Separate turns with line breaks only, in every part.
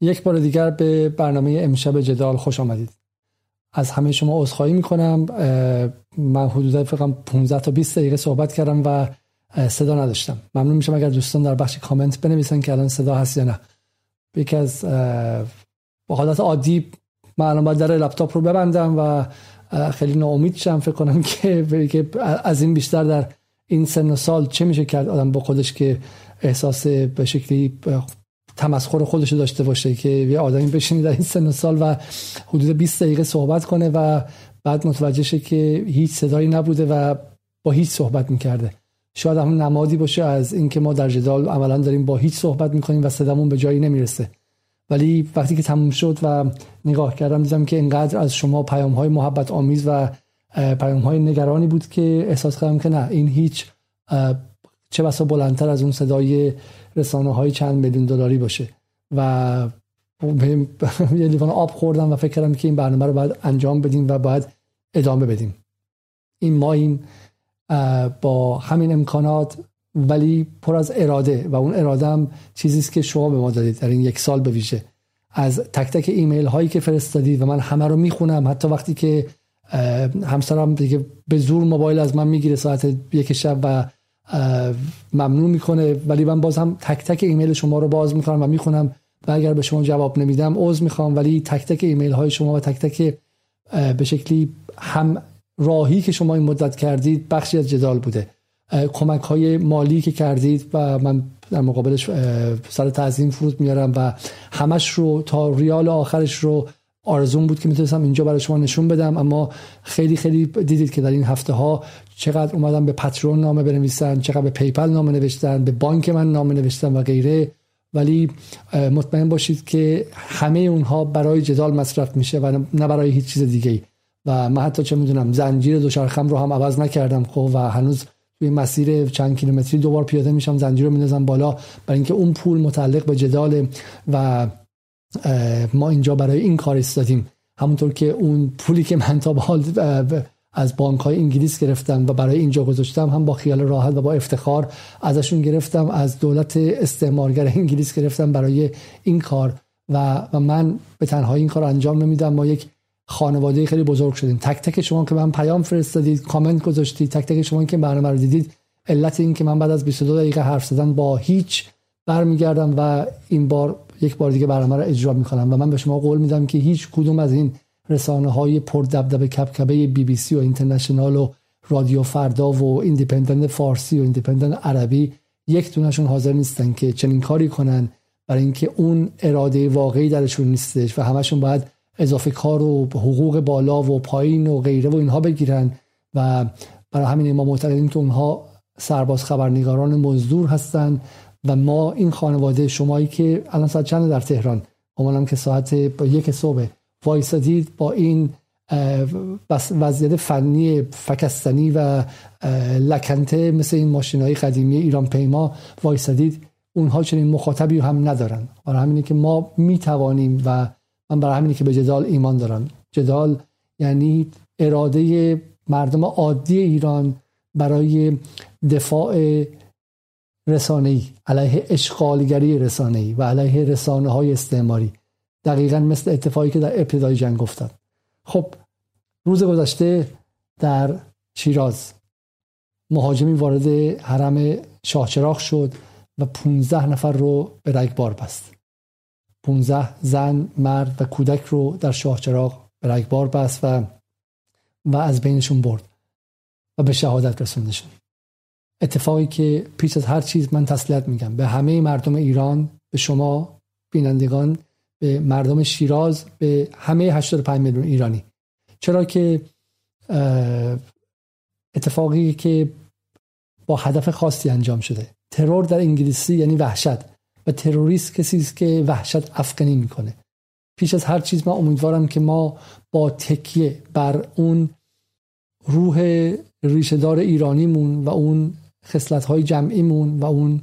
یک بار دیگر به برنامه امشب جدال خوش آمدید. از همه شما عذرخواهی می‌کنم. من حدودا فقط 15 تا 20 دقیقه صحبت کردم و صدا نداشتم. ممنون میشم اگر دوستان در بخش کامنت بنویسن که الان صدا هست یا نه. یکی از با حالت عادی من الان باید در لپتاپ رو ببندم و خیلی ناامید شم. فکر کنم که از این بیشتر در این سن و سال چه میشه کرد. آدم با خودش که احساس به شکلی تمسخر خودش داشته باشه که یه آدمی بشینه در این سن و سال و حدود 20 دقیقه صحبت کنه و بعد متوجه شه که هیچ صدایی نبوده و با هیچ صحبت می‌کرده. شاید هم نمادی باشه از اینکه ما در جدال عملا داریم با هیچ صحبت می‌کنیم و صدامون به جایی نمی‌رسه. ولی وقتی که تموم شد و نگاه کردم دیدم که اینقدر از شما پیام های محبت آمیز و پیام های نگرانی بود که احساس کردم که نه این هیچ چه بسا بلندتر از اون صدای رسانه های چند میلیون دلاری باشه. و یه لیوان آب خوردم و فکر کردم که این برنامه رو باید انجام بدیم و باید ادامه بدیم. این ما این با همین امکانات ولی پر از اراده و اون اراده هم چیزی است که شما به ما دادید. در این یک سال به ویژه. از تک تک ایمیل هایی که فرستادید و من همه رو می‌خونم. حتی وقتی که همسرم دیگه به زور موبایل از من می‌گیره ساعت یک شب و ممنوع می‌کنه ولی من باز هم تک تک ایمیل شما رو باز می‌کنم و می‌خونم و اگر به شما جواب نمیدم عذر می‌خوام ولی تک تک ایمیل های شما و تک تک به شکلی هم راهی که شما این مدت کردید بخشی از جدال بوده. کمک های مالی که کردید و من در مقابلش سر تعظیم فرود میارم و همش رو تا ریال آخرش رو آرزون بود که می‌تونستم اینجا برای شما نشون بدم اما خیلی خیلی دیدید که در این هفته ها چقدر اومدم به پترون نامه بنویسن چقدر به پیپل نامه نوشتن به بانک من نامه نوشتن و غیره. ولی مطمئن باشید که همه اونها برای جدال مصرف میشه و نه برای هیچ چیز دیگه و من حتی چه می‌دونم زنجیر دوچرخم رو هم عوض نکردم خب و هنوز توی مسیر چند کیلومتری دوبار پیاده میشم زنجیر رو میندازم بالا. برای اینکه اون پول متعلق به جدال و ما اینجا برای این کار استادیم همونطور که اون پولی که من تا حال از بانک های انگلیس گرفتم و برای اینجا گذاشتم هم با خیال راحت و با افتخار ازشون گرفتم از دولت استعمارگر انگلیس گرفتم برای این کار و, و من به تنهایی این کار انجام نمیدم. ما یک خانواده خیلی بزرگ شدیم. تک تک شما که من پیام فرستادید کامنت گذاشتید تک تک شما که برنامه رو دیدید علت این که من بعد از 22 دقیقه حرف زدن با هیچ برمیگردم و این بار یک بار دیگه برنامه رو اجرا می‌کنم و من به شما قول میدم که هیچ کدوم از این رسانه های پر دبدبه کبکبه بی بی سی و اینترنشنال و رادیو فردا و ایندیپندنت فارسی و ایندیپندنت عربی یک دونه‌شون حاضر نیستن که چنین کاری کنن برای اینکه اون اراده واقعی درشون نیستش و همشون باید اضافه کار و حقوق بالا و پایین و غیره و اینها بگیرن و برای همین ما معتقدیم که اونها سرباز خبرنگاران مزدور هستند و ما این خانواده شمایی که الان ساعت چند در تهران؟ هم که ساعت یک صبح وایسادید با این وضعیت فنی فکستنی و لکنته مثل این ماشین های قدیمی ایران پیما وایسادید. اونها چنین مخاطبی هم ندارن. برای همینه که ما می‌توانیم و من برای همینه که به جدال ایمان دارم. جدال یعنی اراده مردم عادی ایران برای دفاع رسانه‌ای علیه اشغالگری رسانه‌ای و علیه رسانه های استعماری. دقیقا مثل اتفاقی که در ابتدای جنگ گفتم خب روز گذشته در شیراز مهاجمی وارد حرم شاهچراغ شد و 15 نفر رو به رگبار بست. 15 زن مرد و کودک رو در شاهچراغ به رگبار بست و و از بینشون برد و به شهادت رسوندشون اتفاقی که پیش از هر چیز من تسلیت میگم به همه مردم ایران به شما بینندگان به مردم شیراز به همه 85 میلیون ایرانی. چرا که اتفاقی که با هدف خاصی انجام شده. ترور در انگلیسی یعنی وحشت و تروریست کسی است که وحشت افغانی می‌کنه. پیش از هر چیز من امیدوارم که ما با تکیه بر اون روح ریشهدار ایرانیمون و اون خصلت های جمعیمون و اون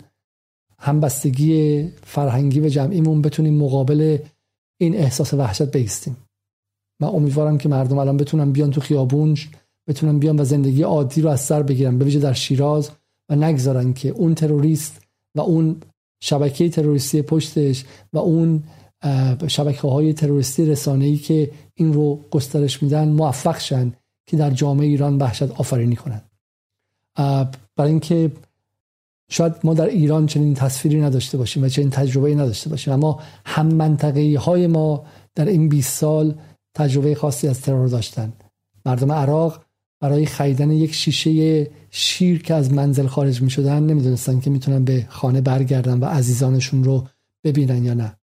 همبستگی فرهنگی و جمعیمون بتونیم مقابل این احساس وحشت بیستیم من امیدوارم که مردم الان بتونن بیان تو خیابون بتونن بیان و زندگی عادی رو از سر بگیرن به در شیراز و نگذارن که اون تروریست و اون شبکه تروریستی پشتش و اون شبکه های تروریستی رسانه ای که این رو گسترش میدن موفق شن که در جامعه ایران وحشت آفرینی کنند برای اینکه شاید ما در ایران چنین تصویری نداشته باشیم و چنین تجربه نداشته باشیم اما هم منطقه های ما در این 20 سال تجربه خاصی از ترور داشتن. مردم عراق برای خریدن یک شیشه شیر که از منزل خارج می شدن نمی‌دونستن که می‌تونن به خانه برگردن و عزیزانشون رو ببینن یا نه.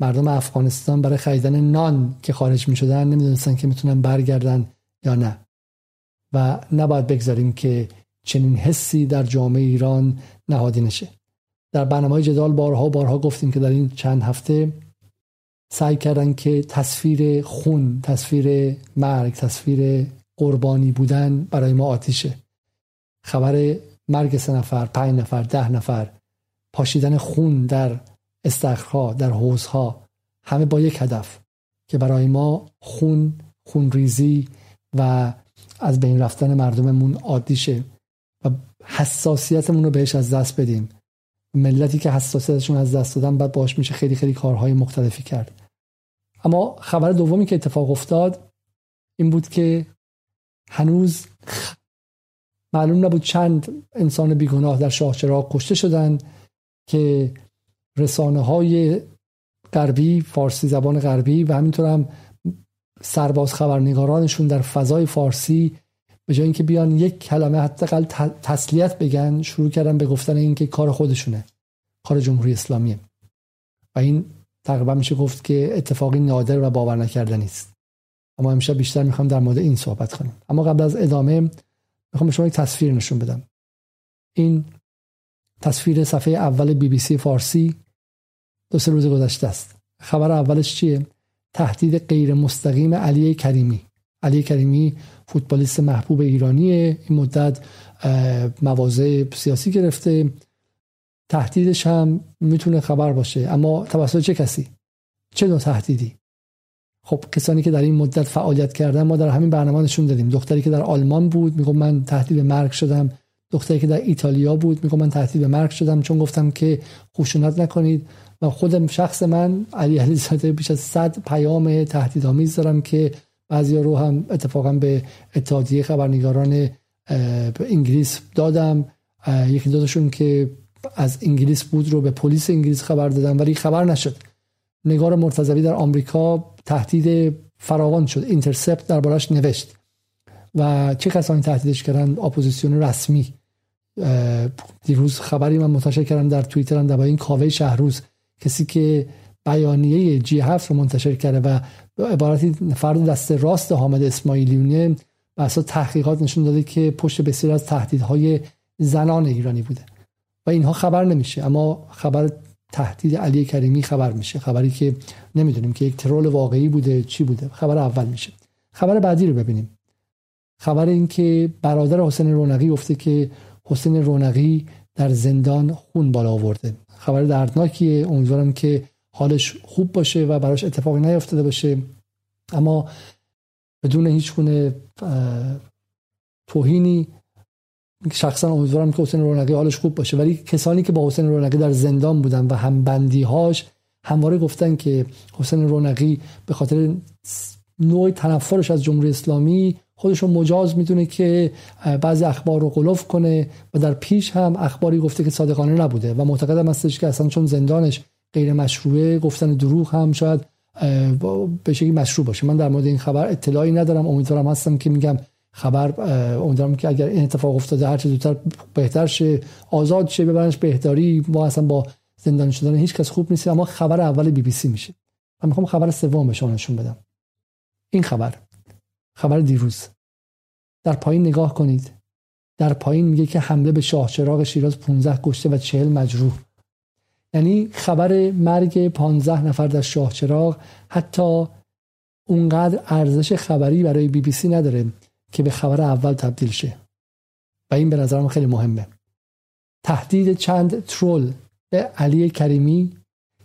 مردم افغانستان برای خریدن نان که خارج می شدن نمی‌دونستن که می‌تونن برگردن یا نه. و نباید بگذاریم که چنین حسی در جامعه ایران نهادی نشه. در برنامه جدال بارها بارها گفتیم که در این چند هفته سعی کردن که تصویر خون تصویر مرگ تصویر قربانی بودن برای ما آتیشه خبر مرگ سه نفر پنج نفر ده نفر پاشیدن خون در استخرها در حوزها همه با یک هدف که برای ما خون خونریزی و از بین رفتن مردممون عادی شه. حساسیتمون رو بهش از دست بدیم. ملتی که حساسیتشون از دست دادن بعد باش میشه خیلی خیلی کارهای مختلفی کرد. اما خبر دومی که اتفاق افتاد این بود که هنوز معلوم نبود چند انسان بیگناه در شاه کشته شدند که رسانه های غربی فارسی زبان غربی و همینطور هم سرباز خبرنگارانشون در فضای فارسی به جای اینکه بیان یک کلمه حداقل تسلیت بگن شروع کردن به گفتن اینکه کار خودشونه کار جمهوری اسلامیه. و این تقریبا میشه گفت که اتفاقی نادر و باور نکردنی است اما امشب بیشتر می‌خوام در مورد این صحبت کنیم. اما قبل از ادامه می‌خوام به شما یک تصویر نشون بدم. این تصویر صفحه اول بی بی سی فارسی دو سه روز گذشته است. خبر اولش چیه؟ تهدید غیر مستقیم علی کریمی. علی کریمی فوتبالیست محبوب ایرانیه. این مدت مواضع سیاسی گرفته. تهدیدش هم می‌تونه خبر باشه. اما توسط چه کسی؟ چه نوع تهدیدی؟ خب کسانی که در این مدت فعالیت کردن ما در همین برنامه نشون دادیم. دختری که در آلمان بود میگم من تهدید به مرگ شدم. دختری که در ایتالیا بود میگم من تهدید به مرگ شدم. چون گفتم که خشونت نکنید. و خودم شخص من علی علی زاده بیش از 100 پیام تهدیدآمیز دارم که بعضی رو هم اتفاقا به اتحادیه خبرنگاران انگلیس دادم. یکی دوتاشون که از انگلیس بود رو به پلیس انگلیس خبر دادم ولی خبر نشد. نگار مرتضوی در آمریکا تهدید فراوان شد اینترسپت دربارش نوشت. و چه کسانی تهدیدش کردن؟ اپوزیسیون رسمی. دیروز خبری من منتشر کردم در توییترم در این کاوه شهروز کسی که بیانیه جی هفت رو منتشر کرده و عبارتی فرد دست راست حامد اسماعیلیونه بسا تحقیقات نشون داده که پشت بسیار از تهدیدهای زنان ایرانی بوده. و اینها خبر نمیشه اما خبر تهدید علی کریمی خبر میشه خبری که نمی‌دونیم که یک ترول واقعی بوده چی بوده. خبر اول میشه. خبر بعدی رو ببینیم. خبر این که برادر حسین رونقی گفته که حسین رونقی در زندان خون بالا آورده. خبر دردناکیه. امیدوارم که حالش خوب باشه و براش اتفاقی نیفتاده باشه. اما بدون هیچ گونه توهینی شخصا امیدوارم که حسین رونقی حالش خوب باشه. ولی کسانی که با حسین رونقی در زندان بودن و هم بندی هاش همواره گفتن که حسین رونقی به خاطر نوع تنفرش از جمهوری اسلامی خودشون مجاز می‌دونه که بعضی اخبار رو قلوف کنه و در پیش هم اخباری گفته که صادقانه نبوده. و معتقدم هستش که اصلا چون زندانش غیر مشروعه گفتن دروغ هم شاید به شکلی مشروع باشه. من در مورد این خبر اطلاعی ندارم. امیدوارم هستم که میگم خبر امیدوارم که اگر این اتفاق افتاده هر چه زودتر بهتر شه آزاد شه ببرنش بهداری. ما اصلا با زندان شدن هیچ کس خوب نیست اما خبر اول بی بی سی میشه. من می‌خوام خبر سوم نشون بدم. این خبر خبر دیروز. در پایین نگاه کنید. در پایین میگه که حمله به شاه چراغ شیراز 15 کشته و 40 مجروح. یعنی خبر مرگ 15 نفر در شاه چراغ حتی اونقدر ارزش خبری برای بی بی سی نداره که به خبر اول تبدیل شه. و این به نظرم خیلی مهمه. تهدید چند ترول به علی کریمی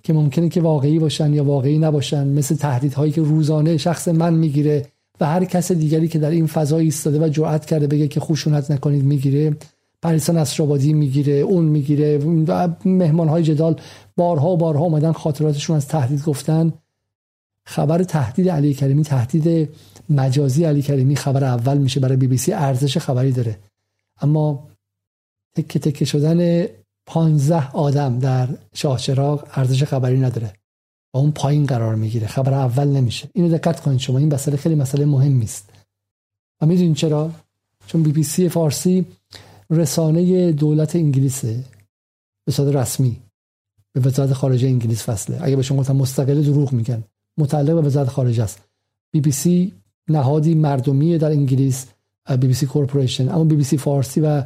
که ممکنه که واقعی باشن یا واقعی نباشن مثل تهدیدهایی که روزانه شخص من می‌گیره و هر کس دیگری که در این فضا ایستاده و جرأت کرده بگه که خشونت نکنید می‌گیره. پریسا نصرآبادی می‌گیره اون می‌گیره مهمان های جدال بارها و بارها اومدن خاطراتشون از تهدید گفتن. خبر تهدید علی کریمی تهدید مجازی علی کریمی خبر اول میشه برای بی بی سی ارزش خبری داره. اما تکه تکه شدن 15 آدم در شاهچراغ ارزش خبری نداره. و اون پایین قرار می‌گیره. خبر اول نمیشه. اینو دقت کنید شما. این مسئله خیلی مسئله مهمی است. و می‌دونین چرا؟ چون بی بی سی فارسی رسانه دولت انگلیسه به صورت رسمی به وزارت خارجه انگلیس وصله. اگه به شما گفتم مستقل دروغ میگن. متعلق به وزارت خارجه است. بی بی سی نهادی مردمی در انگلیس بی بی سی corporation. اما بی بی سی فارسی و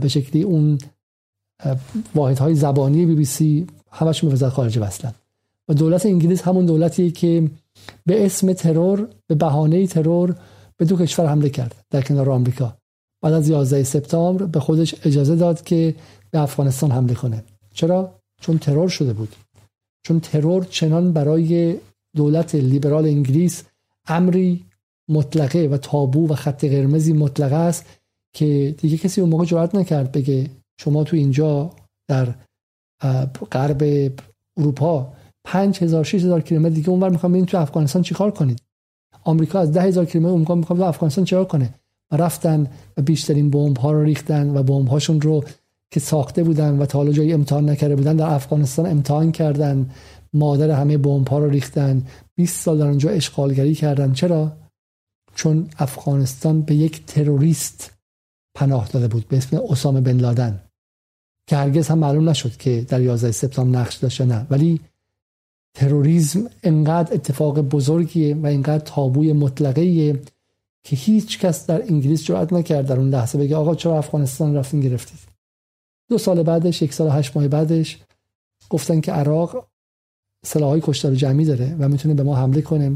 به شکلی اون واحد های زبانی بی بی سی همشون به وزارت خارجه وصلن. و دولت انگلیس همون دولتیه که به اسم ترور به بهانه ترور به دو کشور حمله کرد در کنار آمریکا. بعد از 11 سپتامبر به خودش اجازه داد که به افغانستان حمله کنه. چرا؟ چون ترور شده بود. چون ترور چنان برای دولت لیبرال انگلیس امری مطلقه و تابو و خط قرمزی مطلقه است که دیگه کسی اون موقع نکرد بگه شما تو اینجا در غرب اروپا 5000 6000 کیلومتر دیگه اونور می‌خوام برین تو افغانستان چیکار کنید؟ آمریکا از 10000 کیلومتر اونجا می‌خوام تو افغانستان چیکار کنه؟ رفتن و بیشترین بمب ها رو ریختن و بمب هاشون رو که ساخته بودن و تا حالا جایی امتحان نکرده بودن در افغانستان امتحان کردن. مادر همه بمب ها رو ریختن. 20 سال در اونجا اشغالگری کردن. چرا؟ چون افغانستان به یک تروریست پناه داده بود به اسم اسامه بن لادن که هرگز هم معلوم نشد که در 11 سپتامبر نقش داشت نه. ولی تروریسم انقدر اتفاق بزرگیه و انقدر تابوی مطلقه که هیچ کس در انگلیس جرأت نکرد در اون لحظه بگه آقا چرا افغانستان رفتین گرفتید. دو سال بعدش یک سال هشت ماه بعدش گفتن که عراق سلاحهای کشتار جمعی داره و می‌تونه به ما حمله کنه.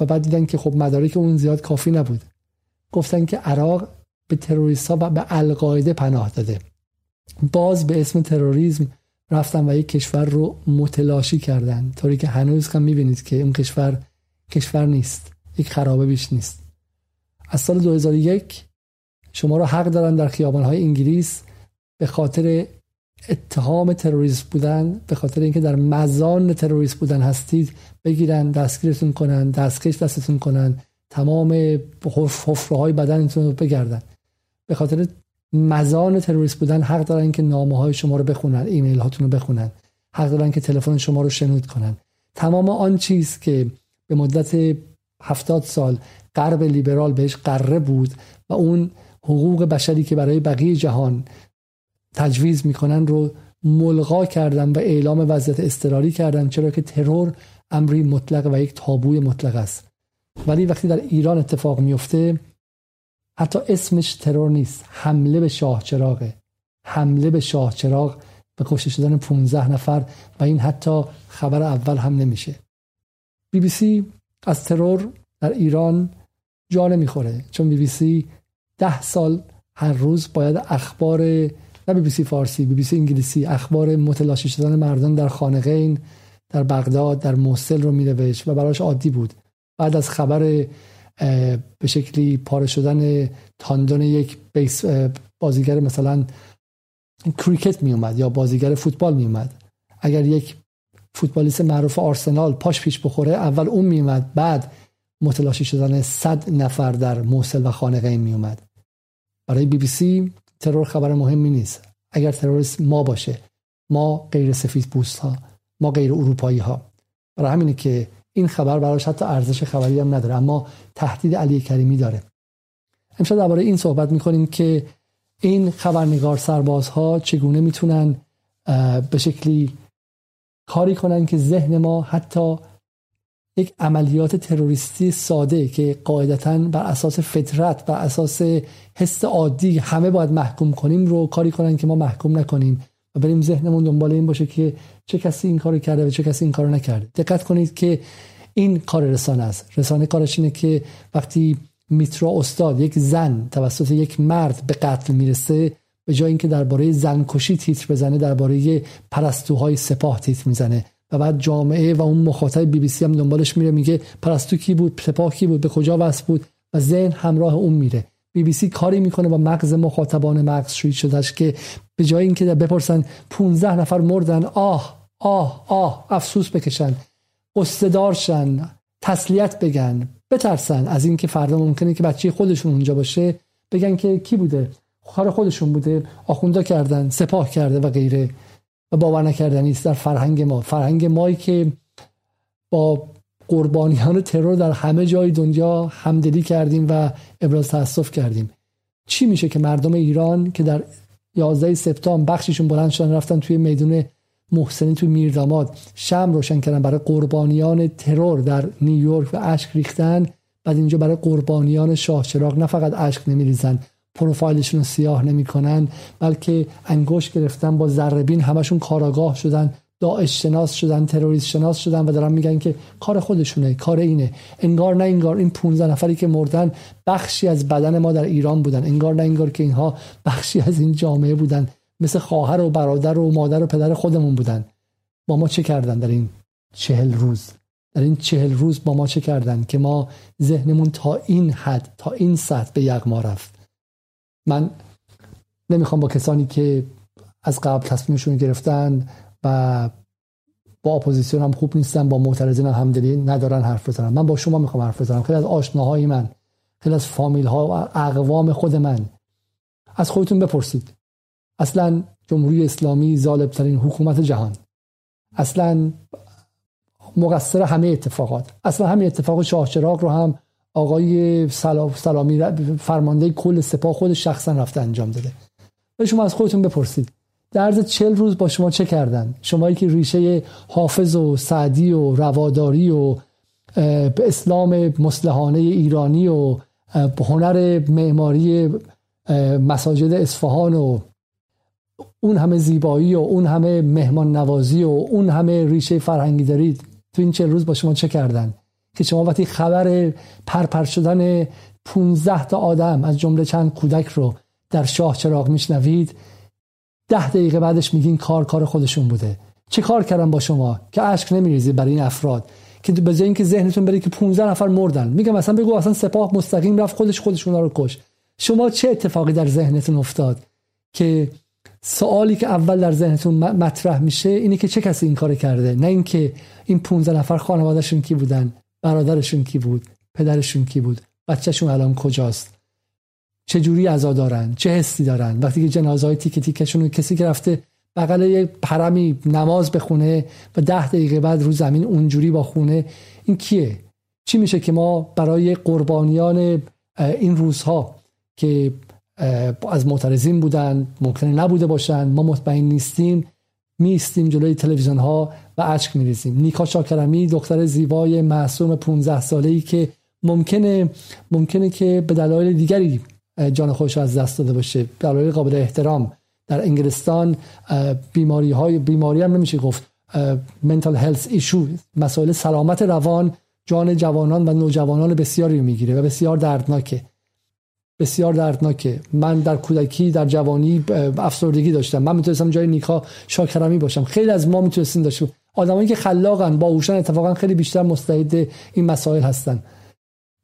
و بعد دیدن که خب مدارک اون زیاد کافی نبود. گفتن که عراق به تروریست ها و به القاعده پناه داده. باز به اسم تروریسم رفتن و یک کشور رو متلاشی کردن. طوری که هنوز هم می‌بینید که اون کشور کشور نیست. یک خرابه بیش نیست. از سال 2001 شما رو حق دارن در های انگلیس به خاطر اتهام تروریست بودن به خاطر اینکه در مزان تروریست بودن هستید بگیرن دستگیرتون کنن دستکش دستتون کنن تمام حفره های بدنتون رو بگردن. به خاطر مزان تروریست بودن حق دارن که نامه های شما رو بخونن ایمیل هاتون رو بخونن. حق دارن که تلفن شما رو شنود کنن. تمام آن چیز که به مدت هفتاد سال غرب لیبرال بهش قره بود و اون حقوق بشری که برای بقیه جهان تجویز می‌کنن رو ملغا کردن و اعلام وضعیت اضطراری کردن چرا که ترور امری مطلق و یک تابوی مطلق است. ولی وقتی در ایران اتفاق میفته حتی اسمش ترور نیست حمله به شاه چراغه. حمله به شاه چراغ به کشته شدن 15 نفر و این حتی خبر اول هم نمیشه. بی بی سی از ترور در ایران جا نمی‌خوره. چون بی بی سی ده سال هر روز باید اخبار نه بی بی سی فارسی بی بی سی انگلیسی اخبار متلاشی شدن مردان در خانقین در بغداد در موصل رو مینوشت و براش عادی بود. بعد از خبر به شکلی پاره شدن تاندون یک بیس بازیگر مثلا کریکت می اومد یا بازیگر فوتبال می اومد اگر یک فوتبالیست معروف آرسنال پاش پیش بخوره اول اون می اومد بعد متلاشی شدن صد نفر در موصل و خانقین می اومد برای بی بی سی ترور خبر مهمی نیست. اگر تروریست ما باشه ما غیر سفید پوست ها ما غیر اروپایی ها برای همینه که این خبر براش حتی ارزش خبری هم نداره اما تهدید علی کریمی داره. امشب درباره این صحبت می‌کنیم که این خبرنگار سربازها چگونه می‌تونن به شکلی کاری کنن که ذهن ما حتی یک عملیات تروریستی ساده که قاعدتا بر اساس فطرت بر اساس حس عادی همه باید محکوم کنیم رو کاری کنن که ما محکوم نکنیم و بریم ذهنمون دنبال این باشه که چه کسی این کارو کرده و چه کسی این کارو نکرده. دقت کنید که این کار رسانه است. رسانه کارش اینه که وقتی میترا استاد یک زن توسط یک مرد به قتل می‌رسه به جای اینکه درباره زنکشی تیتر بزنه درباره پرستوهای سپاه تیتر می‌زنه. و بعد جامعه و اون مخاطب بی بی سی هم دنبالش میره میگه پرستو کی بود؟ سپاه کی بود؟ به کجا وصل بود؟ و ذهن همراه اون میره. بی بی سی کاری می‌کنه با مغز مخاطبان مغز شویی شدهش که به جای اینکه بپرسن 15 نفر مردن آه آه آه افسوس بکشن استدارشن تسلیت بگن بترسن. از اینکه فردا ممکنه که بچه خودشون اونجا باشه بگن که کی بوده؟ کار خودشون بوده آخوندا کردن سپاه کرده و غیره. و باور نکردنی است در فرهنگ ما. فرهنگ مایی که با قربانیان ترور در همه جای دنیا همدلی کردیم و ابراز تاسف کردیم. چی میشه که مردم ایران که در 11 سپتامبر بخششون بلند شدن رفتن توی میدون محسنی توی میرداماد شم روشن کردن برای قربانیان ترور در نیویورک و اشک ریختن بعد اینجا برای قربانیان شاه چراغ. نه فقط اشک نمیریزن پروفایلشون رو سیاه نمی‌کنن بلکه انگشت گرفتن با ذربین همشون کاراگاه شدن داعش شناس شدن تروریست شناس شدن و دارن میگن که کار خودشونه کار اینه. انگار نه انگار این 15 نفری که مردن بخشی از بدن ما در ایران بودن. انگار نه انگار که اینها بخشی از این جامعه بودن. مثل خواهر و برادر و مادر و پدر خودمون بودن. با ما چه کردن در این چهل روز؟ در این چهل روز با ما چه کردن که ما ذهنمون تا این حد تا این سطح به یغما رفت؟ من نمی‌خوام با کسانی که از قبل تصمیمشون گرفتن و با اپوزیسیون هم خوب نیستن با معترضین هم همدلی ندارن حرف بزنم من با شما می‌خوام حرف بزنم. خیلی از آشناهای من خیلی از فامیل ها و اقوام خود من از خودتون بپرسید. اصلا جمهوری اسلامی ظالبترین حکومت جهان. اصلا مقصر همه اتفاقات. اصلا همین اتفاق شاه چراغ رو هم آقای سلامی فرمانده کل سپاه خود شخصا رفته انجام داده. و شما از خودتون بپرسید. در عرض چل روز با شما چه کردن؟ شمایی که ریشه حافظ و سعدی و رواداری و اسلام مسلحانه ایرانی و هنر معماری مساجد اصفهان و اون همه زیبایی و اون همه مهمان نوازی و اون همه ریشه فرهنگی دارید تو این چه روز با شما چه کردن؟ که شما وقتی خبر پرپر شدن 15 تا آدم از جمله چند کودک رو در شاه چراغ میشنوید ده دقیقه بعدش میگین کار کار خودشون بوده. چه کار کردن با شما که اشک نمیریزید برای این افراد؟ که به جای اینکه ذهنتون بره که 15 نفر مردن. میگم مثلا بگو اصلا سپاه مستقیم رفت خودش خودشون رو کش. شما چه اتفاقی در ذهنتون افتاد که سوالی که اول در ذهنتون مطرح میشه اینه که چه کسی این کار کرده؟ نه اینکه این 15 نفر خانوادهشون کی بودن. برادرشون کی بود؟ پدرشون کی بود؟ بچهشون الان کجاست؟ چه جوری عزا دارن؟ چه حسی دارن؟ وقتی که جنازه های تیکه تیکشون کسی که رفته بغل یه پرمی نماز بخونه و ده دقیقه بعد رو زمین اونجوری با خونه این کیه؟ چی میشه که ما برای قربانیان این روزها که از معترضین بودن ممکنه نبوده باشن ما مطمئن نیستیم میستیم جلوی تلویزیون ها و اشک میریزیم. نیکا شاکرمی دختر زیبای معصوم 15 ساله ای که ممکنه ممکنه که به دلایل دیگری جان خودش از دست داده باشه. دلایل قابل احترام. در انگلستان بیماری های بیماری هم نمیشه گفت. منتال هلس ایشو مسائل سلامت روان جان جوانان و نوجوانان بسیاری می‌گیره و بسیار دردناکه. بسیار دردناکه. من در کودکی در جوانی افسردگی داشتم. من می‌تونستم جای نیکا شاکرمی باشم. خیلی از ما می‌تونستیم داشتیم آدمایی که خلاقن باهوشن اتفاقا خیلی بیشتر مستعد این مسائل هستن.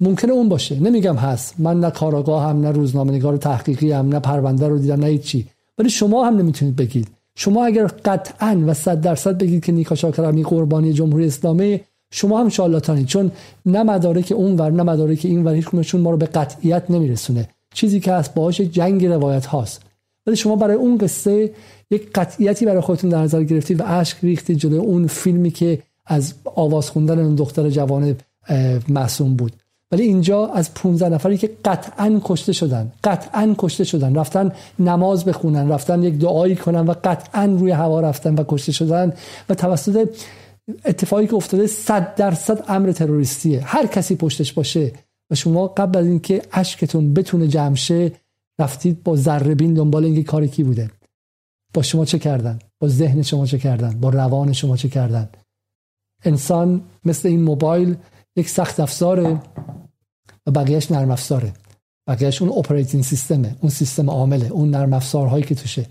ممکنه اون باشه. نمیگم هست. من نه کاراگاه هم نه روزنامه نگار تحقیقی هم نه پرونده رو دیدم نه چی ولی شما هم نمی‌تونید بگید. شما اگر قطعا و صد درصد بگید که نیکا شاکرمی قربانی جمهوری اسلامی شما هم شالاتانید چون نه مدارک اون ور نه مدارک این ور هیچ ما رو به قطعیت نمیرسونه. چیزی که از باهاش جنگ روایت هاست. ولی شما برای اون قصه یک قطعیتی برای خودتون در نظر گرفتید و اشک ریختید جلوی اون فیلمی که از آواز خوندن اون دختر جوان معصوم بود. ولی اینجا از 15 نفری که قطعا کشته شدن قطعا کشته شدن رفتن نماز بخونن رفتن یک دعایی کنن و قطعا روی هوا رفتن و کشته شدن و توسط اتفاقی که افتاده صد درصد امر تروریستیه. هر کسی پشتش باشه و شما قبل از اینکه اشکتون بتونه جمع شه رفتید با ذره دنبال اینکه کاری کی بوده. با شما چه کردن؟ با ذهن شما چه کردن؟ با روان شما چه کردن؟ انسان مثل این موبایل یک سخت افزاره و بقیهش نرم افزاره. بقیهش اون operating system ـه اون سیستم عامله اون نرم افزارهایی که توشه.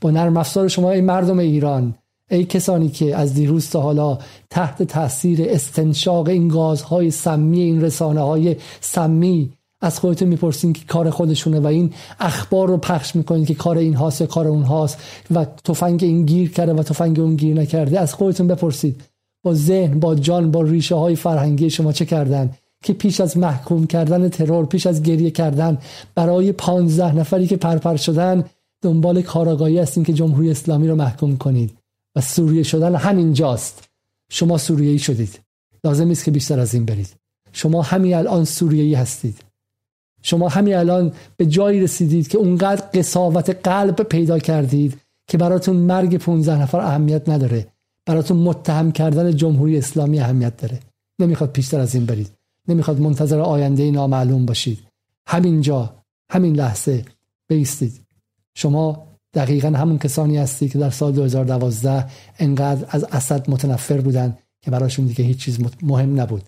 با نرم افزار شما این مردم ایران ای کسانی که از دیروز تا حالا تحت تاثیر استنشاق این گازهای سمی این رسانه های سمی از خودتون می‌پرسین که کار خودشونه و این اخبار رو پخش می‌کنین که کار این هاست کار اون هاست و تفنگ این گیر کرده و تفنگ اون گیر نکرده از خودتون بپرسید. با ذهن با جان با ریشه های فرهنگی شما چه کردن؟ که پیش از محکوم کردن ترور پیش از گریه کردن برای پانزده نفری که پرپر شدن دنبال کاراگاهی هستین که جمهوری اسلامی رو محکوم کنید. و سوریه شدن همینجاست. شما سوریه‌ای شدید. لازم نیست که بیشتر از این برید. شما همین الان سوریه‌ای هستید. شما همین الان به جایی رسیدید که اونقدر قصاوت قلب پیدا کردید که براتون مرگ 15 نفر اهمیت نداره. براتون متهم کردن جمهوری اسلامی اهمیت داره. نمی‌خواد پیشتر از این برید. نمی‌خواد منتظر آینده نامعلوم باشید. همینجا همین لحظه بیستید. شما دقیقا همون کسانی هستید که در سال 2012 انقدر از اسد متنفر بودن که براشون دیگه هیچ چیز مهم نبود.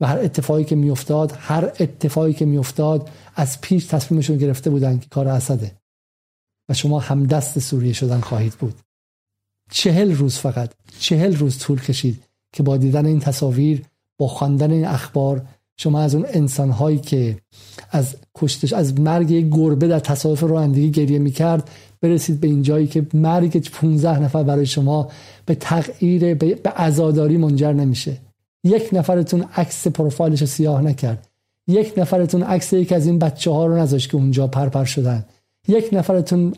و هر اتفاقی که میافتاد هر اتفاقی که میافتاد از پیش تصمیمشون گرفته بودن که کار اسده. و شما همدست سوریه شدن خواهید بود. چهل روز فقط چهل روز طول کشید که با دیدن این تصاویر با خواندن این اخبار شما از اون انسان هایی که از کشتش از مرگ یک گربه در تصادف رانندگی گریه می‌کرد برسید به این جایی که مرگ 15 نفر برای شما به تغییر به عزاداری منجر نمیشه. یک نفرتون عکس پروفایلش سیاه نکرد. یک نفرتون عکس یک از این بچه ها رو نذاشت که اونجا پرپر شدن. یک نفرتون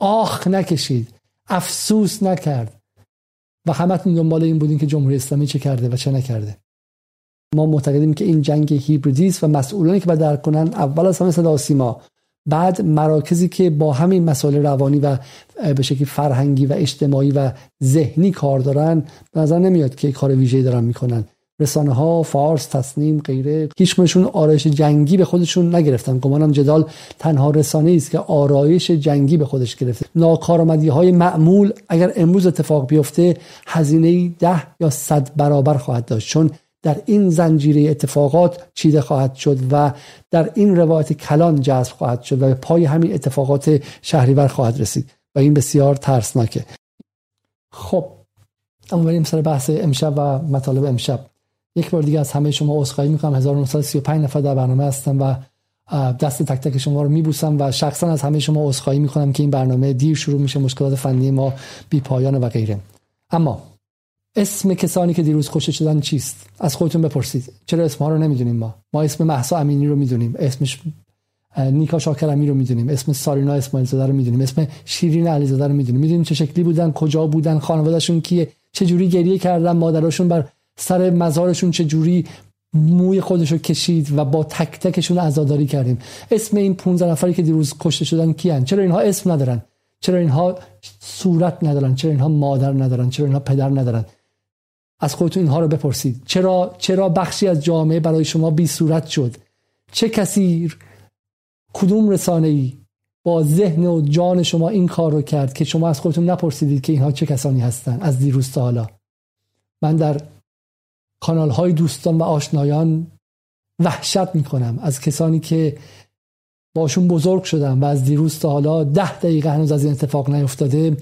آخ نکشید. افسوس نکرد. و همتون دنبال این بودین که جمهوری اسلامی چه کرده و چه نکرده. ما معتقدیم که این جنگ هیبریدی و مسئولانی که باید درک کنن اول از همه صدا سیما. بعد مراکزی که با همین مسائل روانی و به شکلی فرهنگی و اجتماعی و ذهنی کار دارن به نظر نمیاد که کار ویژه‌ای دارن می‌کنن. رسانه ها فارس تصنیم غیره هیچ آرایش جنگی به خودشون نگرفتن. گمانم جدال تنها رسانه است که آرایش جنگی به خودش گرفته. ناکارآمدی های معمول اگر امروز اتفاق بیفته هزینه ده یا صد برابر خواهد داشت. چون در این زنجیره اتفاقات چیده خواهد شد و در این روایت کلان جذب خواهد شد و به پای همین اتفاقات شهریور خواهد رسید. و این بسیار ترسناکه. خب اما بریم سر بحث امشب و مطالب امشب. یک بار دیگه از همه شما عذرخواهی می‌کنم. 1935 نفر در برنامه هستم و دست تک تک شما رو میبوسم و شخصا از همه شما عذرخواهی می‌کنم که این برنامه دیر شروع میشه. مشکلات فنی ما بی پایان و غیره. اما اسم کسانی که دیروز کشته شدن چیست؟ از خودتون بپرسید. چرا اسمها رو نمی‌دونیم ما؟ ما اسم محسا امینی رو می‌دونیم. اسمش نیکا شاکرمی رو می‌دونیم. اسم سارینا اسماعیل زاده رو می‌دونیم. اسم شیرین علیزاده رو می‌دونیم. می‌دونیم چه شکلی بودن کجا بودن خانوادهشون کیه چه جوری گریه کردن مادرشون بر سر مزارشون چه جوری موی خودش رو کشید و با تک تکشون عزاداری کردیم. اسم این 15 نفری که دیروز کشته شدن کیان؟ چرا اینها اسم ندارن؟ چرا اینها صورت ندارن؟ چرا اینها مادر ندارن؟ چرا اینها پدر ندارن؟ از خودتون اینها رو بپرسید. چرا چرا بخشی از جامعه برای شما بی صورت شد؟ چه کسی کدوم رسانه ای با ذهن و جان شما این کار رو کرد که شما از خودتون نپرسیدید که اینها چه کسانی هستند از دیروز تا حالا؟ من در کانال های دوستان و آشنایان وحشت می‌کنم از کسانی که باشون بزرگ شدم و از دیروز تا حالا ده دقیقه هنوز از این اتفاق نیفتاده.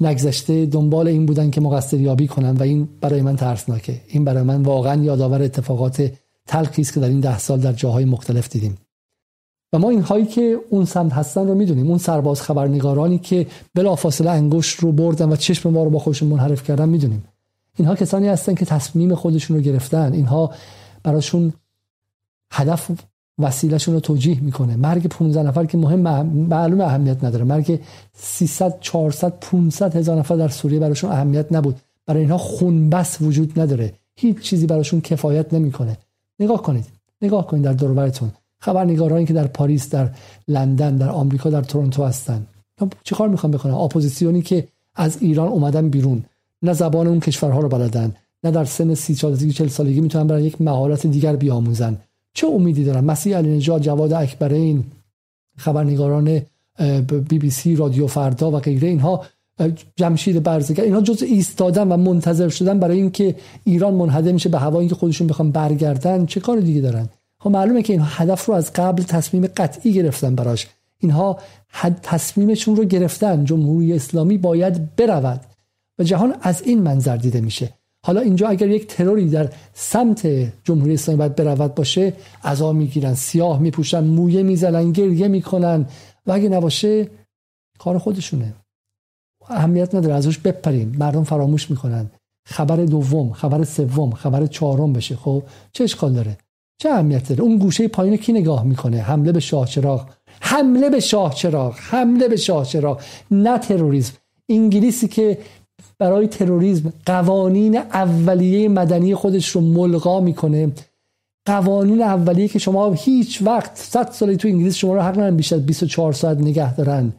نگذشته دنبال این بودن که مقصر یابی کنن و این برای من ترسناکه. این برای من واقعا یادآور اتفاقات تلخی است که در این ده سال در جاهای مختلف دیدیم. و ما این هایی که اون سمت هستن رو می‌دونیم. اون سرباز خبرنگارانی که بلافاصله انگشت رو بردن و چشم ما رو با خودشون منحرف کردن می‌دونیم. اینها کسانی هستن که تصمیم خودشون رو گرفتن. اینها براشون هدف وسیلهشون رو توجیه می‌کنه. مرگ 15 نفر که مهم معلوم اهمیت نداره. مرگ 300 400 500 هزار نفر در سوریه براشون اهمیت نبود. برای اینها خونبس وجود نداره. هیچ چیزی براشون کفایت نمی‌کنه. نگاه کنید. نگاه کنید در دوربرتون خبرنگارانی که در پاریس در لندن در آمریکا در تورنتو هستن. چیکار می‌خوان بکنن؟ اپوزیسیونی که از ایران اومدن بیرون. نه زبان اون کشورها رو بلدن. نه در سن 30 سالگی 40 سالگی می‌تونن برای یک مهارت دیگر بیاموزن. چه امیدی دارن مسیح علی نژاد جواد اکبرین خبرنگاران بی بی سی رادیو فردا و غیره اینها جمشید برزگر اینها جز ایستادن و منتظر شدن برای اینکه ایران منهدم بشه به هوایی که خودشون بخوان برگردن چه کار دیگه دارن؟ خب معلومه که اینها هدف رو از قبل تصمیم قطعی گرفتن براش. اینها تصمیمشون رو گرفتن. جمهوری اسلامی باید برود و جهان از این منظر دیده میشه. حالا اینجا اگر یک تروری در سمت جمهوری اسلامی باید برود باشه عذا می‌گیرن سیاه میپوشن مویه می‌زنن گریه می‌کنن و اگه نباشه کار خودشونه. اهمیت نداره ازش بپریم. مردم فراموش می‌کنن. خبر دوم خبر سوم خبر چهارم بشه. خب چه اشکال داره؟ چه اهمیت داره؟ اون گوشه پایین کی نگاه می‌کنه؟ حمله به شاه چراغ. حمله به شاه چراغ. حمله به شاه چراغ. نه تروریسم. انگلیسی که برای تروریسم. قوانین اولیه مدنی خودش رو ملغا می‌کنه. قوانین اولیه که شما هیچ وقت 100 سالی تو انگلیس شما رو حق ندارن بیش از 24 ساعت نگه دارن.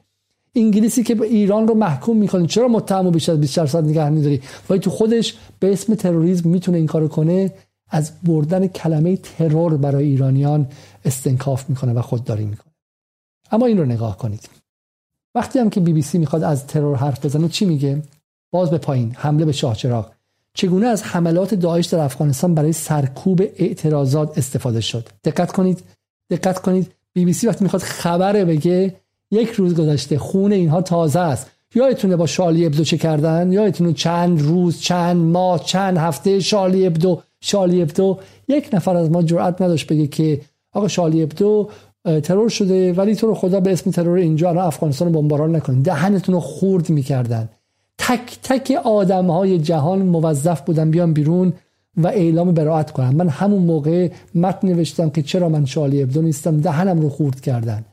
انگلیسی که ایران رو محکوم می‌کنه چرا متهم بیش از 24 ساعت نگه میداری ولی تو خودش به اسم تروریسم می‌تونه این کارو کنه. از بردن کلمه ترور برای ایرانیان استنکاف می‌کنه و خودداری می‌کنه. اما این رو نگاه کنید. وقتی هم که بی بی سی می‌خواد از ترور حرف بزنه چی میگه؟ باز به پایین حمله به شاهچراغ چگونه از حملات داعش در افغانستان برای سرکوب اعتراضات استفاده شد؟ دقت کنید دقت کنید. بی بی سی وقتی می‌خواد خبره بگه یک روز گذشته خون اینها تازه است. یادتونه با شالی ابدو چه کردن؟ یادتونه چند روز چند ماه چند هفته شالی ابدو شالی ابدو؟ یک نفر از ما جرئت نداشت بگه که آقا شالی ابدو ترور شده ولی تو رو خدا به اسم ترور اینجا الان افغانستان بمباران نکنید دهنتون رو خورد می‌کردن. تک تک آدم های جهان موظف بودن بیان بیرون و اعلام براعت کنن. من همون موقع متن نوشتم که چرا من شالی ابدو نیستم دهنم رو خورد کردن.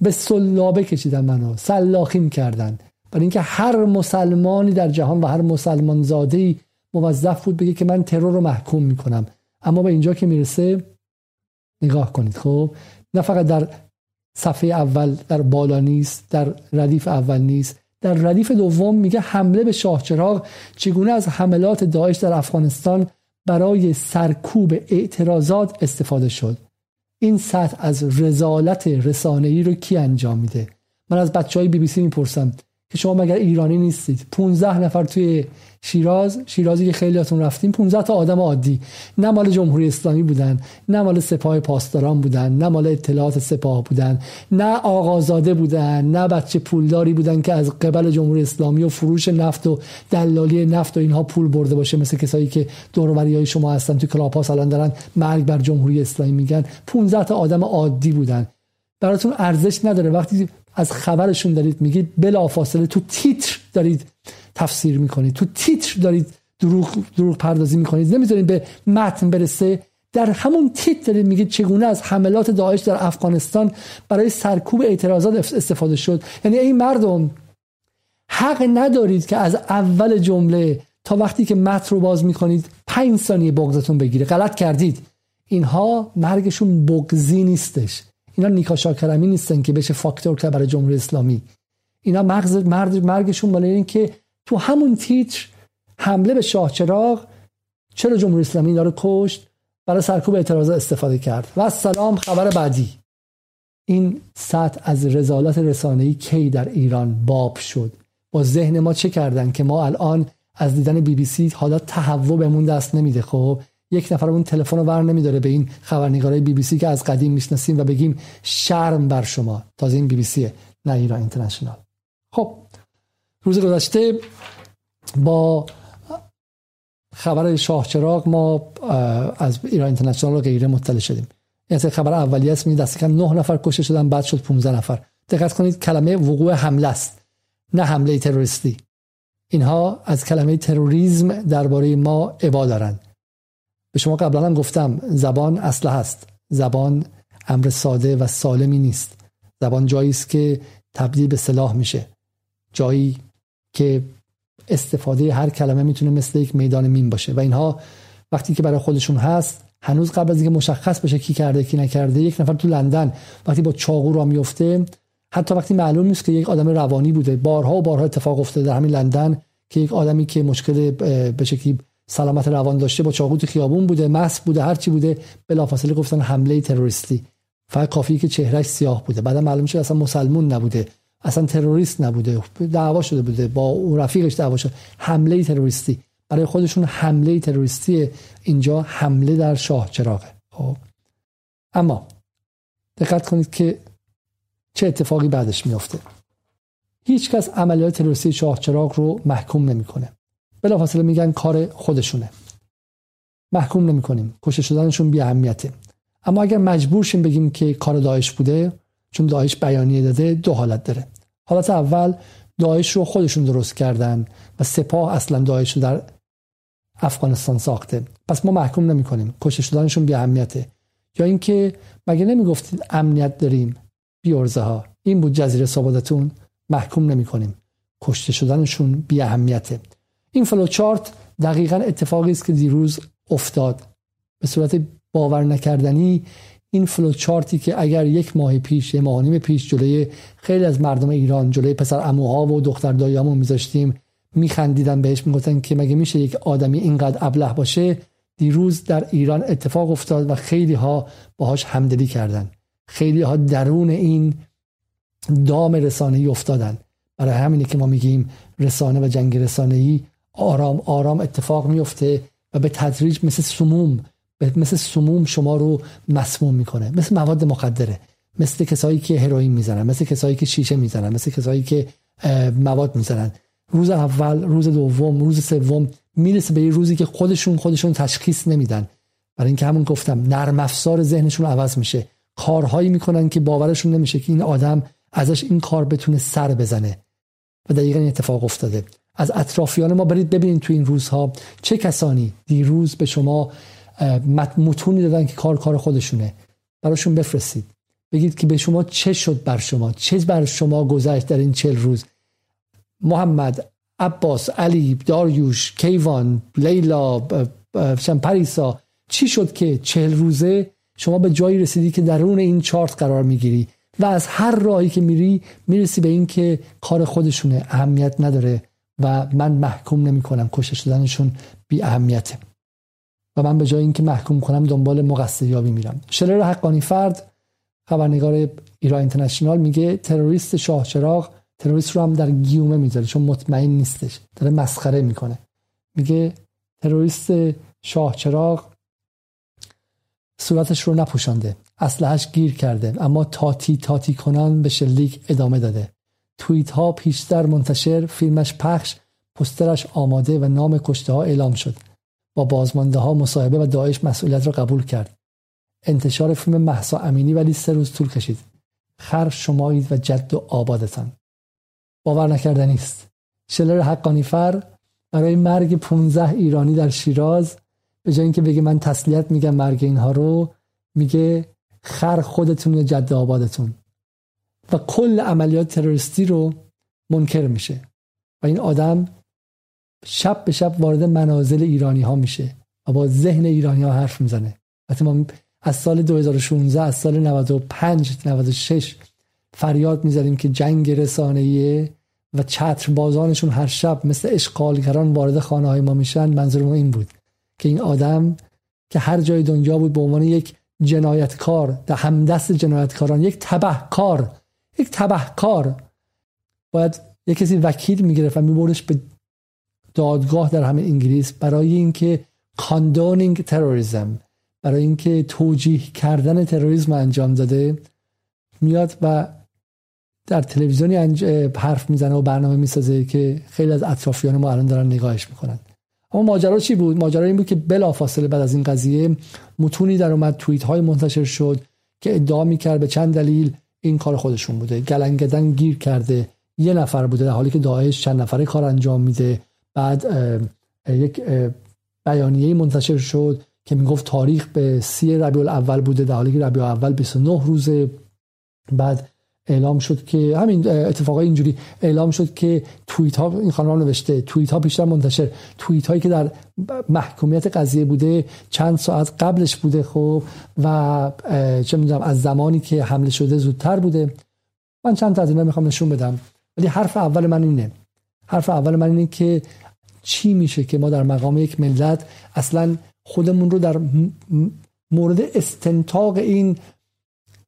به سلابه کشیدن منو سلاخیم کردن. برای اینکه هر مسلمانی در جهان و هر مسلمان زاده موظف بود بگه که من ترور رو محکوم می‌کنم. اما به اینجا که می‌رسه نگاه کنید. خب نه فقط در صفحه اول در بالا نیست در ردیف اول نیست. در ردیف دوم میگه حمله به شاهچراغ چگونه از حملات داعش در افغانستان برای سرکوب اعتراضات استفاده شد؟ این سطح از رزالت رسانه‌ای رو کی انجام میده؟ من از بچه های بی بی سی می‌پرسم. که شما مگر ایرانی نیستید. 15 نفر توی شیراز شیرازی که خیلیاتون رفتیم 15 تا آدم عادی. نه مال جمهوری اسلامی بودن نه مال سپاه پاسداران بودن نه مال اطلاعات سپاه بودن نه آقازاده بودن نه بچه پولداری بودن که از قبل جمهوری اسلامی و فروش نفت و دلالی نفت و اینها پول برده باشه مثل کسایی که دوروری های شما هستن تو کلاپاس الان دارن مرگ بر جمهوری اسلامی میگن. 15 تا آدم عادی بودن. براتون ارزش نداره. وقتی از خبرشون دارید میگید بلافاصله تو تیتر دارید تفسیر می‌کنید. تو تیتر دارید دروغ, دروغ پردازی می‌کنید. نمی‌ذارید به متن برسه. در همون تیتر دارید میگید چگونه از حملات داعش در افغانستان برای سرکوب اعتراضات استفاده شد. یعنی این مردم حق ندارید که از اول جمله تا وقتی که متن رو باز می‌کنید پنج ثانیه بغضتون بگیره. غلط کردید. اینها مرگشون بغزی نیستش. اینا نیکا شاکرمی نیستن که بشه فاکتور که برای جمهوری اسلامی. اینا مغز مرد مرگشون بالا این که تو همون تیتر حمله به شاه چراغ چرا جمهوری اسلامی رو کشت؟ برای سرکوب اعتراض استفاده کرد. و سلام خبر بعدی. این سطح از رزالت رسانه‌ای کی در ایران باب شد؟ با ذهن ما چه کردن که ما الان از دیدن بی بی سی حالا تهوع بهمون دست نمیده خب؟ یک نفر اون تلفن رو ور نمیداره به این خبرنگارای بی بی سی که از قدیم می‌شناسیم و بگیم شرم بر شما. تازه این بی بی سیه نه ایران اینترنشنال. خب روز گذشته با خبر شاه چراغ ما از ایران اینترنشنال رو غیره مطلع شدیم. این خبر اولیه است می دست کم 9 نفر کشته شدن بعد شد 15 نفر. دقت کنید کلمه وقوع حمله است نه حمله تروریستی. اینها از کلمه تروریسم درباره ما عبا دارند. به شما قبلا هم گفتم زبان اصله هست. زبان امر ساده و سالمی نیست. زبان جایی است که تبدیل به سلاح میشه. جایی که استفاده هر کلمه می‌تونه مثل یک میدان مین باشه. و اینها وقتی که برای خودشون هست هنوز قبل از اینکه مشخص بشه کی کرده کی نکرده یک نفر تو لندن وقتی با چاقو را میفته حتی وقتی معلوم نیست که یک آدم روانی بوده. بارها و بارها اتفاق افتاده در همین لندن که یک آدمی که مشکل به شکلی سلامت روان داشته با چاقو خیابون بوده مس بوده هر چی بوده. بلافاصله گفتن حمله تروریستی. فقط کافی که چهرهش سیاه بوده. بعد معلوم شد اصلا مسلمون نبوده. اصلا تروریست نبوده. دعوا شده بوده. با او رفیقش دعوا شد حمله تروریستی. برای خودشون حمله تروریستی اینجا حمله در شاه چراغه. خب. اما دقت کنید که چه اتفاقی بعدش میفته هیچ کس عملیات تروریستی شاه چراغ رو محکوم نمی‌کنه. بلافاصله میگن کار خودشونه. محکوم نمی کنیم کشته شدنشون بی اهمیته اما اگر مجبور شیم بگیم که کار داعش بوده چون داعش بیانیه داده دو حالت داره. حالت اول داعش رو خودشون درست کردن و سپاه اصلا داعش رو در افغانستان ساخته. پس ما محکوم نمی کنیم کشته شدنشون بی اهمیته یا اینکه مگه نمی‌گفتید امنیت داریم؟ بیارزه ها. این بود جزیره سابادتون. محکوم نمی کنیم کشته شدنشون بی اهمیته این فلوچارت دقیقا اتفاقی است که دیروز افتاد. به صورت باور نکردنی این فلوچارتی که اگر یک ماه پیش یه ماه پیش جلوی خیلی از مردم ایران جلوی پسر اموها و دختر دایامون میذاشتیم میخندیدن بهش می‌گفتن که مگه میشه یک آدمی اینقدر ابله باشه؟ دیروز در ایران اتفاق افتاد و خیلی ها باهاش همدلی کردن. خیلی ها درون این دام رسانه‌ای افتادن. برای همینه که ما میگیم رسانه و جنگ رسانه‌ای آرام آرام اتفاق میفته و به تدریج مثل سموم مثل سموم شما رو مسموم می‌کنه مثل مواد مخدره مثل کسایی که هروئین می‌زنن مثل کسایی که شیشه می‌زنن مثل کسایی که مواد می‌زنن. روز اول روز دوم روز سوم می‌رسه به یه روزی که خودشون خودشون تشخیص نمیدن. برای اینکه همون گفتم نرم افزار ذهنشون عوض میشه. کارهایی می‌کنن که باورشون نمیشه که این آدم ازش این کار بتونه سر بزنه. و دقیقا این اتفاق افتاده. از اطرافیان ما. برید ببینید تو این روزها چه کسانی دیروز به شما متونی دادن که کار کار خودشونه. براشون بفرستید. بگید که به شما چه شد بر شما؟ چه بر شما گذشت در این چل روز؟ محمد عباس علی داریوش کیوان لیلا پریسا. چی شد که چهل روزه شما به جایی رسیدی که درون این چارت قرار می‌گیری؟ و از هر راهی که میری می‌رسی به این که کار خودشونه. اهمیت نداره. و من محکوم نمی کنم کشته شدنشون بی اهمیته. و من به جای اینکه محکوم کنم دنبال مقصر یابی میرم. شلر حقانی فرد خبرنگار ایران اینترنشنال میگه تروریست شاه چراغ تروریست رو هم در گیومه می‌ذاره چون مطمئن نیستش. داره مسخره می‌کنه. میگه تروریست شاه چراغ صورتش رو نپوشانده. اسلحهش گیر کرده اما تاتی تاتی کنان به شلیک ادامه داده. توییت ها پیشتر منتشر فیلمش پخش پسترش آماده و نام کشته ها اعلام شد. با بازمانده ها مصاحبه و داعش مسئولیت را قبول کرد. انتشار فیلم محسا امینی ولی سه روز طول کشید. خر شمایید و جد و آبادتان. باور نکردنی است شلر حقانی فر برای مرگ 15 ایرانی در شیراز به جای اینکه بگه من تسلیت میگم مرگ اینها رو میگه خر خودتون جد آبادتون. و کل عملیات تروریستی رو منکر میشه. و این آدم شب به شب وارد منازل ایرانی ها میشه و با ذهن ایرانی ها حرف می‌زنه. وقتی ما از سال 2016 از سال 95 96 فریاد می‌زدیم که جنگ رسانه‌ای و چتر بازانشون هر شب مثل اشغالگران وارد خانه های ما میشن منظور ما این بود که این آدم که هر جای دنیا بود به عنوان یک جنایتکار در همدست جنایتکاران یک تبهکار یک تبهکار. باید یک کسی وکیل می‌گرفت و میبردش به دادگاه در همه انگلیس برای اینکه کاندونینگ تروریسم برای اینکه توجیه کردن تروریسم انجام داده. میاد و در تلویزیونی حرف می‌زنه و برنامه می‌سازه که خیلی از اطرافیان ما الان دارن نگاهش می‌کنن. اما ماجرا چی بود؟ ماجرا این بود که بلافاصله بعد از این قضیه متونی در اومد توییت های منتشر شد که ادعا می‌کرد به چند دلیل. این کار خودشون بوده. گلنگدن گیر کرده. یه نفر بوده در حالی که داعش چند نفره کار انجام میده. بعد یک بیانیه منتشر شد که می‌گفت تاریخ به سی ربیع الاول بوده در حالی که ربیع اول 29 روزه. بعد اعلام شد که همین اتفاقای اینجوری اعلام شد که توییت ها این خانم نوشته توییت ها بیشتر منتشر. توییت هایی که در محکومیت قضیه بوده چند ساعت قبلش بوده خب و چه می‌دونم از زمانی که حمله شده زودتر بوده. من چند تا از اینا می‌خوام نشون بدم. ولی حرف اول من اینه. حرف اول من اینه که چی میشه که ما در مقام یک ملت اصلا خودمون رو در مورد استنتاق این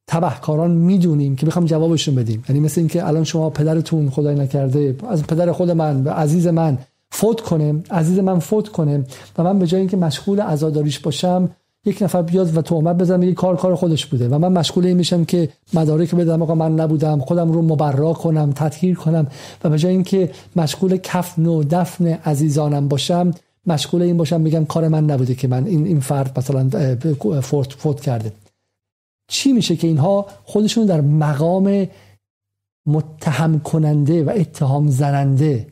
تبهکاران می‌دونیم که می‌خوام جوابشون بدیم. یعنی مثل اینکه الان شما پدرتون خدای نکرده از پدر خود من و عزیز من فوت کنه عزیز من فوت کنه و من به جای اینکه مشغول عزاداریش باشم یک نفر بیاد و تهمت بزنه میگه کار کار خودش بوده و من مشغول این میشم که مدارک بدم آقا من نبودم خودم رو مبرا کنم تطهیر کنم و به جای اینکه مشغول کفن و دفن عزیزانم باشم مشغول این باشم میگم کار من نبوده که من این این فرد مثلا فوت, فوت کرده. چی میشه که اینها خودشون در مقام متهم کننده و اتهام زننده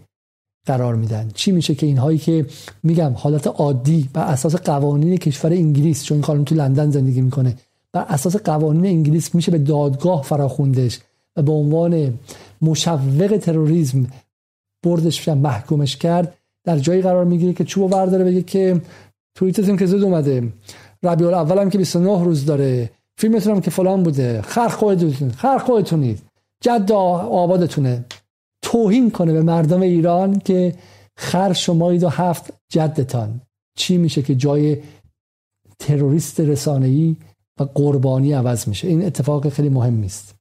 قرار میدن؟ چی میشه که اینهایی که میگم حالت عادی بر اساس قوانین کشور انگلیس چون این خانم تو لندن زندگی می‌کنه بر اساس قوانین انگلیس میشه به دادگاه فراخوندش و به عنوان مشوق تروریسم بردش و محکومش کرد در جایی قرار می‌گیره که چوب برداره بگه که توییتتون که زود اومده ربیع الاول هم که 29 روز داره فیلمتون هم که فلان بوده خر خودتون خر خودتونید جد آبادتونه. توهین کنه به مردم ایران که خر شمایید و هفت جدتان. چی میشه که جای تروریست رسانه‌ای و قربانی عوض میشه؟ این اتفاق خیلی مهم است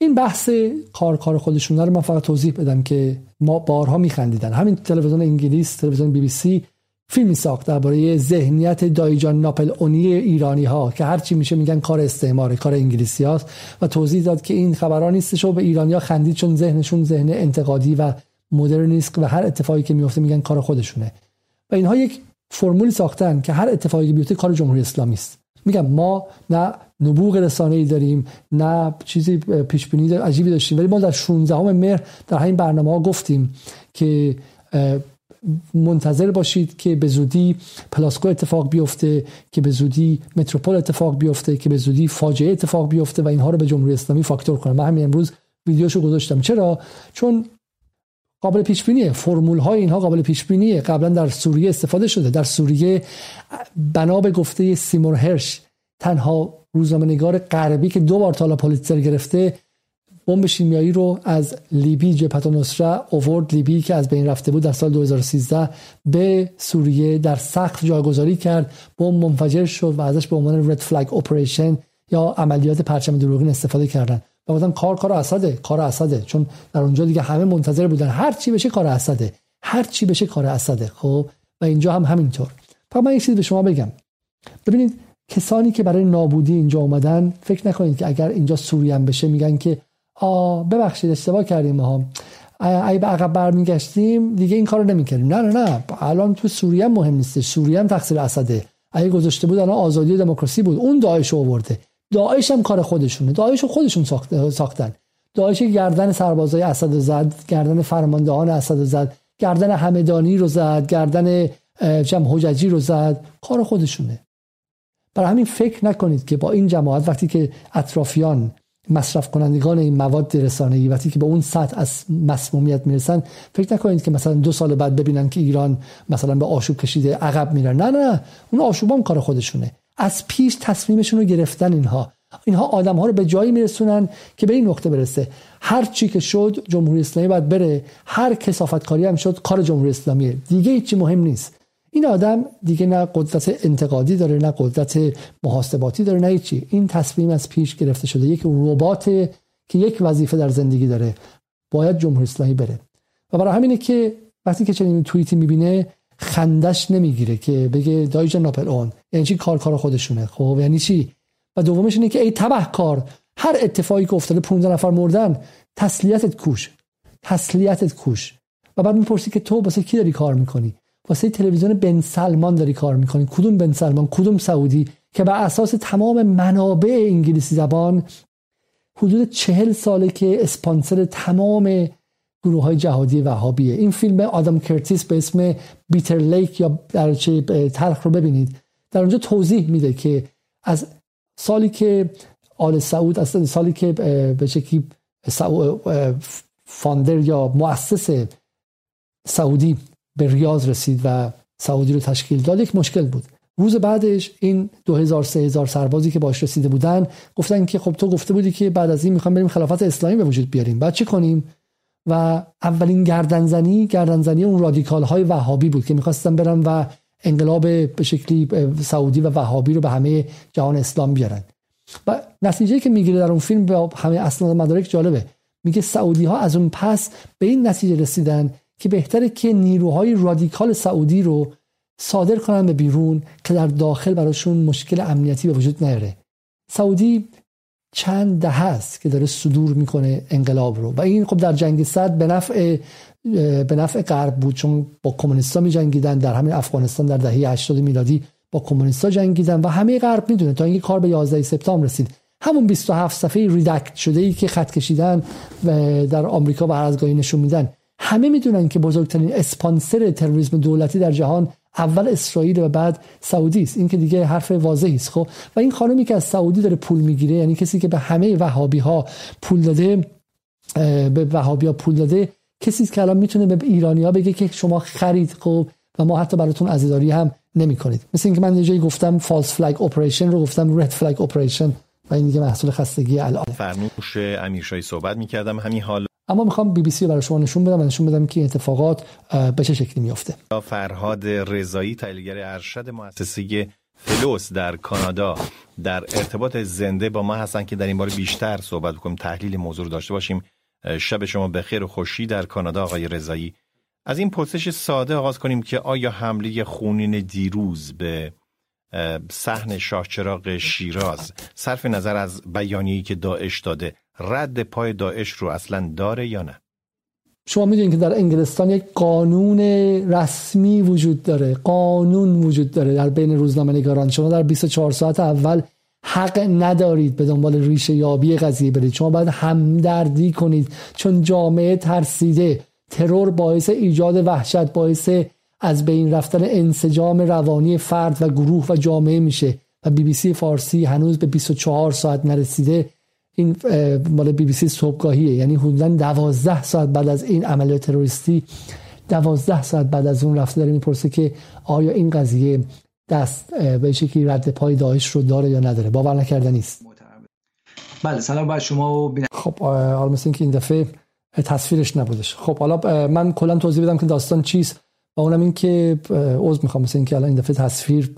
این بحث کار کار خودشون رو من فقط توضیح بدم که ما بارها میخندیدن. همین تلویزیون انگلیس تلویزیون بی بی سی فیلمی ساخت درباره ذهنیت دایجان ناپل اونی ایرانی ها که هرچی میشه میگن کار استعماره کار انگلیسی هاست و توضیح داد که این خبران نیستش و به ایرانیا خندید چون ذهنشون ذهن انتقادی و مدرنیست و هر اتفاقی که میفته میگن کار خودشونه. و اینها یک فرمولی ساختن که هر اتفاقی که بیفته کار جمهوری اسلامی است. میگم ما نه نبوغ رسانه ای داریم نه چیزی پیش بینی عجیبی داشتیم ولی ما در 16 مهر در همین برنامه ها گفتیم که منتظر باشید که به زودی پلاسکو اتفاق بیفته که به زودی متروپول اتفاق بیفته که به زودی فاجعه اتفاق بیفته و اینها رو به جمهوری اسلامی فاکتور کنه من همین امروز ویدیوشو گذاشتم. چرا؟ چون قابل پیش بینیه فرمول های اینها قابل پیش بینیه قبلا در سوریه استفاده شده. در سوریه بنا به گفته سیمور هرش تنها روزنامه‌نگار غربی که دو بار تالا پولیتزر گرفته بمب شیمیایی رو از لیبی جبهت نصره اوورد. لیبی که از بین رفته بود در سال 2013 به سوریه در سقف جاگذاری کرد. بمب منفجر شد و ازش به عنوان رد فلگ اپریشن یا عملیات پرچم دروغین استفاده کردن و گفتن کار کار اسده کار اسده. چون در اونجا دیگه همه منتظر بودن هر چی بشه کار اسده. هر چی بشه کار اسده. خب؟ و اینجا هم همینطور. فقط من یک چیزی به شما بگم. ببینید کسانی که برای نابودی اینجا اومدن فکر نکنید که اگر اینجا سوریه بشه میگن که آ ببخشید اشتباه کردیم ما. ای به عقب برمیگشتیم دیگه این کارو نمی‌کردیم. نه نه نه. الان تو سوریه مهم نیست. سوریه هم تقصیر اسده. اگه گذاشته بود الان آزادی دموکراسی بود. اون داعش آورده. داعش هم کار خودشونه. داعش خودشون ساختن. داعش گردن سربازای اسد زد گردن فرماندهان اسد زد گردن همدانی رو زد گردن جمع حججی رو زد. کار خودشونه. برای همین فکر نکنید که با این جماعت وقتی که اطرافیان مصرف کنندگان این مواد رسانه‌ای وقتی که به اون سطح از مسمومیت می‌رسن فکر نکنید که مثلا دو سال بعد ببینن که ایران مثلا به آشوب کشیده عقب میرن. نه نه اون آشوب هم کار خودشونه. از پیش تصمیمشون رو گرفتن اینها. اینها آدم ها رو به جایی میرسونن که به این نقطه برسه. هر چی که شد جمهوری اسلامی باید بره. هر کسافتکاری هم شد کار جمهوری اسلامیه. دیگه هیچی مهم نیست. این آدم دیگه نه قدرت انتقادی داره نه قدرت محاسباتی داره نه چی این تصمیم از پیش گرفته شده. یک ربات که یک وظیفه در زندگی داره. باید جمهوری اسلامی بره. و برای همینه که وقتی که چنین توییتی می‌بینه خندش نمی‌گیره که بگه دایج ناپل اون. یعنی چی؟ کار کار خودشونه. خب یعنی چی؟ و دومش اینه که ای تبه کار هر اتفاقی که افتاده 15 نفر مردن تسلیتت کوش. تسلیتت کوش. و بعد می‌پرسی که تو واسه کی داری کار می‌کنی؟ واسه تلویزیون بن سلمان داری کار می‌کنی. کدوم بن سلمان؟ کدوم سعودی؟ که بر اساس تمام منابع انگلیسی زبان حدود چهل ساله که اسپانسر تمام گروه های جهادی وهابیه. این فیلم آدام کرتیس به اسم Bitter Lake یا دریاچه تلخ رو ببینید. در اونجا توضیح میده که از سالی که آل سعود از سالی که به شکلی founder یا مؤسس سعودی به ریاض رسید و سعودی رو تشکیل داد یک مشکل بود. روز بعدش این 2000 3000 سربازی که باش رسیده بودن گفتن که خب تو گفته بودی که بعد از این می‌خوام بریم خلافت اسلامی به وجود بیاریم. بعد چه کنیم؟ و اولین گردنزنی گردنزنی اون رادیکال های وهابی بود که می‌خواستن برن و انقلاب به شکلی سعودی و وهابی رو به همه جهان اسلام بیارن. و نتیجه که می‌گیره در اون فیلم به همه اسناد مدارک جالبه. میگه سعودی ها از اون پس به این نتیجه رسیدن که بهتره که نیروهای رادیکال سعودی رو صادر کنن به بیرون که در داخل براشون مشکل امنیتی به وجود نیاره. سعودی چند ده هست که داره صدور می‌کنه انقلاب رو. و این خب در جنگ صد به نفع به نفع غرب بود چون با کمونیستا می جنگیدن در همین افغانستان در دهه 80 میلادی با کمونیستا جنگیدن و همه غرب می‌دونه. تا اینکه کار به 11 سپتامبر رسید. همون 27 صفحه ریدکت شده ای که خط کشیدن و در آمریکا و هر نشون میدن. همه می‌دونن که بزرگترین اسپانسر تروریسم دولتی در جهان اول اسرائیل و بعد سعودی است. این که دیگه حرف واضحی است خب؟ و این خانمی که از سعودی داره پول می‌گیره یعنی کسی که به همه وهابی ها پول داده به وهابی ها پول داده کسی که الان می‌تونه به ایرانی ها بگه که شما خرید خب؟ و ما حتی براتون عزاداری هم نمی کنید مثل اینکه من یه گفتم false flag operation رو گفتم red flag operation و این دیگه محصول خستگی الان.
فرنوش امیرشاهی صحبت می‌کردم. همین حال
اما می‌خوام بی بی سی برای شما نشون بدم و نشون بدم که اتفاقات به چه شکلی میفته.
فرهاد رضایی تحلیلگر ارشد مؤسسه فلوس در کانادا در ارتباط زنده با ما هستن که در این باره بیشتر صحبت کنیم تحلیل موضوع رو داشته باشیم. شب شما بخیر و خوشی در کانادا آقای رضایی. از این پرسش ساده آغاز کنیم که آیا حمله خونین دیروز به صحن شاهچراغ شیراز صرف نظر از بیانیه‌ای که داعش داده رد پای داعش رو اصلا داره یا نه؟
شما می‌دونید که در انگلستان یک قانون رسمی وجود داره قانون وجود داره در بین روزنامه نگاران. شما در 24 ساعت اول حق ندارید به دنبال ریشه یابی قضیه برید. شما باید همدردی کنید چون جامعه ترسیده. ترور باعث ایجاد وحشت باعث از بین رفتن انسجام روانی فرد و گروه و جامعه میشه. و بی بی سی فارسی هنوز به 24 ساعت نرسیده. این مال بی بی سی صبحگاهیه. یعنی حدودا 12 ساعت بعد از این عملیات تروریستی 12 ساعت بعد از اون رفته داره می‌پرسه که آیا این قضیه دست به شکلی رد پای داعش رو داره یا نداره. باور نکردنی نیست.
بله سلام بر شما و
خب حالا مثل اینکه این دفعه تصویرش نبودش. خب حالا من کلا توضیح بدم که داستان چیست. و اونم این که عذر می‌خوام مثل اینکه الان این دفعه تصویر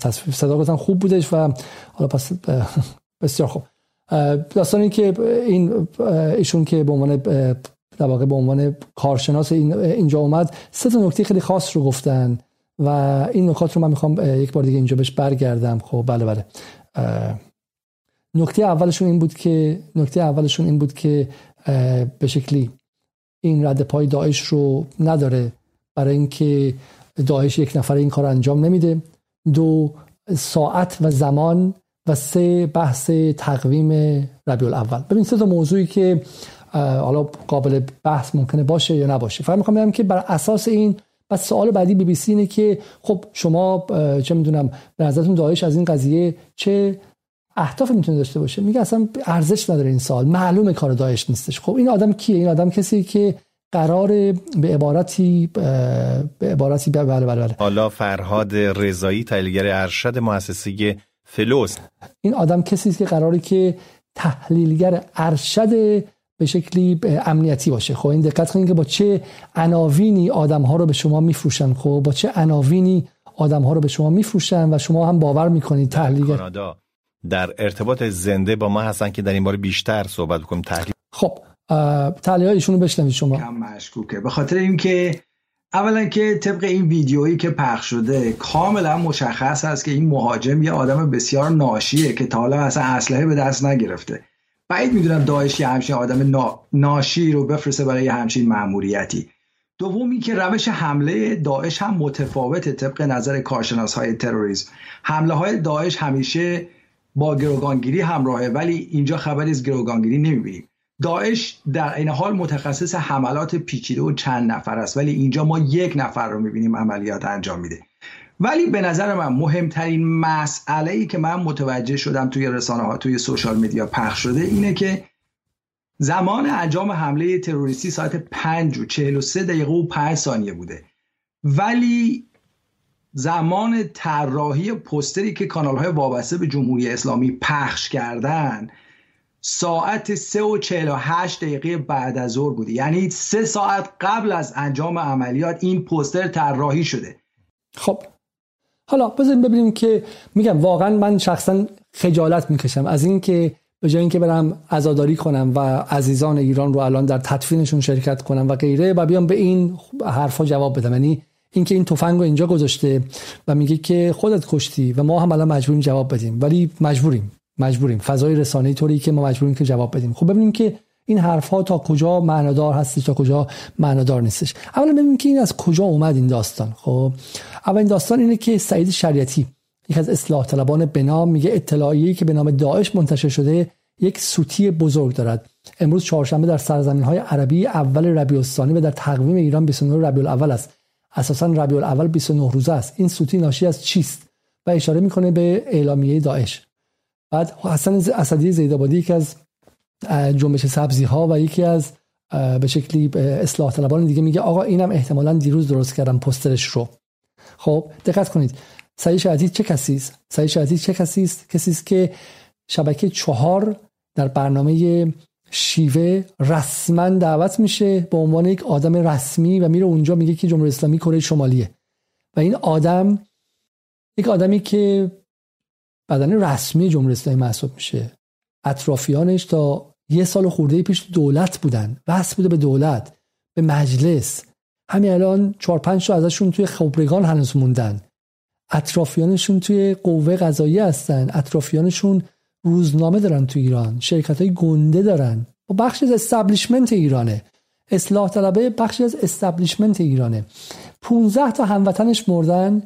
تصویر صدا خوب بودش و حالا پس بسیار خوب. داستان این که این ایشون که به عنوان در واقع به عنوان کارشناس این اینجا اومد سه تا نکته خیلی خاص رو گفتن و این نکات رو من می‌خوام یک بار دیگه اینجا بهش برگردم. خب بله بله. نکته اولشون این بود که نکته اولشون این بود که به شکلی این رد پای داعش رو نداره. برای اینکه داعش یک نفر این کار انجام نمیده. دو ساعت و زمان و سه بحث تقویم ربیع الاول. ببین سه تا موضوعی که حالا قابل بحث ممکنه باشه یا نباشه. فقط می‌خوام بگم که بر اساس این پس سوال بعدی بی بی سی اینه که خب شما چه می‌دونم به نظرتون داعش از این قضیه چه اهداف می‌تونه داشته باشه؟ میگه اصلا ارزش نداره این سال معلومه کار داعش نیستش. خب این آدم کیه؟ این آدم کسی که قرار به عبارتی به عبارتی بله بله بله.
حالا فرهاد رضایی تحلیلگر ارشد مؤسسه فلوس.
این آدم کسی است که قراری که تحلیلگر ارشد به شکلی امنیتی باشه. خب این دقت کنید که با چه عناوینی آدم ها رو به شما میفروشن. خب با چه عناوینی آدم ها رو به شما میفروشن و شما هم باور می‌کنید تحلیلگر
کانادا در ارتباط زنده با ما هستن که در این باره بیشتر صحبت کنیم تحلیل
خب تحلیل ایشون رو بشنوید شما.
کم مشکوکه. به خاطر اینکه اولا که طبق این ویدیویی که پخش شده کاملا مشخص است که این مهاجم یه آدم بسیار ناشیه که تا حالا اصلا اسلحه به دست نگرفته. بعید می‌دونم داعش یه همچین آدم ناشی رو بفرسته برای همچین مأموریتی. دومی که روش حمله داعش هم متفاوته طبق نظر کارشناس های تروریسم. حمله های داعش همیشه با گروگانگیری همراهه ولی اینجا خبری از گروگانگیری نمی‌بینیم. داعش در این حال متخصص حملات پیچیده و چند نفر است. ولی اینجا ما یک نفر رو می‌بینیم عملیات انجام میده. ولی به نظر من مهمترین مسئله ای که من متوجه شدم توی رسانه ها توی سوشال میدیا پخش شده اینه که زمان انجام حمله تروریستی ساعت 5 و 43 دقیقه و 5 ثانیه بوده. ولی زمان طراحی پستری که کانال های وابسته به جمهوری اسلامی پخش کردن ساعت 3 و 48 دقیقه بعد از ظهر بوده. یعنی سه ساعت قبل از انجام عملیات این پوستر طراحی شده.
خب. حالا بذاریم ببینیم که میگم واقعا من شخصا خجالت می‌کشم. از اینکه به جای اینکه برم عزاداری کنم و عزیزان ایران رو الان در تدفینشون شرکت کنم و غیره و بیام به این حرفا جواب بدم. یعنی اینکه این تفنگ رو اینجا گذاشته و میگه که خودت کشتی و ما هم الان مجبوریم جواب بدیم. ولی مجبوریم. مجبوریم. فضای رسانه‌ای طوری که ما مجبوریم که جواب بدیم. خب ببینیم که این حرف ها تا کجا معنادار هستش تا کجا معنادار نیستش. اولا ببینیم که این از کجا اومد این داستان. خب اولین داستان اینه که سعید شریعتی یک از اصلاح طلبان بنا میگه اطلاعیه‌ای که به نام داعش منتشر شده یک سوتی بزرگ دارد. امروز چهارشنبه در سرزمین های عربی اول ربیع الثانی و در تقویم ایران 29 ربیع الاول است. اساسا ربیع الاول 29 روزه است. این سوتی ناشی از چیست؟ و اشاره می‌کنه به اعلامیه داعش. بعد حسن اسدی زیدآبادی یکی از جنبش سبزی ها و یکی از به شکلی اصلاح طلبان دیگه میگه آقا اینم احتمالا دیروز درست کردم پسترش رو. خب دقت کنید. سعید شهدی چه کسی است؟ سعید شهدی چه کسی است؟ کسی است که شبکه چهار در برنامه شیوه رسما دعوت میشه به عنوان یک آدم رسمی و میره اونجا میگه که جمهوری اسلامی کره شمالیه. و این آدم یک آدمی که بدن رسمی جمهوری اسلامی محسوب میشه. اطرافیانش تا یه سال خورده پیش دولت بودن. وصل بوده به دولت به مجلس. همین الان چهار پنج تا ازشون توی خبرگان هنوز موندن. اطرافیانشون توی قوه قضاییه هستن. اطرافیانشون روزنامه دارن تو ایران. شرکت های گنده دارن. و بخشی از establishment ایرانه. اصلاح طلبه بخشی از establishment ایرانه. 15 تا هموطنش مردن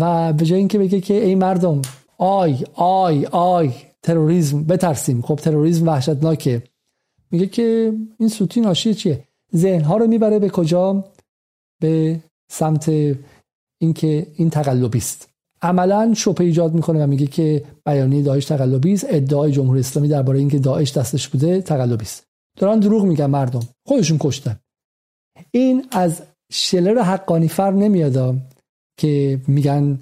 و به جای اینکه بگه که ای مردم آی آی آی تروریسم. بترسیم. خب تروریسم وحشتناکه. میگه که این سوتی ناشی چیه؟ ذهن ها رو می‌بره به کجا؟ به سمت اینکه این تقلبی است عملا شبهه ایجاد می‌کنه و میگه که بیانیه داعش تقلبی است ادعای جمهوری اسلامی درباره اینکه داعش دستش بوده تقلبی است دارن دروغ میگن مردم. خودشون کشتن. این از شلر حقانی فر نمیاد که میگن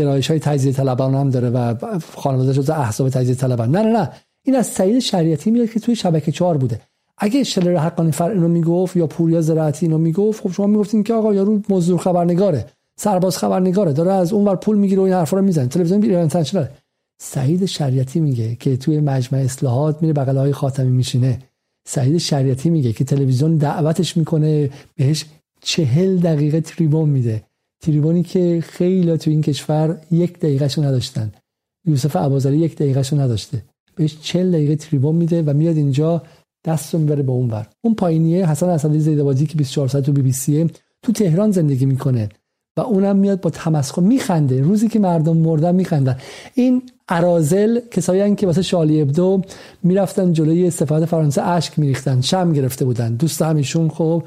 گرایش های تجزیه طلبان هم داره و خانواده جز احزاب تجزیه طلبان. نه نه نه. این از سعید شریعتی میاد که توی شبکه چهار بوده. اگه شلر حقانی فر اینو می‌گفت یا پوریا زراعتی اینو می‌گفت خب شما می‌گفتین که آقا یارو مزدور خبرنگاره سرباز خبرنگاره داره از اون ور پول می‌گیره و این حرفا رو می‌زنه. تلویزیون ایران اینترنشنال سعید شریعتی میگه که توی مجمع اصلاحات میره بغل های خاتمی میشینه. سعید شریعتی میگه که تلویزیون دعوتش می‌کنه بهش چهل دقیقه تریبون میده. تریبونی که خیلی تو این کشور یک دقیقهشو نداشتن. یوسف عبازلی یک دقیقهشو نداشته. بهش چهل دقیقه تریبون میده و میاد اینجا دستو می‌بره به اون اون پایینیه حسن اسدی زیدآبادی که 24 ساعت تو بی بی سیه تو تهران زندگی می‌کنه و اونم میاد با تمسخر میخنده. روزی که مردم مردن میخندن. این ارازل کسایی که واسه شالی ابدو می‌رفتن جلوی استفاده فرانسه اشک میریختن. شم گرفته بودن. دوست همیشون خب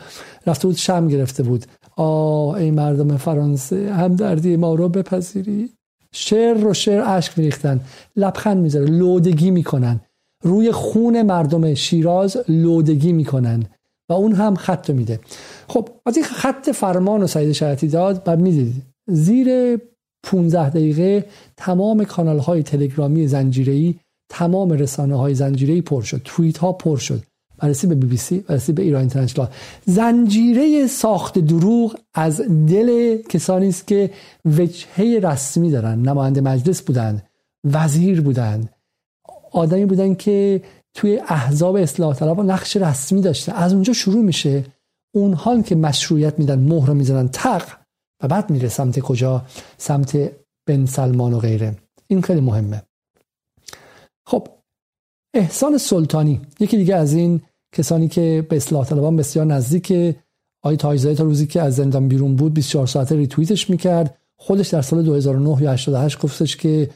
رفته بود شم گرفته بود. آه ای مردم فرانسه هم دردی ما رو بپذیری. شعر رو شعر اشک میریختن. لبخند می‌ذاره لودگی می‌کنن. روی خون مردم شیراز لودگی می‌کنن. و اون هم خط میده. خب از این خط فرمان و سعید شرطی داد و می‌دید. زیر 15 دقیقه تمام کانال های تلگرامی زنجیری تمام رسانه های زنجیری پر شد. توییت ها پر شد. بررسی به بی بی سی بررسی به ایران اینترنشنال. زنجیره ساخت دروغ از دل کسانی است که وجهه رسمی دارن نماینده مجلس بودن وزیر بودن آدمی بودن که توی احزاب اصلاح طلب نقش رسمی داشته. از اونجا شروع میشه. اونها که مشروعیت میدن مهر می‌زنن تق و بعد میره سمت کجا؟ سمت بن سلمان و غیره. این خیلی مهمه. خب احسان سلطانی یکی دیگه از این کسانی که به اصلاح طلبان بسیار نزدیک آی تایزایی تا روزی که از زندان بیرون بود 24 ساعته ریتویتش می‌کرد. خودش در سال 2009 یا 88 گفتش که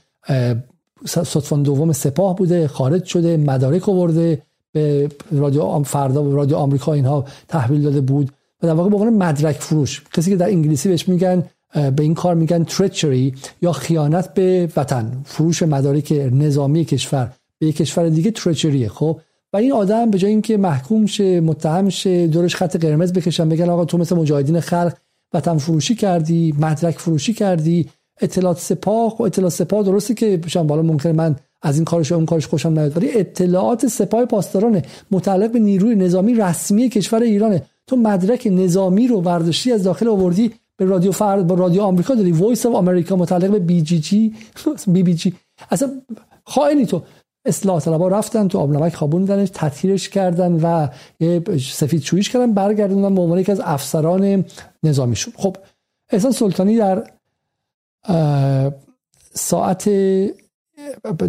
صدفان دوم سپاه بوده خارج شده مدارک آورده به رادیو فردا و رادیو آمریکا اینها تحویل داده بود. و در واقع به مدرک فروش کسی که در انگلیسی بهش میگن به این کار میگن تریچری یا خیانت به وطن فروش مدارک نظامی کشور. به یک کشور دیگه treachery ـه خب؟ و این آدم به جای اینکه محکوم شه متهم شه دورش خط قرمز بکشن بگن آقا تو مثل مجاهدین خلق وطن فروشی کردی مدرک فروشی کردی اطلاعات سپاه و خب اطلاعات سپاه درسته که بشم بالا ممکن من از این کارش اون کارش خوشم نیاد ولی اطلاعات سپاه پاسداران متعلق به نیروی نظامی رسمی کشور ایرانه. تو مدرک نظامی رو برداشتی از داخل آوردی به رادیو فردا با رادیو آمریکا داری Voice of America متعلق به بی بی جی بی بی جی اصلا خائنی تو. اصلاح طلبا رفتن تو آب نمک خوابوندنش تطهیرش کردن و سفید چویش کردن برگردوندن به عنوان یکی از افسران نظامیشون. خب احسان سلطانی در ساعت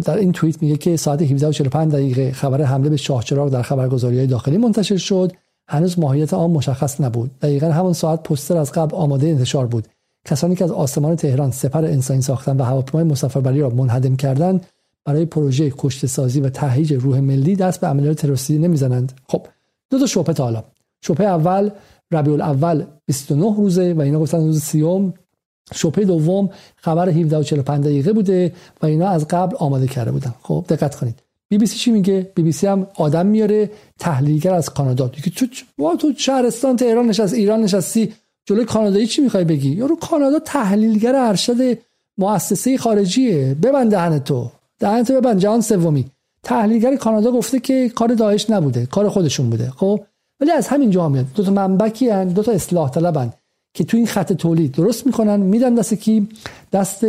در این توییت میگه که ساعت 17 و 45 دقیقه خبر حمله به شاهچراغ در خبرگزاری های داخلی منتشر شد. هنوز ماهیت آن مشخص نبود. دقیقا همون ساعت پستر از قبل آماده انتشار بود. کسانی که از آسمان تهران سپر انسانی ساختن و هواپیمای مسافربری را منهدم کردند برای پروژه کشته سازی و تهییج روح ملی دست به عملیات تروریستی نمی‌زنند. خب دو تا شبهه تا حالا. شبهه اول ربیع الاول 29 روزه و اینا گفتن روز سی‌ام. شبهه دوم خبر 17 و 45 دقیقه بوده و اینا از قبل آماده کرده بودن. خب دقت کنید. بی بی سی چی میگه؟ بی بی سی هم آدم میاره تحلیلگر از کانادا. دیگه تو تو شهرستان تهران نشست ایران نشستی. جلوی کانادایی چی می‌خوای بگی؟ یارو کانادا تحلیلگر ارشد مؤسسه خارجیه. ببند دهن تو دهن تو ببند جهان سومی. تحلیلگر کانادا گفته که کار داعش نبوده کار خودشون بوده خب؟ ولی از همین جا میاد. دو تا منبکی هن دو تا اصلاح طلبن که تو این خط تولید درست می‌کنن میدن دست کی؟ دست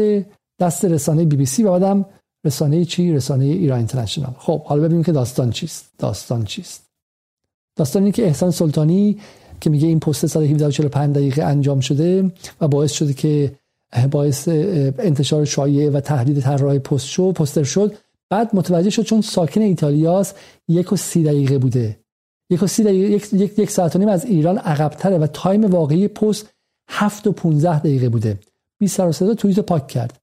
دست رسانه بی بی سی و بعدم رسانه چی؟ رسانه ایران اینترنشنال. خب حالا ببینیم که داستان چیست. داستان چیست؟ داستانی که احسان سلطانی که میگه این پست ساعت 1745 دقیقه انجام شده و باعث شده که باعث انتشار شایعه و تهدید طراح پست شو پستر شد. بعد متوجه شد چون ساکن ایتالیاست یک و سی دقیقه بوده. یک و سی دقیقه یک, یک, یک ساعت و نیم از ایران عقبتره و تایم واقعی پست هفت و 15 دقیقه بوده. بی سر و صدا توییتو پاک کرد.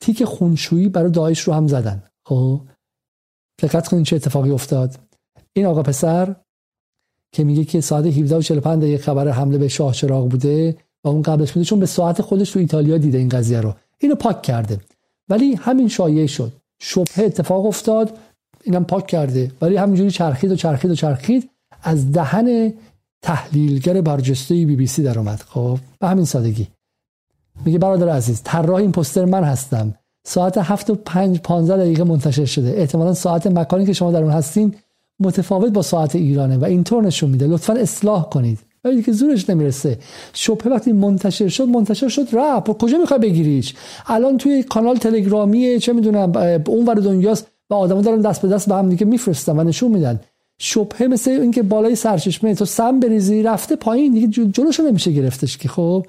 تیک خون‌شویی برای داعش رو هم زدن. خب؟ دقت کنید چه اتفاقی افتاد. این آقا پسر که میگه که ساعت 17 و 45 دقیقه خبر حمله به شاه چراغ بوده و اون قبلش بوده چون به ساعت خودش تو ایتالیا دیده این قضیه رو. اینو پاک کرده. ولی همین شایعه شد. شبهه اتفاق افتاد اینم پاک کرده. ولی همینجوری چرخید و چرخید و چرخید از دهن تحلیلگر برجسته بی بی سی در اومد. خب به همین سادگی. میگه برادر عزیز طراح این پستر من هستم. ساعت 7 و 5 15 دقیقه منتشر شده. احتمالا ساعت مکانی که شما در اون هستین متفاوت با ساعت ایرانه و اینطور نشون میده. لطفا اصلاح کنید. ولی که زورش نمی‌رسه. شبه وقتی منتشر شد منتشر شد رپ کجا می‌خوای بگیریش؟ الان توی کانال تلگرامی چه می‌دونم اون ور دنیاست و آدمو دارن دست به دست به هم دیگه میفرستن و نشون میدن. شبهه مثل اینکه بالای سرچشمه تو سم بریزی رفته پایین. دیگه جلوشو نمیشه گرفتش که خب.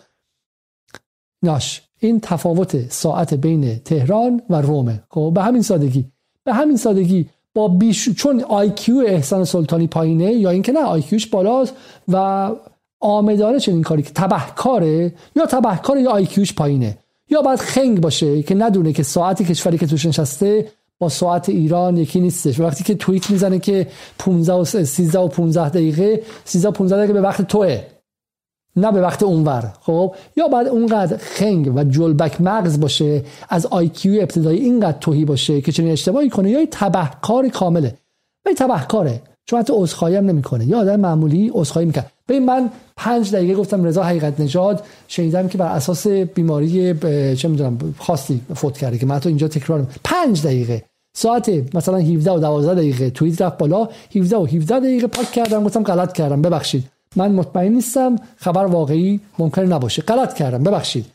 ناش این تفاوت ساعت بین تهران و رومه. خب به همین سادگی. به همین سادگی با بیش چون آیکیو احسان سلطانی پایینه یا اینکه نه آیکیوش بالاست و آمدانه چنین کاری که تبهکاره یا تبهکاره یا آیکیوش پایینه. یا باید خنگ باشه که ندونه که ساعت کشوری که توش نشسته با ساعت ایران یکی نیستش. وقتی که توییت می‌زنه که 15 و 13 و 15 دقیقه 13 و 15 دقیقه به وقت توه. نه به وقت اونور. خب؟ یا بعد اونقدر خنگ و جلبک مغز باشه از آیکیو ابتدایی اینقدر توهی باشه که چنین اشتباهی کنه یا تبهکار کامله. ولی تبهکاره. چون حتی عذرخواهی هم نمی‌کنه. یا آدم معمولی عذرخواهی می‌کنه ببین من پنج دقیقه گفتم رضا حقیقت نژاد شنیدم که بر اساس بیماری چه می‌دونم خاصی فوت کرده که من تو اینجا تکرار پنج دقیقه. ساعت مثلا 17 و 12 دقیقه. توییت رفت بالا. 17 و 17 دقیقه پاک کردم گفتم غلط کردم. ببخشید. من مطمئن نیستم خبر واقعی ممکن نباشه. غلط کردم. ببخشید.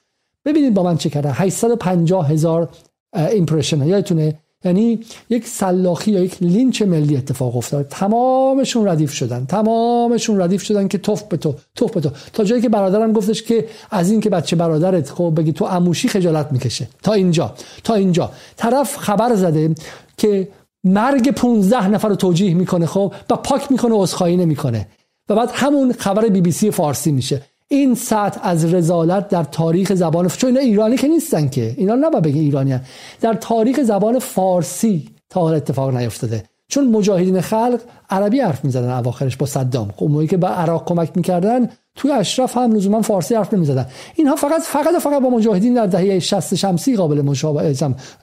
ببینید با من چه کردن 850 هزار impression یادتونه؟ یعنی یک سلاخی یا یک لینچ ملی اتفاق افتاد. تمامشون ردیف شدن. تمامشون ردیف شدن که توف به تو توف به تو. تا جایی که برادرم گفتش که از این که بچه برادرت خب بگی تو عموشی خجالت می‌کشه. تا اینجا. تا اینجا. طرف خبر زده که مرگ 15 نفر رو توجیه می‌کنه خب و پاک می‌کنه و عذرخواهی نمی‌کنه. بعد همون خبر بی بی سی فارسی میشه. این سطح از رزالت در تاریخ زبان چون اینا ایرانی که نیستن که. اینا نباید بگه ایرانی در تاریخ زبان فارسی تا حال اتفاق نیفتاده. چون مجاهدین خلق عربی حرف می‌زدن اواخرش با صدام. خب موقعی که به عراق کمک می‌کردن توی اشرف هم لزوما فارسی حرف نمی‌زدن. اینها فقط فقط فقط با مجاهدین در دهه 60 شمسی قابل مشابه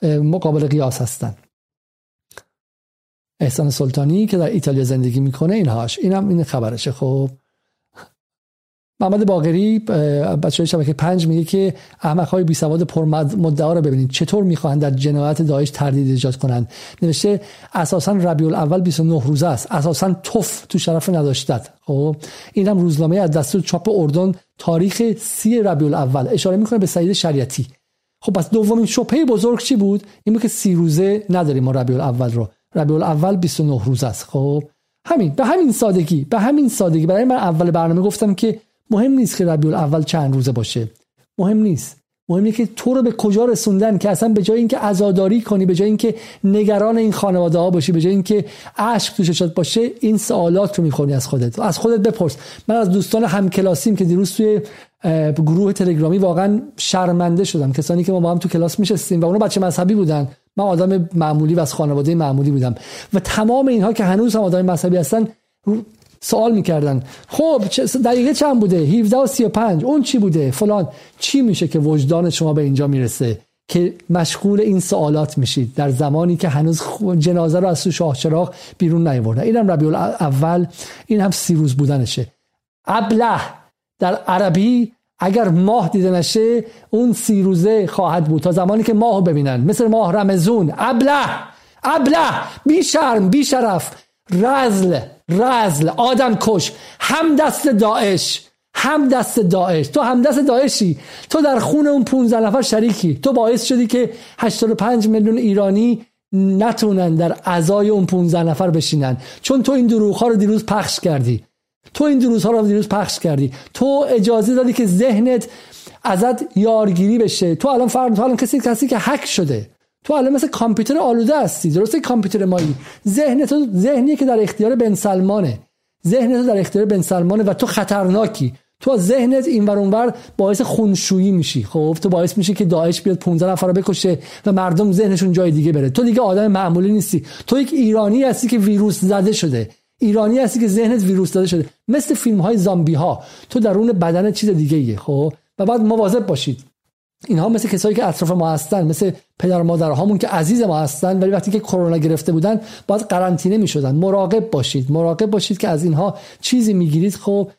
مقابل قیاس هستند احسان سلطانی که در ایتالیا زندگی می‌کنه اینهاش. اینم این خبرشه خب. محمد باقری بچه شبکه پنج میگه که احمق های بی سواد پر مدعا رو ببینید. چطور می‌خواهند در جنایت داعش تردید ایجاد کنند؟ نوشته اساسا ربیع الاول 29 روزه است. اساسا توف تو شرف نداشتت. خب. این هم روزنامه از دستور چاپ اردن تاریخ سی ربیع الاول. اشاره می‌کنه به سعید شریعتی. خب پس دومین شبهه بزرگ چی بود؟ این بود که سی روزه نداریم ما ربیع الاول رو. ربیع الاول 29 روز است. خب همین به همین سادگی به همین سادگی. برای من اول برنامه گفتم که مهم نیست که ربیع الاول چند روزه باشه. مهم نیست. مهم اینه که تو رو به کجا رسوندن که اصلا به جای اینکه عزاداری کنی به جای اینکه نگران این خانواده ها باشی به جای اینکه عشق تو شد باشه این سوالات رو می‌خونی از خودت. از خودت بپرس. من از دوستان همکلاسیم که دیروز توی گروه تلگرامی واقعا شرمنده شدم. کسانی که ما با هم تو کلاس میشستیم و اونو بچه مذهبی بودن. من آدم معمولی و از خانواده معمولی بودم. و تمام اینها که هنوز هم آدم مذهبی هستن سوال می‌کردن. خب دقیقه چند بوده؟ 17 و 35 اون چی بوده؟ فلان. چی میشه که وجدان شما به اینجا می‌رسه؟ که مشغول این سوالات میشید در زمانی که هنوز جنازه رو از تو شاه چراغ بیرون نیاوردن. اینم ربیع اول این هم سیروز بودنشه. ابله. در عربی اگر ماه دیده نشه اون سیروزه خواهد بود تا زمانی که ماه ببینن. مثل ماه رمزون ابله! ابله! بی شرم بی شرف. رزل رزل. آدم کش. هم دست داعش. هم دست داعش. تو هم دست داعشی. تو در خون اون 15 نفر شریکی. تو باعث شدی که 85 میلیون ایرانی نتونن در ازای اون 15 نفر بشینن. چون تو این دروغ ها رو دیروز پخش کردی. تو این دروغ ها رو دیروز پخش کردی. تو اجازه دادی که ذهنت ازت یارگیری بشه. تو الان فرض تو الان کسی کسی که هک شده. تو الان مثل کامپیوتر آلوده هستی. درسته کامپیوتر مایی. ذهن تو ذهنیه که در اختیار بن سلمانه. ذهن تو در اختیار بن سلمانه و تو خطرناکی. تو ذهنت این اونور باعث خونشویی میشی. خب تو باعث میشی که داعش بیاد 15 نفر رو بکشه و مردم ذهنشون جای دیگه بره. تو دیگه آدم معمولی نیستی. تو یک ایرانی هستی که ویروس زده شده. ایرانی هستی که ذهنت ویروس زده شده. مثل فیلم های زامبی ها تو درون بدن چیز دیگه ایه خب؟ و بعد مواظب باشید. اینها مثل کسایی که اطراف ما هستن مثل پدر مادرهامون که عزیز ما هستن ولی وقتی که کرونا گرفته بودن باید قرنطینه می‌شدن. مراقب باشید. مراقب باشید که از اینها چیزی می‌گیرید. خب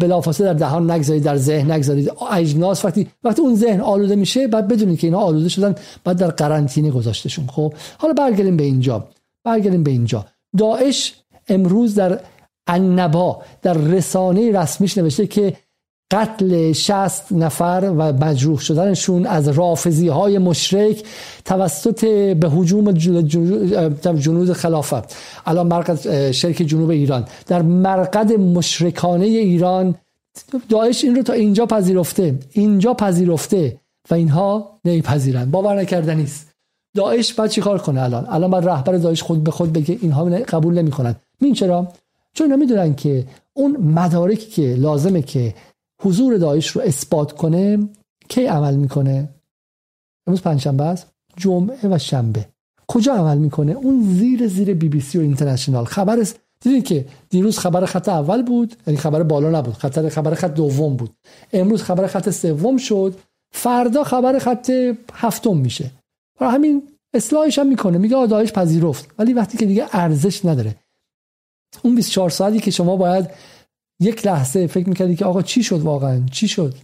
بلافاصله در دهان نگذارید در ذهن نگذارید. اجناس وقتی وقتی اون ذهن آلوده میشه بعد بدونید که اینها آلوده شدن بعد در قرنطینه گذاشتشون. خب حالا برگردیم به اینجا. برگردیم به اینجا. داعش امروز در النبا در رسانه رسمیش نوشته که قتل 60 نفر و مجروح شدنشون از رافزی های مشرک توسط به حجوم جنود خلافت. الان مرقد شرک جنوب ایران. در مرقد مشرکانه ایران داعش این رو تا اینجا پذیرفته اینجا پذیرفته و اینها نمیپذیرن باور نکردنی است داعش بعد چیکار کنه الان؟ الان بعد رهبر داعش خود به خود بگه اینها قبول نمی‌کنن. این چرا؟ چون اینا می‌دونن که اون مدارکی که لازمه که حضور داعش رو اثبات کنه کی عمل می‌کنه؟ امروز پنجشنبه است جمعه و شنبه. کجا عمل می‌کنه؟ اون زیر زیر بی بی سی و اینترنشنال. خبر دیدین که دیروز خبر خط اول بود یعنی خبر بالا نبود خطر خبر خط دوم بود. امروز خبر خط سوم شد فردا خبر خط هفتم میشه. برای همین اصلاحش هم می‌کنه. میگه آدایش پذیرفت. ولی وقتی که دیگه ارزش نداره. اون 24 ساعتی که شما باید یک لحظه فکر می‌کردی که آقا چی شد واقعا؟ چی شد؟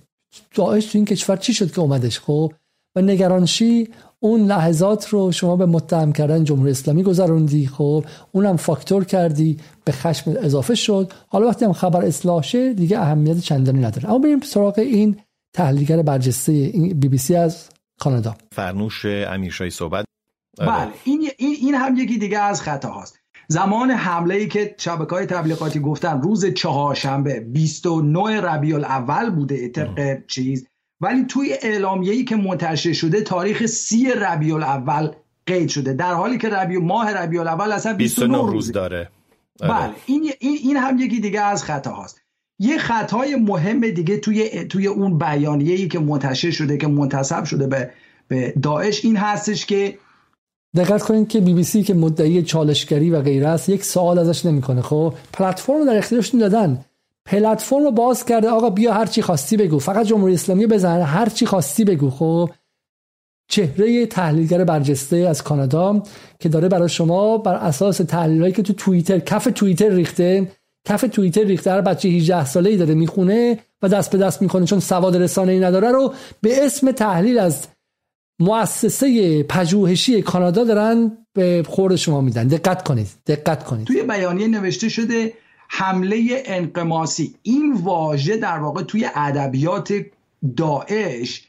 داعش تو این کشور چی شد که اومدش خب و نگرانشی اون لحظات رو شما به متهم کردن جمهوری اسلامی گذروندی خب اونم فاکتور کردی به خشم اضافه شد. حالا وقتی هم خبر اصلاح شه دیگه اهمیت چندانی نداره. اما بریم سراغ این تحلیلگر برجسته بی بی سی از کانادا.
فرنوش امیرشاهی صحبت.
بله این, این هم یکی دیگه از خطا هاست زمان حمله ای که شبکه های تبلیغاتی گفتن روز چهارشنبه 29 ربیع الاول بوده طبق چیز ولی توی اعلامیه ای که منتشر شده تاریخ سی ربیع الاول قید شده. در حالی که ربیع ماه ربیع الاول اصلا 29 روز
داره.
آره. بله این, این هم یکی دیگه از خطا هاست یه خطای مهم دیگه توی توی اون بیانیه ای که منتشر شده که منتصب شده به به داعش این هستش که
دقت کنید که بی بی سی که مدعی چالشگری و غیره است یک سوال ازش نمی‌کنه. خب پلتفرم در اختیارشون دادن پلتفرم رو باز کرده آقا بیا هر چی خواستی بگو. فقط جمهوری اسلامی بزن هر چی خواستی بگو. خب چهره تحلیلگر برجسته از کانادا که داره برای شما بر اساس تحلیلایی که تو توییتر کف توییتر ریخته کف توییتر ریخته هر بچه 18 ساله ای داره می‌خونه و دست به دست می‌کنه چون سواد رسانه ای نداره رو به اسم تحلیل از مؤسسه پژوهشی کانادا دارن به خورد شما میدن. دقت کنید. دقت کنید.
توی بیانیه نوشته شده حمله انقماسی. این واژه در واقع توی ادبیات داعش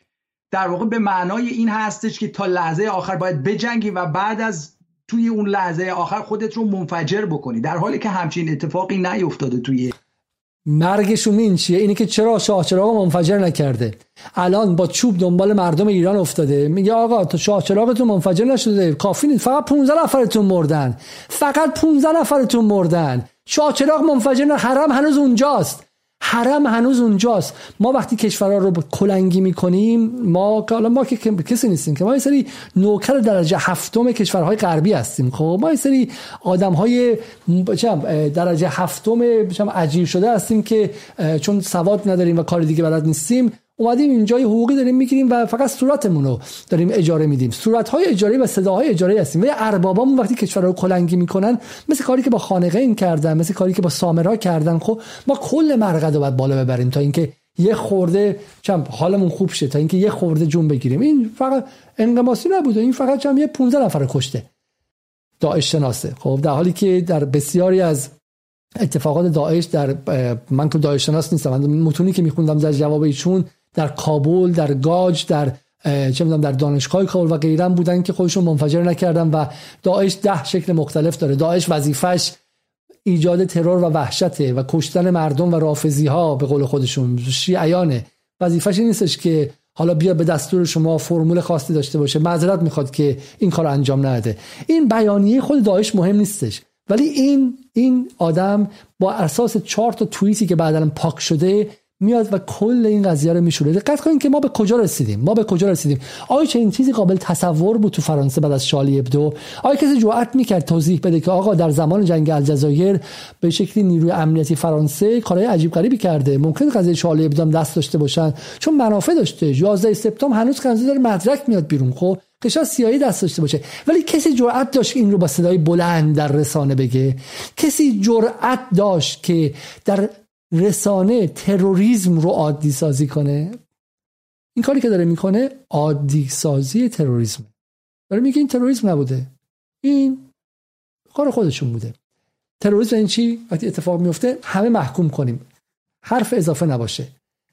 در واقع به معنای این هستش که تا لحظه آخر باید بجنگی و بعد از توی اون لحظه آخر خودت رو منفجر بکنی. در حالی که همچین اتفاقی نیفتاده توی
مرگشون این چیه؟ اینه که چرا شاه چراغ منفجر نکرده؟ الان با چوب دنبال مردم ایران افتاده. میگه آقا تو شاه چراغتون منفجر نشده. کافی نیست. فقط 15 نفرتون مردن. فقط 15 نفرتون مردن. شاه چراغ منفجر نه حرم هنوز اونجاست. حرم هنوز اونجاست. ما وقتی کشورها رو کلنگی می‌کنیم ما حالا ما که کسی نیستیم که ما یه سری نوکر درجه هفتم کشورهای غربی هستیم. خب ما یه سری آدم های درجه هفتم عجیب شده هستیم که چون سواد نداریم و کار دیگه بلد نیستیم. اومدیم اینجا حقوقی داریم می‌گیریم و فقط صورتمون رو داریم اجاره میدیم. صورت های اجاره و صداهای اجاره هستیم. و اربابامون وقتی کشور رو کلنگی می‌کنن مثل کاری که با خانقه این کردن مثل کاری که با سامرا کردن خب ما کل مرقد رو باید بالا ببریم تا اینکه یه خورده چم حالمون خوب شه تا اینکه یه خورده جون بگیریم. این فقط انقماسی نبوده. این فقط چم یه 15 نفر کشته. داعش شناسه خب در حالی که در بسیاری از اتفاقات داعش در من که داعش شناس نیستم. من متونی که میخوندم در جواب ایشون در کابل در گاج در چه می‌دونم در دانشگاه کابل و غیره بودن که خودشون منفجر نکردن و داعش ده شکل مختلف داره. داعش وظیفش ایجاد ترور و وحشته و کشتن مردم و رافضی ها به قول خودشون. شیعیانه. وظیفش نیستش که حالا بیا به دستور شما فرمول خاصی داشته باشه. معذرت می‌خواد که این کار انجام نده. این بیانیه خود داعش مهم نیستش. ولی این این آدم با اساس چهار تا توییتی که بعدا پاک شده میاد و کل این قضیه رو میشوره. دقت کنید که ما به کجا رسیدیم؟ ما به کجا رسیدیم؟ آیا چه این چیزی قابل تصور بود تو فرانسه بعد از شالی ابدو؟ آیا کسی جرأت می‌کرد توضیح بده که آقا در زمان جنگ الجزایر به شکلی نیروی امنیتی فرانسه کارهای عجیب غریبی کرده. ممکن قضیه شالی ابدو هم دست داشته باشن. چون منافع داشته. 11 سپتامبر هنوز کنزه داره مدرک میاد بیرون خب؟ شاید سیایی دست داشته باشه. ولی کسی جرأت داشت این رو با صدای بلند در رسانه بگه؟ کسی جرأت داشت که در رسانه تروریسم رو عادی سازی کنه. این کاری که داره می‌کنه عادی سازی تروریسم داره میگه این تروریسم نبوده. این کار خودشون بوده. تروریسم این چی؟ وقتی اتفاق میفته همه محکوم کنیم. حرف اضافه نباشه.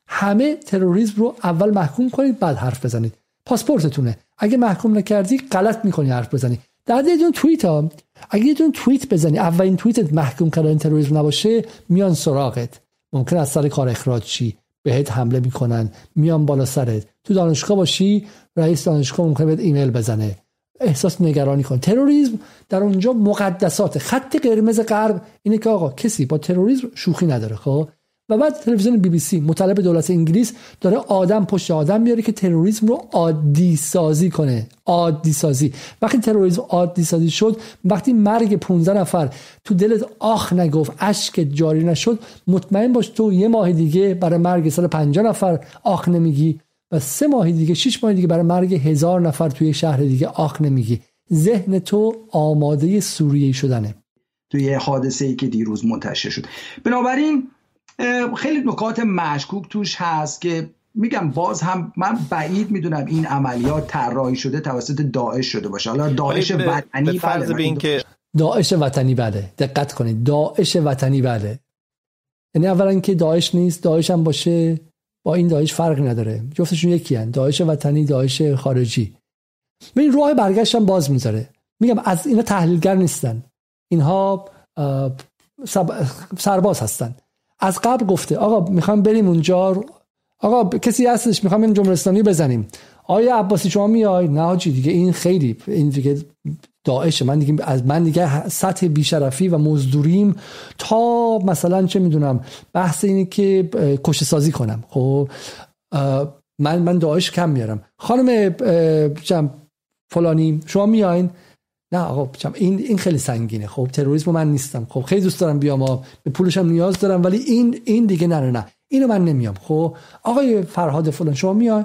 همه تروریسم رو اول محکوم کنید بعد حرف بزنید. پاسپورتتونه. اگه محکوم نکردی غلط می‌کنی حرف بزنی. در یه دون توییت ها اگه یه دون توییت بزنی اولین توییتت محکوم کردن تروریسم نباشه میان سراغت. ممکن از سر کار اخراج چی بهت حمله می‌کنن. میان بالا سرت. تو دانشگاه باشی رئیس دانشگاه ممکن بهت ایمیل بزنه. احساس نگرانی کن. تروریسم در اونجا مقدسات خط قرمز غرب اینه که آقا کسی با تروریسم شوخی نداره خب؟ و بعد تلویزیون بی بی سی مطلب دولت انگلیس داره آدم پشت آدم میاره که تروریسم رو عادی سازی کنه. عادی سازی وقتی تروریسم عادی سازی شد وقتی مرگ 15 نفر تو دلت آخ نگفت اشک جاری نشد مطمئن باش تو یه ماه دیگه برای مرگ 150 نفر آخ نمیگی و سه ماه دیگه شش ماه دیگه برای مرگ هزار نفر توی شهر دیگه آخ نمیگی. ذهن تو آماده سوریه شدنه.
توی حادثه ای که دیروز منتشر شد. بنابراین خیلی نکات مشکوک توش هست که میگم باز هم من بعید می‌دونم این عملیات طراحی شده توسط داعش شده باشه. حالا داعش وطنی
فرض به این که
داعش وطنی بله. دقت کنید. داعش وطنی بله. یعنی اولا که داعش نیست داعش هم باشه با این داعش فرق نداره. جفتشون یکی هن. داعش وطنی داعش خارجی. این راه برگشت هم باز می‌ذاره. میگم از اینا تحلیلگر نیستن. اینها سرباز هستن. از قبل گفته آقا می‌خوام بریم اونجا آقا کسی هستش می‌خوام این جمهوری اسلامی بزنیم. آیا عباسی شما میای؟ نه حاجی دیگه این خیلی این دیگه داعش من دیگه از من دیگه سطح بیشرفی و مزدوریم تا مثلا چه می‌دونم بحث اینه که کش سازی کنم. خب من من داعش کم میارم. خانم فلانی شما میاین؟ نه آقا این این خیلی سنگینه. خب تروریسم من نیستم. خب خیلی دوست دارم بیام به پولش هم نیاز دارم ولی این این دیگه نه نه اینو من نمیام. خب آقای فرهاد فلان شما میای؟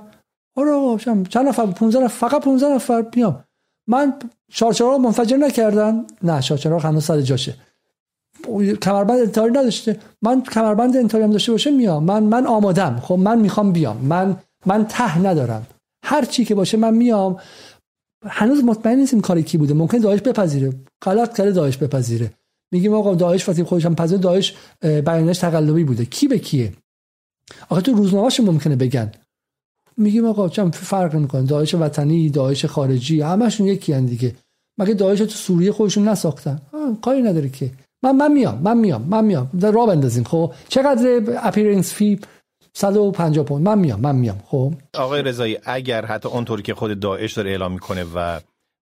آره آقا چند نفر؟ 15 نفر فقط 15 نفر. بیام من شارچراغ منفجر نکردن. نه شارچراغ هنوز سر جاشه. کمربند انتحاری نداشته. من کمربند انتحاری هم داشته باشه میام. من من آمادم. خب من می‌خوام بیام. من من ته ندارم. هر چی که باشه من میام. هنوز مطمئن نیستیم کاری کی بوده. ممکن داعش بپذیره. غلط کرده داعش بپذیره. میگیم آقا داعش وقتی خودش هم پذیر داعش بیانش تقلبی بوده. کی به کیه؟ آقا تو روزنامه‌اش ممکنه بگن. میگیم آقا چم فرق نمی‌کنه. داعش وطنی داعش خارجی همشون یکی هن دیگه. مگه داعش تو سوریه خودشون نساختن؟ کاری نداره که. من من میام من میام من میام. در راه بندازیم خب؟ چقدر اپیرنس فی 150 پوند. من میام من میام. خب؟
آقای رضایی اگر حتی اونطوری که خود داعش داره اعلام می‌کنه و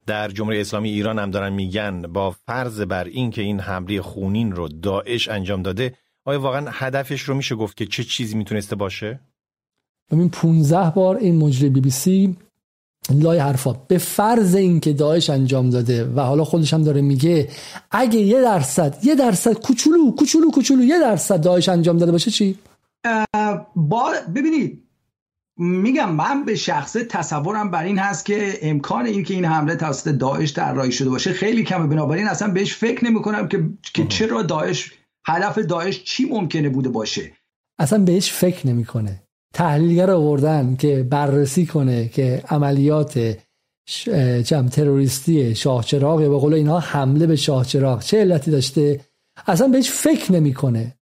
در جمهوری اسلامی ایران هم دارن میگن با فرض بر این که این حمله خونین رو داعش انجام داده آیا واقعا هدفش رو میشه گفت که چه چیزی می‌تونسته باشه؟
ببین 15 بار این مجری بی بی سی لای حرفا. به فرض اینکه داعش انجام داده و حالا خودش هم داره میگه اگه یه درصد یه درصد کوچولو کوچولو کوچولو یه درصد داعش انجام داده باشه چی؟
با ببینید میگم من به شخصه تصورم بر این هست که امکان این که این حمله توسط داعش طراحی شده باشه خیلی کمه. بنابراین اصلا بهش فکر نمی کنم که که چرا داعش هدف داعش چی ممکنه بوده باشه.
اصلا بهش فکر نمی‌کنه. تحلیلگر آوردن که بررسی کنه که عملیات چم تروریستی شاهچراغ به قول اینها حمله به شاهچراغ چه علتی داشته اصلا بهش فکر نمی‌کنه.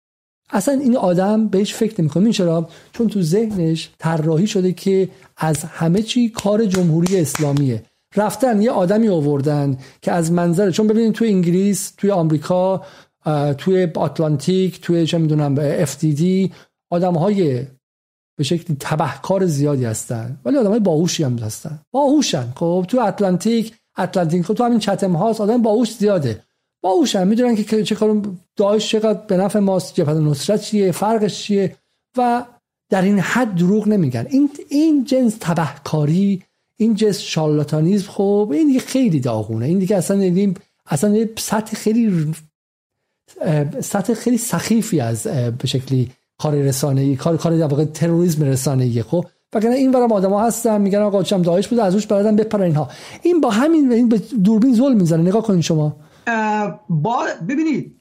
اصلا این آدم بهش فکر نمی‌کنه. چرا؟ چون تو ذهنش طراحی شده که از همه چی کار جمهوری اسلامیه. رفتن یه آدمی آوردن که از منظر چون ببینید توی انگلیس توی آمریکا توی آتلانتیک توی چه می‌دونم اف دی آدم های به شکلی تبهکار زیادی هستن. ولی آدم های باهوشی هم هستن. باهوشن. خب تو اتلانتیک اتلانتیک خب تو همین چتم هاست آدم باهوش زیاده. باهوشن می‌دونن که چه کار داعش چقدر به نفع ماست جبهه نصرت چیه فرقش چیه؟ و در این حد دروغ نمیگن. این این جنس تبهکاری این جنس شالاتانیزم خب این دیگه خیلی داغونه. این دیگه اصلا دیدیم اصلا سطح خیلی سطح خیلی سخیفی از به شکلی کار رسانه ای کار کار در واقع تروریسم رسانه ای خب. وگرنه این برام آدما هستن میگن آقا چم داعش بود از روش برادن بپرن اینها. این با همین دوربین ظلم می‌زنه. نگاه کنین شما.
با ببینید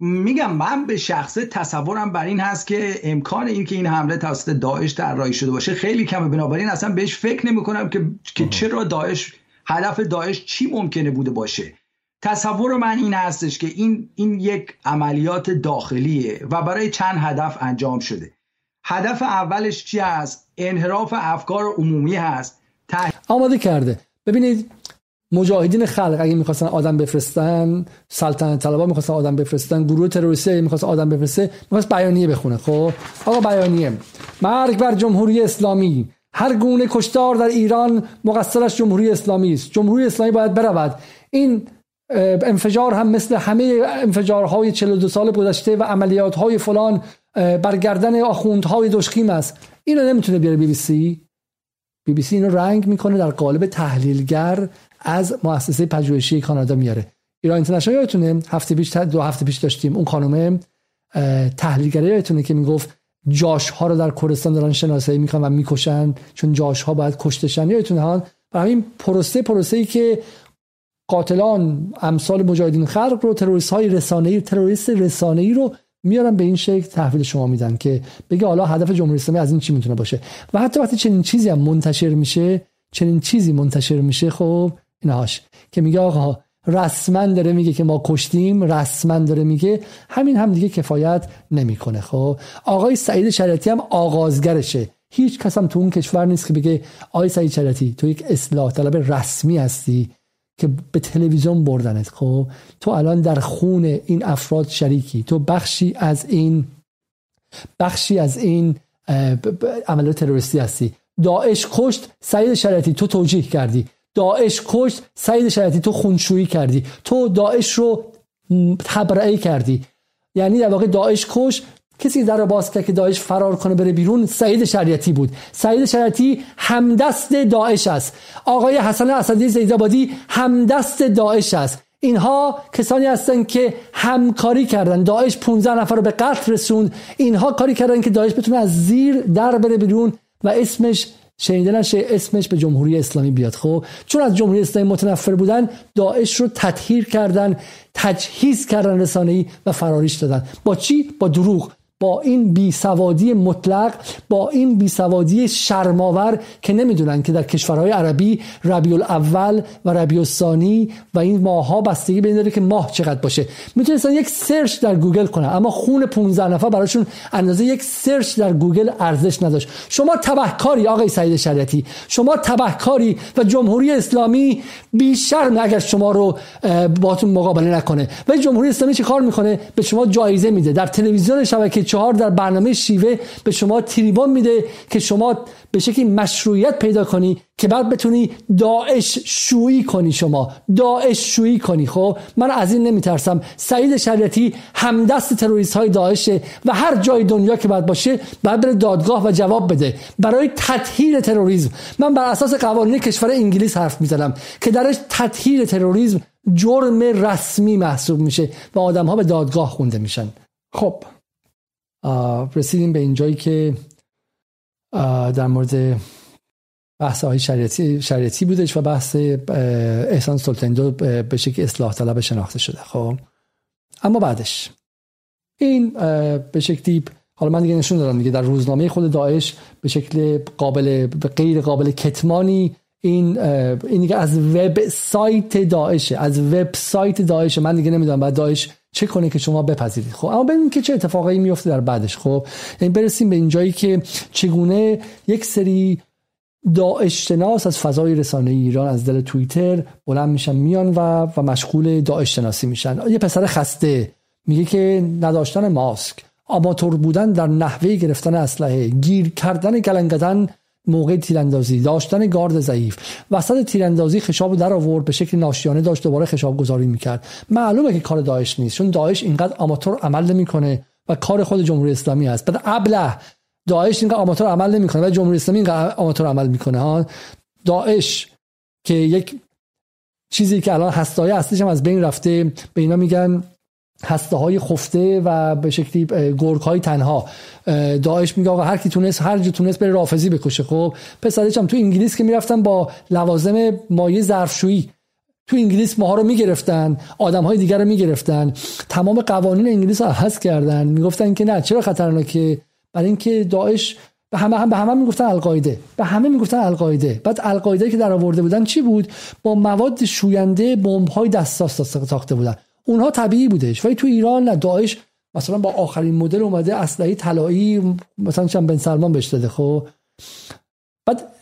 میگم من به شخصه تصورم بر این هست که امکان این که این حمله توسط داعش طراحی شده باشه خیلی کمه. بنابراین اصلا بهش فکر نمی کنم که که چرا داعش هدف داعش چی ممکنه بوده باشه. تصور من این هستش که این این یک عملیات داخلیه و برای چند هدف انجام شده. هدف اولش چی است انحراف افکار عمومی هست.
آماده کرده. ببینید مجاهدین خلق اگه می‌خواستن آدم بفرستن سلطنت طلبا می‌خواستن آدم بفرستن گروه تروریستی اگه می‌خواست آدم بفرسته می‌خواست بیانیه بخونه. خب؟ آقا بیانیه. مرگ بر جمهوری اسلامی. هر گونه کشتار در ایران مقصرش جمهوری اسلامی است. جمهوری اسلامی باید برود. این انفجار هم مثل همه انفجارهای 42 سال گذشته و عملیات های فلان برگردن آخوندهای دشخیم است. اینو نمی‌تونه بیاره بی بی سی. بی بی سی اینو رنگ می‌کنه در قالب تحلیلگر از مؤسسه پژوهشی کانادا میاره. ایران اینترنشنال یادتونه؟ هفته پیش دو هفته پیش داشتیم اون خانم تحلیلگری یادتونه که می‌گفت جاش ها رو در کردستان دارن شناسایی می‌کنن و می‌کشن چون جاش ها باید کشتشن. یادتونه ها برای این پروسه پروسه ای که قاتلان امثال مجاهدین خلق رو تروریست های رسانه‌ای تروریست رسانه‌ای رو میارن به این شکل تحویل شما میدن که بگه حالا هدف جمهوری اسلامی از این چی می‌تونه باشه؟ و حتی وقتی چنین چیزی هم منتشر میشه چنین چیزی منتشر میشه خب اینهاش که میگه آقا رسما داره میگه که ما کشتیم رسما داره میگه همین هم دیگه کفایت نمی‌کنه خب؟ آقای سعید شریعتی هم آغازگرشه. هیچ کس هم تو اون کشور نیست که بگه آقای سعید شریعتی تو یک اصلاح طلب رسمی هستی که به تلویزیون بردنت خب؟ تو الان در خون این افراد شریکی. تو بخشی از این بخشی از این عملیات تروریستی هستی. داعش کشت سعید شریعتی تو توجیه کردی. داعش کشت سعید شریعتی تو خونشویی کردی. تو داعش رو تبرئه کردی. یعنی در واقع داعش کش کسی در باز کرد که داعش فرار کنه بره بیرون سعید شریعتی بود. سعید شریعتی همدست داعش است. آقای حسن اسدی زیدابادی همدست داعش است. اینها کسانی هستند که همکاری کردن داعش 15 نفر رو به قتل رسوند. اینها کاری کردن که داعش بتونه از زیر در بره بیرون و اسمش شنیده نشه اسمش به جمهوری اسلامی بیاد. خب چون از جمهوری اسلامی متنفر بودن داعش رو تطهیر کردن تجهیز کردن رسانه‌ای و فراریش دادن. با چی؟ با دروغ. با این بیسوادی مطلق با این بیسوادی شرم‌آور که نمی‌دونن که در کشورهای عربی ربیع الاول و ربیع الثانی و این ماها بستگی به داره که ماه چقدر باشه. می‌تونستن یک سرچ در گوگل کنن اما خون 15 نفر براشون اندازه یک سرچ در گوگل ارزش نداشت. شما تبهکاری آقای سعید شریعتی شما تبهکاری و جمهوری اسلامی بیشرم اگر شما رو باهاتون مقابله نکنه. ولی جمهوری اسلامی چه کار می‌کنه؟ به شما جایزه میده. در تلویزیون شبکه چهار در برنامه شیوه به شما تریبون میده که شما به شکلی مشروعیت پیدا کنی که بعد بتونی داعش شویی کنی شما. داعش شویی کنی. خب من از این نمیترسم. سعید شریعتی همدست تروریست های داعشه و هر جای دنیا که باید باشه باید بره دادگاه و جواب بده. برای تطهیر تروریسم من بر اساس قوانین کشور انگلیس حرف می‌زنم که درش تطهیر تروریسم جرم رسمی محسوب میشه و آدم ها به دادگاه خونده میشن. خب رسیدیم به اینجایی که در مورد بحث های شریعتی, شریعتی بودش و بحث احسان سلطندو به شکل اصلاح طلب شناخته شده خب. اما بعدش. این به شکلی حالا من دیگه نشون دارم دیگه در روزنامه خود داعش به شکل قابل غیر قابل کتمانی این این دیگه از وب سایت داعشه از وب سایت داعش من دیگه نمی‌دونم بعد داعش چه کنه که شما بپذیرید؟ خب اما ببینیم که چه اتفاقایی میفته در بعدش. خب یعنی برسیم به اینجایی که چگونه یک سری داعش شناس از فضای رسانه ایران از دل توییتر بلند میشن میان و و مشغول داعش شناسی میشن. یه پسر خسته میگه که نداشتن ماسک آماتور بودن در نحوه گرفتن اسلحه گیر کردن گلنگدن موقع تیراندازی داشتن گارد ضعیف. وسط تیراندازی خشاب در آورد به شکل ناشیانه داشت دوباره خشاب گذاری می‌کرد. معلومه که کار داعش نیست چون داعش اینقدر آماتور عمل نمی‌کنه و کار خود جمهوری اسلامی است. بعد ابله داعش اینقدر آماتور عمل نمی‌کنه و جمهوری اسلامی اینقدر آماتور عمل می‌کنه. ها داعش که یک چیزی که الان هستای اصلیش هم از بین رفته به اینا میگن هسته های خفته و به شکلی گرگ های تنها. داعش میگه آقا هر کی تونست هر جا تونست بره رافضی بکشه. خب پسرش هم تو انگلیس که می‌رفتن با لوازم مایه ظرفشویی تو انگلیس ماها رو می‌گرفتن آدم های دیگر رو می‌گرفتن. تمام قوانین انگلیس رو عوض کردن. می‌گفتن که نه چرا خطرناکه؟ برای اینکه داعش به همه هم به همه می‌گفتن القاعده. به همه می‌گفتن القاعده. بعد القاعده که در آورده بودن چی بود؟ با مواد شوینده بمب های دستاس ساخته بودن. اونها طبیعی بودش. ولی تو ایران نه داعش مثلا با آخرین مدل اومده اسلحه طلایی مثلا چند بن سلمان بهش داده خب؟ بعد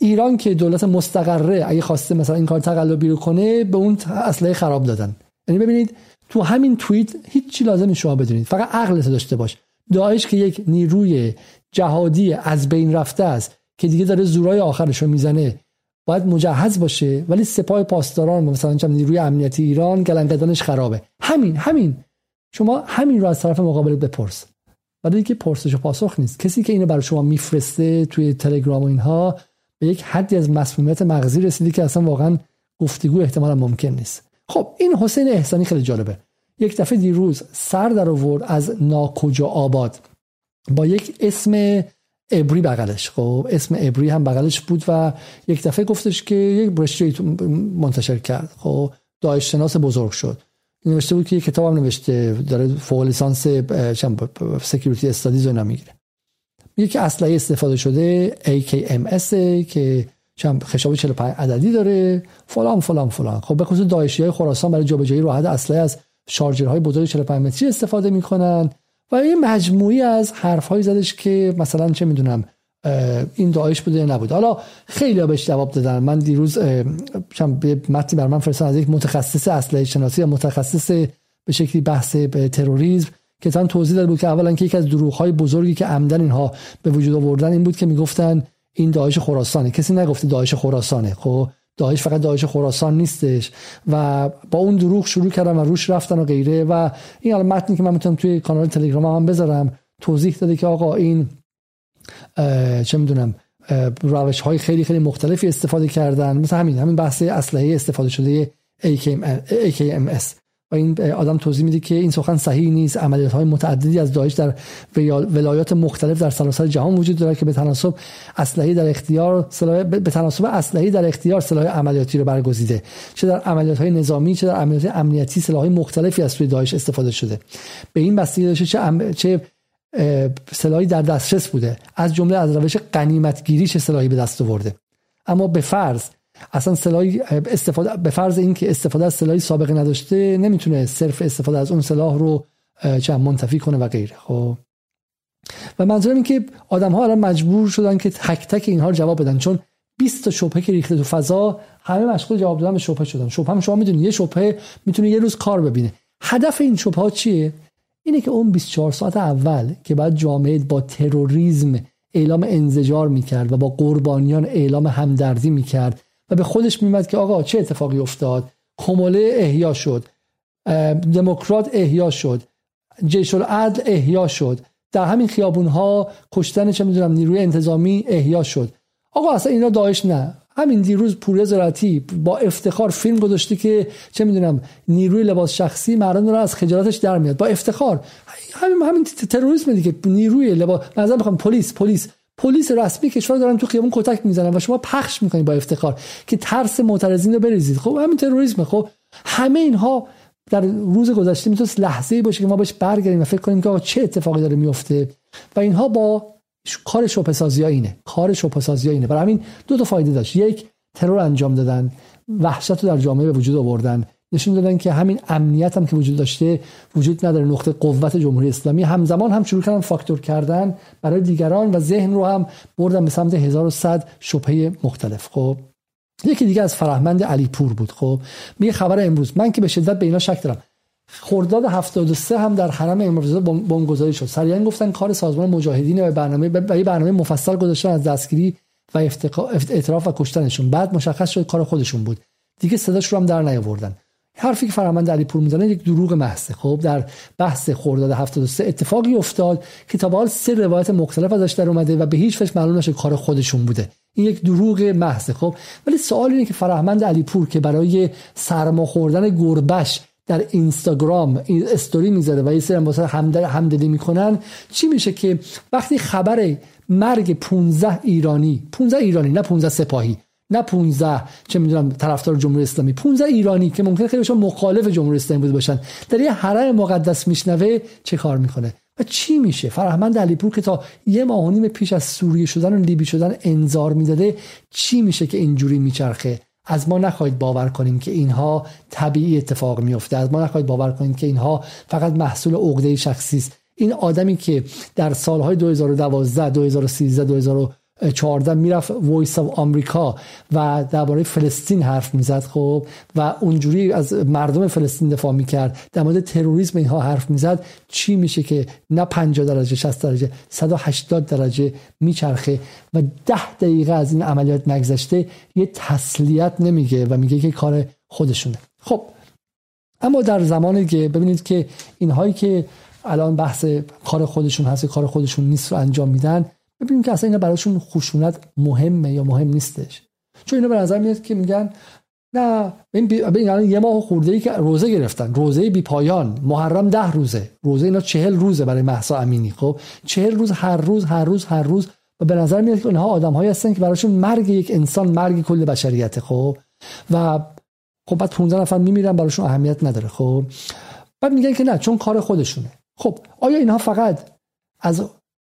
ایران که دولت مستقره اگه خواسته مثلا این کار تقلبی رو کنه به اون اسلحه خراب دادن. یعنی ببینید تو همین توییت هیچی لازم شما بدونید. فقط عقلت داشته باش. داعش که یک نیروی جهادی از بین رفته است که دیگه داره زورای آخرش رو می‌زنه. باید مجهز باشه ولی سپاه پاسداران مثلا چند نیروی امنیتی ایران گلنگدانش خرابه. همین همین. شما همین رو از طرف مقابل بپرس. ولی که پرسش و پاسخ نیست. کسی که اینو برای شما میفرسته توی تلگرام و اینها به یک حدی از مسمومیت مغزی رسیدی که اصلا واقعا گفتگو احتمالا ممکن نیست. خب این حسین احسانی خیلی جالبه. یک دفعه دیروز سر در آورد از ناکجا آباد. با یک اسم ابری بغلش. خب اسم ابری هم بغلش بود و یک دفعه گفتش که یک برشته منتشر کرد. خب داعش شناس بزرگ شد. نوشته بود که یک کتاب هم نوشته داره فوق لیسانس سکیوریتی استادیز رو می‌گیره. میگه که استفاده شده AKMS که چند خشاب 45 عددی داره. فلان فلان فلان. خب به خصوص داعشی های خراسان برای جابجایی راحت اسلحه از شارژرهای بزرگ 45 متری استفاده می‌کنن. و یه مجموعی از حرفهایی زدش که مثلا چه می‌دونم این داعش بوده یا نبوده. حالا خیلی ها بهش جواب دادن. من دیروز به متنی بر من از یک متخصص اسلحه شناسی یا متخصص به شکلی بحث به تروریسم که تن توضیح داده بود که اولا که یکی از دروغ های بزرگی که عمدن اینها به وجود آوردن این بود که می‌گفتن این داعش خراسانه. کسی نگفته داعش خراسانه خب؟ داعش فقط داعش خراسان نیستش. و با اون دروغ شروع کردن و روش رفتن و غیره و این حالا متنی که من می‌تونم توی کانال تلگرام هم بذارم توضیح داده که آقا این چه می‌دونم روش های خیلی خیلی مختلفی استفاده کردن. مثل همین همین بحث اسلحه استفاده شده AKMS این آدم توضیح میده که این سخن صحیح نیست عملیات های متعددی از داعش در ولایات مختلف در سراسر جهان وجود داره که به تناسب اسلحه در اختیار به تناسب اسلحه در اختیار سلاح عملیاتی رو برگزیده. چه در عملیات های نظامی چه در عملیات امنیتی سلاح مختلفی از توی داعش استفاده شده. به این بستگی داشته چه, چه سلاحی در دسترس بوده. از جمله از روش قنیمت گیریش سلاحی به دست آورده. اما به فرض اصلا سلاحی استفاده به فرض اینکه استفاده از سلاحی سابقه نداشته نمی‌تونه صرف استفاده از اون سلاح رو چند منتفی کنه و غیره خب. و منظورم این که آدم ها الان مجبور شدن که تک تک اینها رو جواب بدن چون 20 تا شبهه که ریخته تو فضا همه مشغول جواب دادن به شبهه شدن. شبهه هم شما می‌دونید یه شبهه می‌تونه یه روز کار ببینه. هدف این شبهه چیه؟ اینه که اون 24 ساعت اول که بعد جامعه با تروریسم اعلام انزجار می‌کرد و با قربانیان اعلام همدردی می‌کرد و به خودش میمد که آقا چه اتفاقی افتاد؟ خموله احیا شد دموکرات احیا شد جیش العدل احیا شد در همین خیابون ها کشتن چه می‌دونم نیروی انتظامی احیا شد. آقا اصلا اینا داعش نه. همین دیروز پوره زراعتی با افتخار فیلم گذاشته که چه می‌دونم نیروی لباس شخصی مردم رو از خجالتش در میاد. با افتخار. همین همین تروریسم دیگه. نیروی لباس مثلا می‌خوام پلیس پلیس پلیس رسمی کشور دارن تو خیابون کتک می‌زنن و شما پخش می‌کنید با افتخار که ترس معترضین رو بریزید. خب همین تروریسم خب همه اینها در روز گذشته می‌تونست لحظه ای باشه که ما بهش برگردیم و فکر کنیم که چه اتفاقی داره میفته و اینها با کار شبه سازی اینه. کار شبه سازی اینه. برای همین دو تا فایده داشت. یک ترور انجام دادن. وحشت رو در جامعه به وجود آوردن. نشون دادن که همین امنیت هم که وجود داشته وجود نداره. نقطه قوت جمهوری اسلامی همزمان هم شروع کردن فاکتور کردن برای دیگران و ذهن رو هم بردن به سمت 1100 شبهه مختلف. خب یکی دیگه از فرهمند علی پور بود. خب میگه خبر امروز من که به شدت به اینا شک دارم. خرداد 73 هم در حرم امام بمبگذاری شد. سریعا گفتن کار سازمان مجاهدین و برنامه و یه برنامه مفصل گذاشتن از دستگیری و اعتراف و کشتنشون. بعد مشخص شد کار خودشون بود. دیگه صداش رو هم در نیاوردن. حرفی که فرهمند علی پور می‌زنه یک دروغ محضه خب در بحث خرداد 73 اتفاقی افتاد که تا به حال سه روایت مختلف ازش در اومده و به هیچ وجه معلوم نشه کار خودشون بوده. این یک دروغ محضه خب ولی سوال اینه که فرهمند علی پور که برای سرما خوردن گربش در اینستاگرام استوری می‌ذاره و یه سری واسه همدلی می‌کنن چی میشه که وقتی خبر مرگ 15 ایرانی 15 ایرانی نه 15 سپاهی نه 15 چه می‌دونم طرفدار جمهوری اسلامی 15 ایرانی که ممکنه خیلیشون مخالف جمهوری اسلامی بود باشن. در یه حرم مقدس میشنوه چه کار می‌کنه؟ و چی میشه؟ فرهمند علیپور که تا یه ماه و نیم پیش از سوریه شدن و لیبی شدن انظار می‌داده چی میشه که اینجوری میچرخه؟ از ما نخواهید باور کنیم که اینها طبیعی اتفاق میفته از ما نخواهید باور کنیم که اینها فقط محصول عقده شخصی است. این آدمی که در سالهای 2012 2013 2014 14 می‌رفت Voice of America و درباره فلسطین حرف می‌زد خب؟ و اونجوری از مردم فلسطین دفاع می‌کرد. در مورد تروریسم اینها حرف می‌زد. چی میشه که نه 50 درجه 60 درجه 180 درجه میچرخه و 10 دقیقه از این عملیات نگذشته یه تسلیت نمیگه و میگه که کار خودشونه. خب اما در زمانی که ببینید که اینهایی که الان بحث کار خودشون هست کار خودشون نیست رو انجام میدن ببینیم که اصلا اینا براشون خشونت مهمه یا مهم نیستش. چون اینا به نظر میاد که میگن نه این بی... یه ماه خورده ای که روزه گرفتن روزه بی پایان محرم ده روزه روزه اینا چهل روزه برای محسا امینی خب؟ چهل روز هر روز هر روز هر روز. و به نظر میاد که اونها آدم هایی هستن که براشون مرگ یک انسان مرگ کل بشریت خب؟ و خب بعد 15 نفر میمیرن براشون اهمیت نداره خب؟ بعد میگن که نه چون کار خودشونه. خب آیا اینها فقط از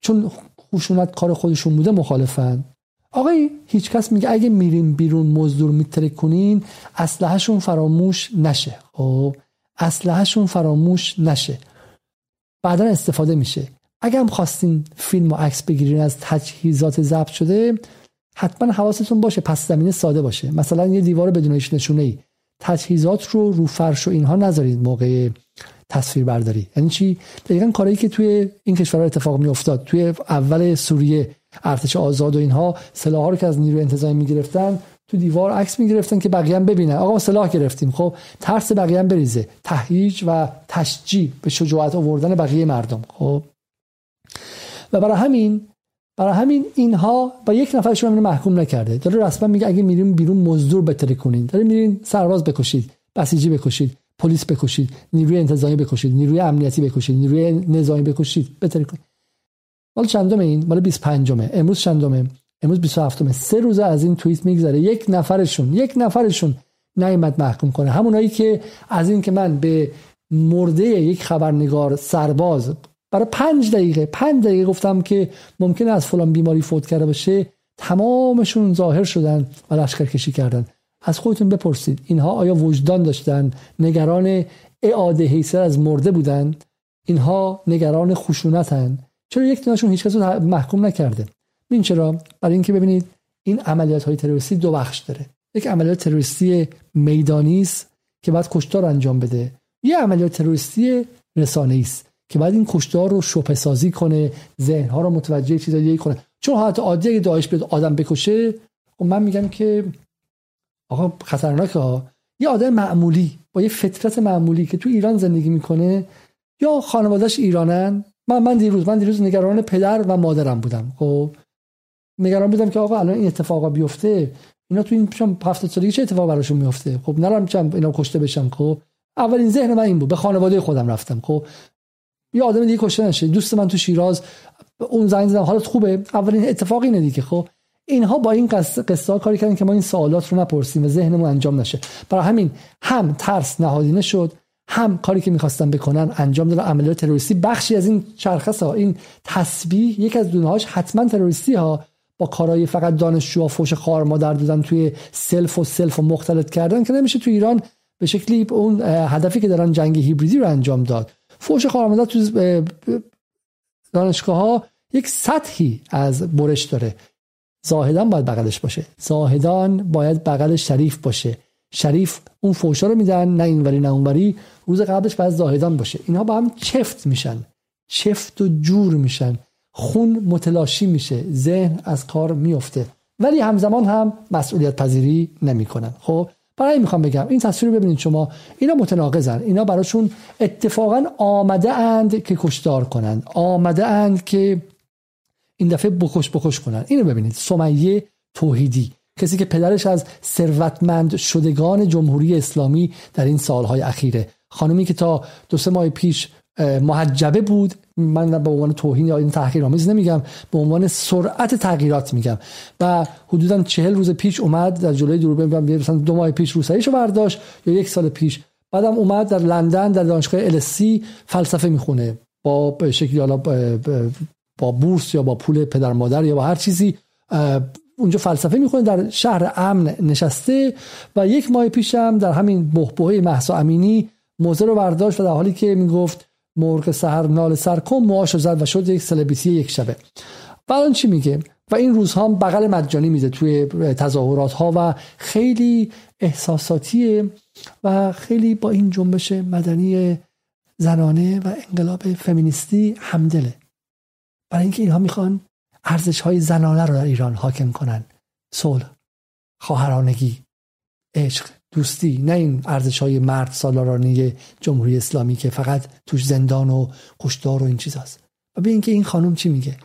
چون خشونت کار خودشون بوده مخالفن. آقای هیچکس میگه اگه میریم بیرون مزدور میترک کنین اسلحهشون فراموش نشه. خب اسلحهشون فراموش نشه. بعدا استفاده میشه. اگر هم خواستین فیلم و عکس بگیرین از تجهیزات ضبط شده حتما حواستون باشه پس زمینه ساده باشه. مثلا یه دیوار بدون هیچ نشونه ای تجهیزات رو رو فرش و اینها نذارید موقع تصویر برداری یعنی چی؟ دقیقا کاری که توی این کشورها اتفاق می افتاد توی اول سوریه ارتش آزاد و اینها سلاح رو که از نیروی انتظامی می‌گرفتن تو دیوار عکس می‌گرفتن که بقیه هم ببینن. آقا سلاح گرفتیم. خب ترس بقیه هم بریزه. تهیج و تشجیع به شجاعت آوردن بقیه مردم. خب و برای همین برای همین اینها با یک نفرشون هم محکوم نکرده. داره رسما میگه اگه میریم بیرون مزدور بتره کنین داره میرین سرباز بکشید بسیجی بکشید. پلیس بکشید نیروی انتظامی بکشید نیروی امنیتی بکشید نیروی نظامی بکشید. بهتر کنید مال چندم این؟ مال 25 مه امروز چندمه؟ امروز 27 مه سه روز از این توییت میگذره. یک نفرشون یک نفرشون نیامد محکوم کنه. همونایی که از این که من به مرده یک خبرنگار سرباز برای پنج دقیقه پنج دقیقه گفتم که ممکن از فلان بیماری فوت کرده باشه تمامشون ظاهر شدن و لشکر کشی کردن. از خودتون بپرسید. اینها آیا وجدان داشتن؟ نگران اعاده حیثیت از مرده بودن اینها نگران خشونتن؟ چرا یک تونشون هیچ کس رو محکوم نکرده؟ این چرا؟ برای اینکه ببینید این عملیات های تروریستی دو بخش داره. یک عملیات تروریستی میدانی است که باید کشتار انجام بده. یه عملیات تروریستی رسانه‌ای است که بعد این کشتار رو شبه سازی کنه ذهن ها رو متوجه چیزای دیگه کنه. چون حالت عادی اگه داعش به آدم بکشه خب من میگم که آقا خطرناکه ها. یه آدم معمولی با یه فطرت معمولی که تو ایران زندگی می‌کنه یا خانوادهش ایرانن؟ من من دیروز من دیروز نگران پدر و مادرم بودم. خب؟ نگران بودم که آقا الان این اتفاقا بیفته اینا تو این شام هفته سالگی چه اتفاق براشون میفته خب نرم چم اینا کشته بشم خب؟ اولین ذهن من این بود. به خانواده خودم رفتم خب؟ یه آدم دیگه کشته نشه. دوست من تو شیراز اون زنگ زدم. حالت خوبه؟ اولین اتفاق اینه دیگه خب؟ اینها با این قصه کاری کردن که ما این سوالات رو نپرسیم و ذهنمون انجام نشه. برای همین هم ترس نهادینه شد هم کاری که می‌خواستن بکنن انجام دادن عملیات تروریستی. بخشی از این چرخ‌دنده‌ها این تسبیح یک از دونه هاش حتما تروریستی ها. با کارهای فقط دانشجو و فوش خار مادر دادن توی سلف و سلف و مختلط کردن که نمیشه تو ایران به شکلی اون هدفی که دارن جنگ هیبریدی رو انجام داد. فوش خار مادر تو دانشگاه ها یک سطحی از برش داره. زاهدان باید بغلش باشه. زاهدان باید بغل شریف باشه. شریف اون فوشا رو میدن نه اینوری نه اونوری روز قبلش باید زاهدان باشه. اینها با هم چفت میشن. چفت و جور میشن. خون متلاشی میشه. ذهن از کار میفته. ولی همزمان هم مسئولیت پذیری نمی‌کنن. خب برای می‌خوام بگم این تصویر ببینید شما. اینا متناقضن. اینا براشون اتفاقا آمده اند که کشتار کنند آمده اند که این دفعه بکش بکش کنن. اینو ببینید. سمیه توحیدی. کسی که پدرش از ثروتمند شدگان جمهوری اسلامی در این سالهای اخیره. خانمی که تا دو سه ماه پیش محجبه بود من به عنوان توهین یا این تحقیر آمیز نمیگم به عنوان سرعت تغییرات میگم. و حدودا چهل روز پیش اومد در جلوی دوربین مثلا دو ماه پیش روسریشو برداشت یا یک سال پیش. بعدم اومد در لندن در دانشگاه السی فلسفه می‌خونه. با شکلی حالا با بورس یا با پول پدر مادر یا با هر چیزی اونجا فلسفه می‌خونه در شهر امن نشسته و یک ماه پیشم در همین بهبهه محسا امینی موزه رو برداشت و در حالی که می‌گفت مرغ سهر نال سر کن موهاش زد و شد یک سلبریتی یک شبه. الان چی میگه؟ و این روزها هم بغل مجانی میده توی تظاهرات ها و خیلی احساساتیه و خیلی با این جنبش مدنی زنانه و انقلاب فمینیستی همدله. برای اینکه اینها می‌خوان ارزش های زنانه رو در ایران حاکم کنن. صلح خواهرانگی عشق دوستی نه این ارزش های مرد سالارانی جمهوری اسلامی که فقط توش زندان و کشتار و این چیز هست و به اینکه این خانم چی میگه؟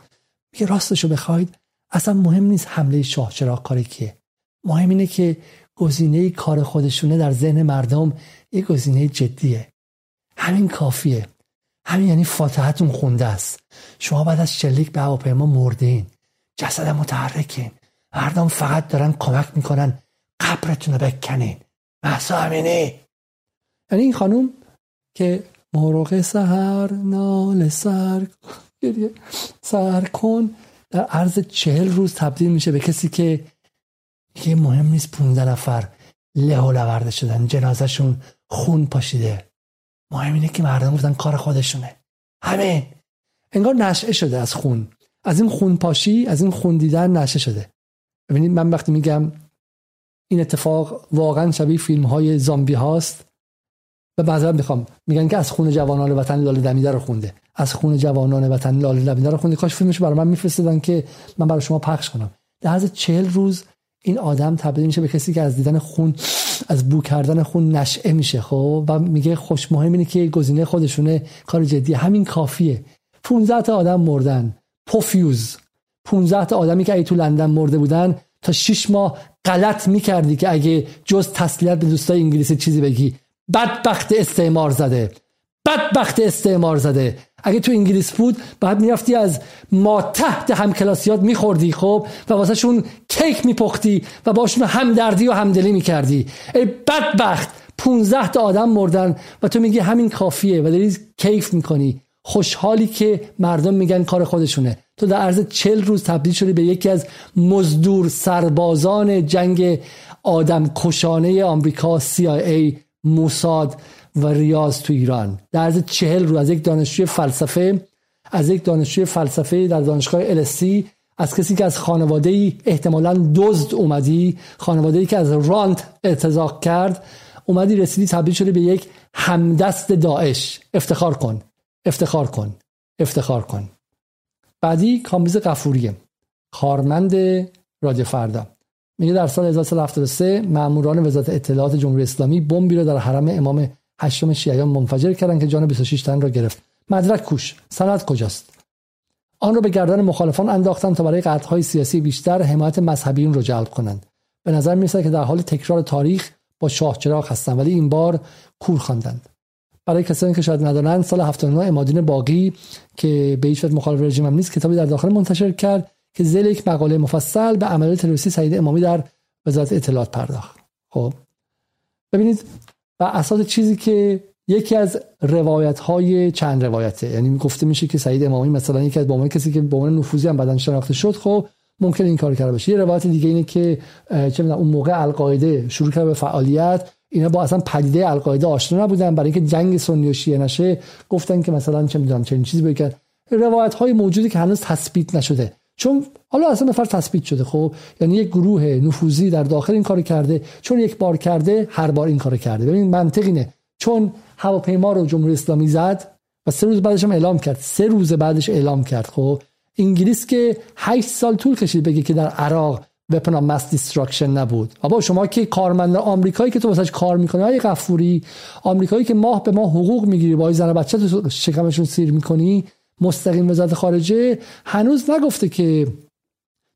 میگه راستشو بخواید اصلا مهم نیست حمله شاه چراغ کار کیه. مهم اینه که گزینه کار خودشونه در ذهن مردم یه گزینه جدیه. همین کافیه. همین یعنی فاتحتون خونده است. شما بعد از شلیک به هواپیما مردین. جسد متحرکین. مردم فقط دارن کمک می‌کنن قبرتون رو بکنین. محسا امینی یعنی این خانوم که مرغ سهر نال سر سر کن در عرض چهل روز تبدیل میشه به کسی که یه مهم نیست 15 نفر له و شدن. جنازشون خون پاشیده. مهم اینه که مردم گفتن کار خودشونه. همین. انگار نشعه شده از خون. از این خون پاشی از این خون دیدن نشعه شده. ببینید من وقتی میگم این اتفاق واقعا شبیه فیلم های زامبی هاست و بعضا می‌خوام میگن که از خون جوانان وطن لاله دمیده رو خونده. از خون جوانان وطن لاله دمیده رو خونده. کاش فیلمش برای من میفرستادن که من برای شما پخش کنم. در از چهل روز این آدم تبدیل میشه به کسی که از دیدن خون از بو کردن خون نشعه میشه خب؟ و میگه خوش مهم اینه که گزینه خودشونه کار جدی همین کافیه. 15 تا آدم مردن. پوفیوز. 15 تا آدمی که ای تو لندن مرده بودن تا 6 ماه غلط می‌کردی که اگه جز تسلیت به دوستای انگلیسی چیزی بگی. بدبخت استعمار زده. بدبخت استعمار زده. اگه تو انگلیس بود بعد می‌رفتی از ما تحت همکلاسیات میخوردی خب؟ و واسه شون کیک میپختی و باشون همدردی و همدلی می‌کردی. ای بدبخت 15 تا آدم مردن و تو میگی همین کافیه و داری کیف می‌کنی. خوشحالی که مردم میگن کار خودشونه. تو در عرض چل روز تبدیل شدی به یکی از مزدور سربازان جنگ آدم کشانه آمریکا CIA موساد. و ریاض تو ایران. در عرض چهل روز از یک دانشجوی فلسفه از یک دانشجوی فلسفه در دانشگاه السی از کسی که از خانواده ای احتمالا دزد اومدی خانواده ای که از رانت ارتزاق کرد اومدی رسیدی تبدیل شده به یک همدست داعش. افتخار کن. افتخار کن. افتخار کن. بعدی کامیز قفوریه خارمند رادیو فردا. میگه در سال 1973 ماموران وزارت اطلاعات جمهوری اسلامی بمبی را در حرم امام هشتم شیعیان منفجر کردند که جان 26 تن را گرفت. مدرک کوش سند کجاست؟ آن را به گردن مخالفان انداختند تا برای قطعهای سیاسی بیشتر حمایت مذهبیون را جلب کنند. به نظر می‌رسد که در حال تکرار تاریخ با شاه چراغ هستند ولی این بار کور خواندند. برای کسانی که شاید ندانند سال 79 امادین باقی که به هیچ مخالف رژیم هم نیست کتابی در داخل منتشر کرد که زیر یک مقاله مفصل به عملیات تروریستی سعید امامی در وزارت اطلاعات پرداخت. خب ببینید و اساس چیزی که یکی از روایت های چند روایته. یعنی گفته میشه که سعید امامی مثلا یکی از به کسی که به عنوان نفوذی هم بدن شناخته شد خب ممکن این کار کرده باشه. یه روایت دیگه اینه که چه اون موقع القاعده شروع کرد به فعالیت. اینا با اصلا پدیده القاعده آشنا نبودن. برای اینکه جنگ سنی و شیعه نشه گفتن که مثلا چه می‌دونم چنین چیزی بگن. روایت های موجودی که هنوز تثبیت نشده. چون حالا اصلا به تثبیت شده خب؟ یعنی یک گروه نفوذی در داخل این کار کرده چون یک بار کرده هر بار این کار کرده. ببین منطق اینه. چون هواپیما رو جمهوری اسلامی زد و سه روز بعدش هم اعلام کرد. سه روز بعدش اعلام کرد خب؟ انگلیس که 8 سال طول کشید بگه که در عراق weapon of mass destruction نبود. اما شما که کارمند آمریکایی که تو واسش کار می‌کنی های غفوری آمریکایی که ماه به ماه حقوق می‌گیری با زن بچه تو شکمشون سیر می‌کنی مستقیم وزارت خارجه هنوز نگفته که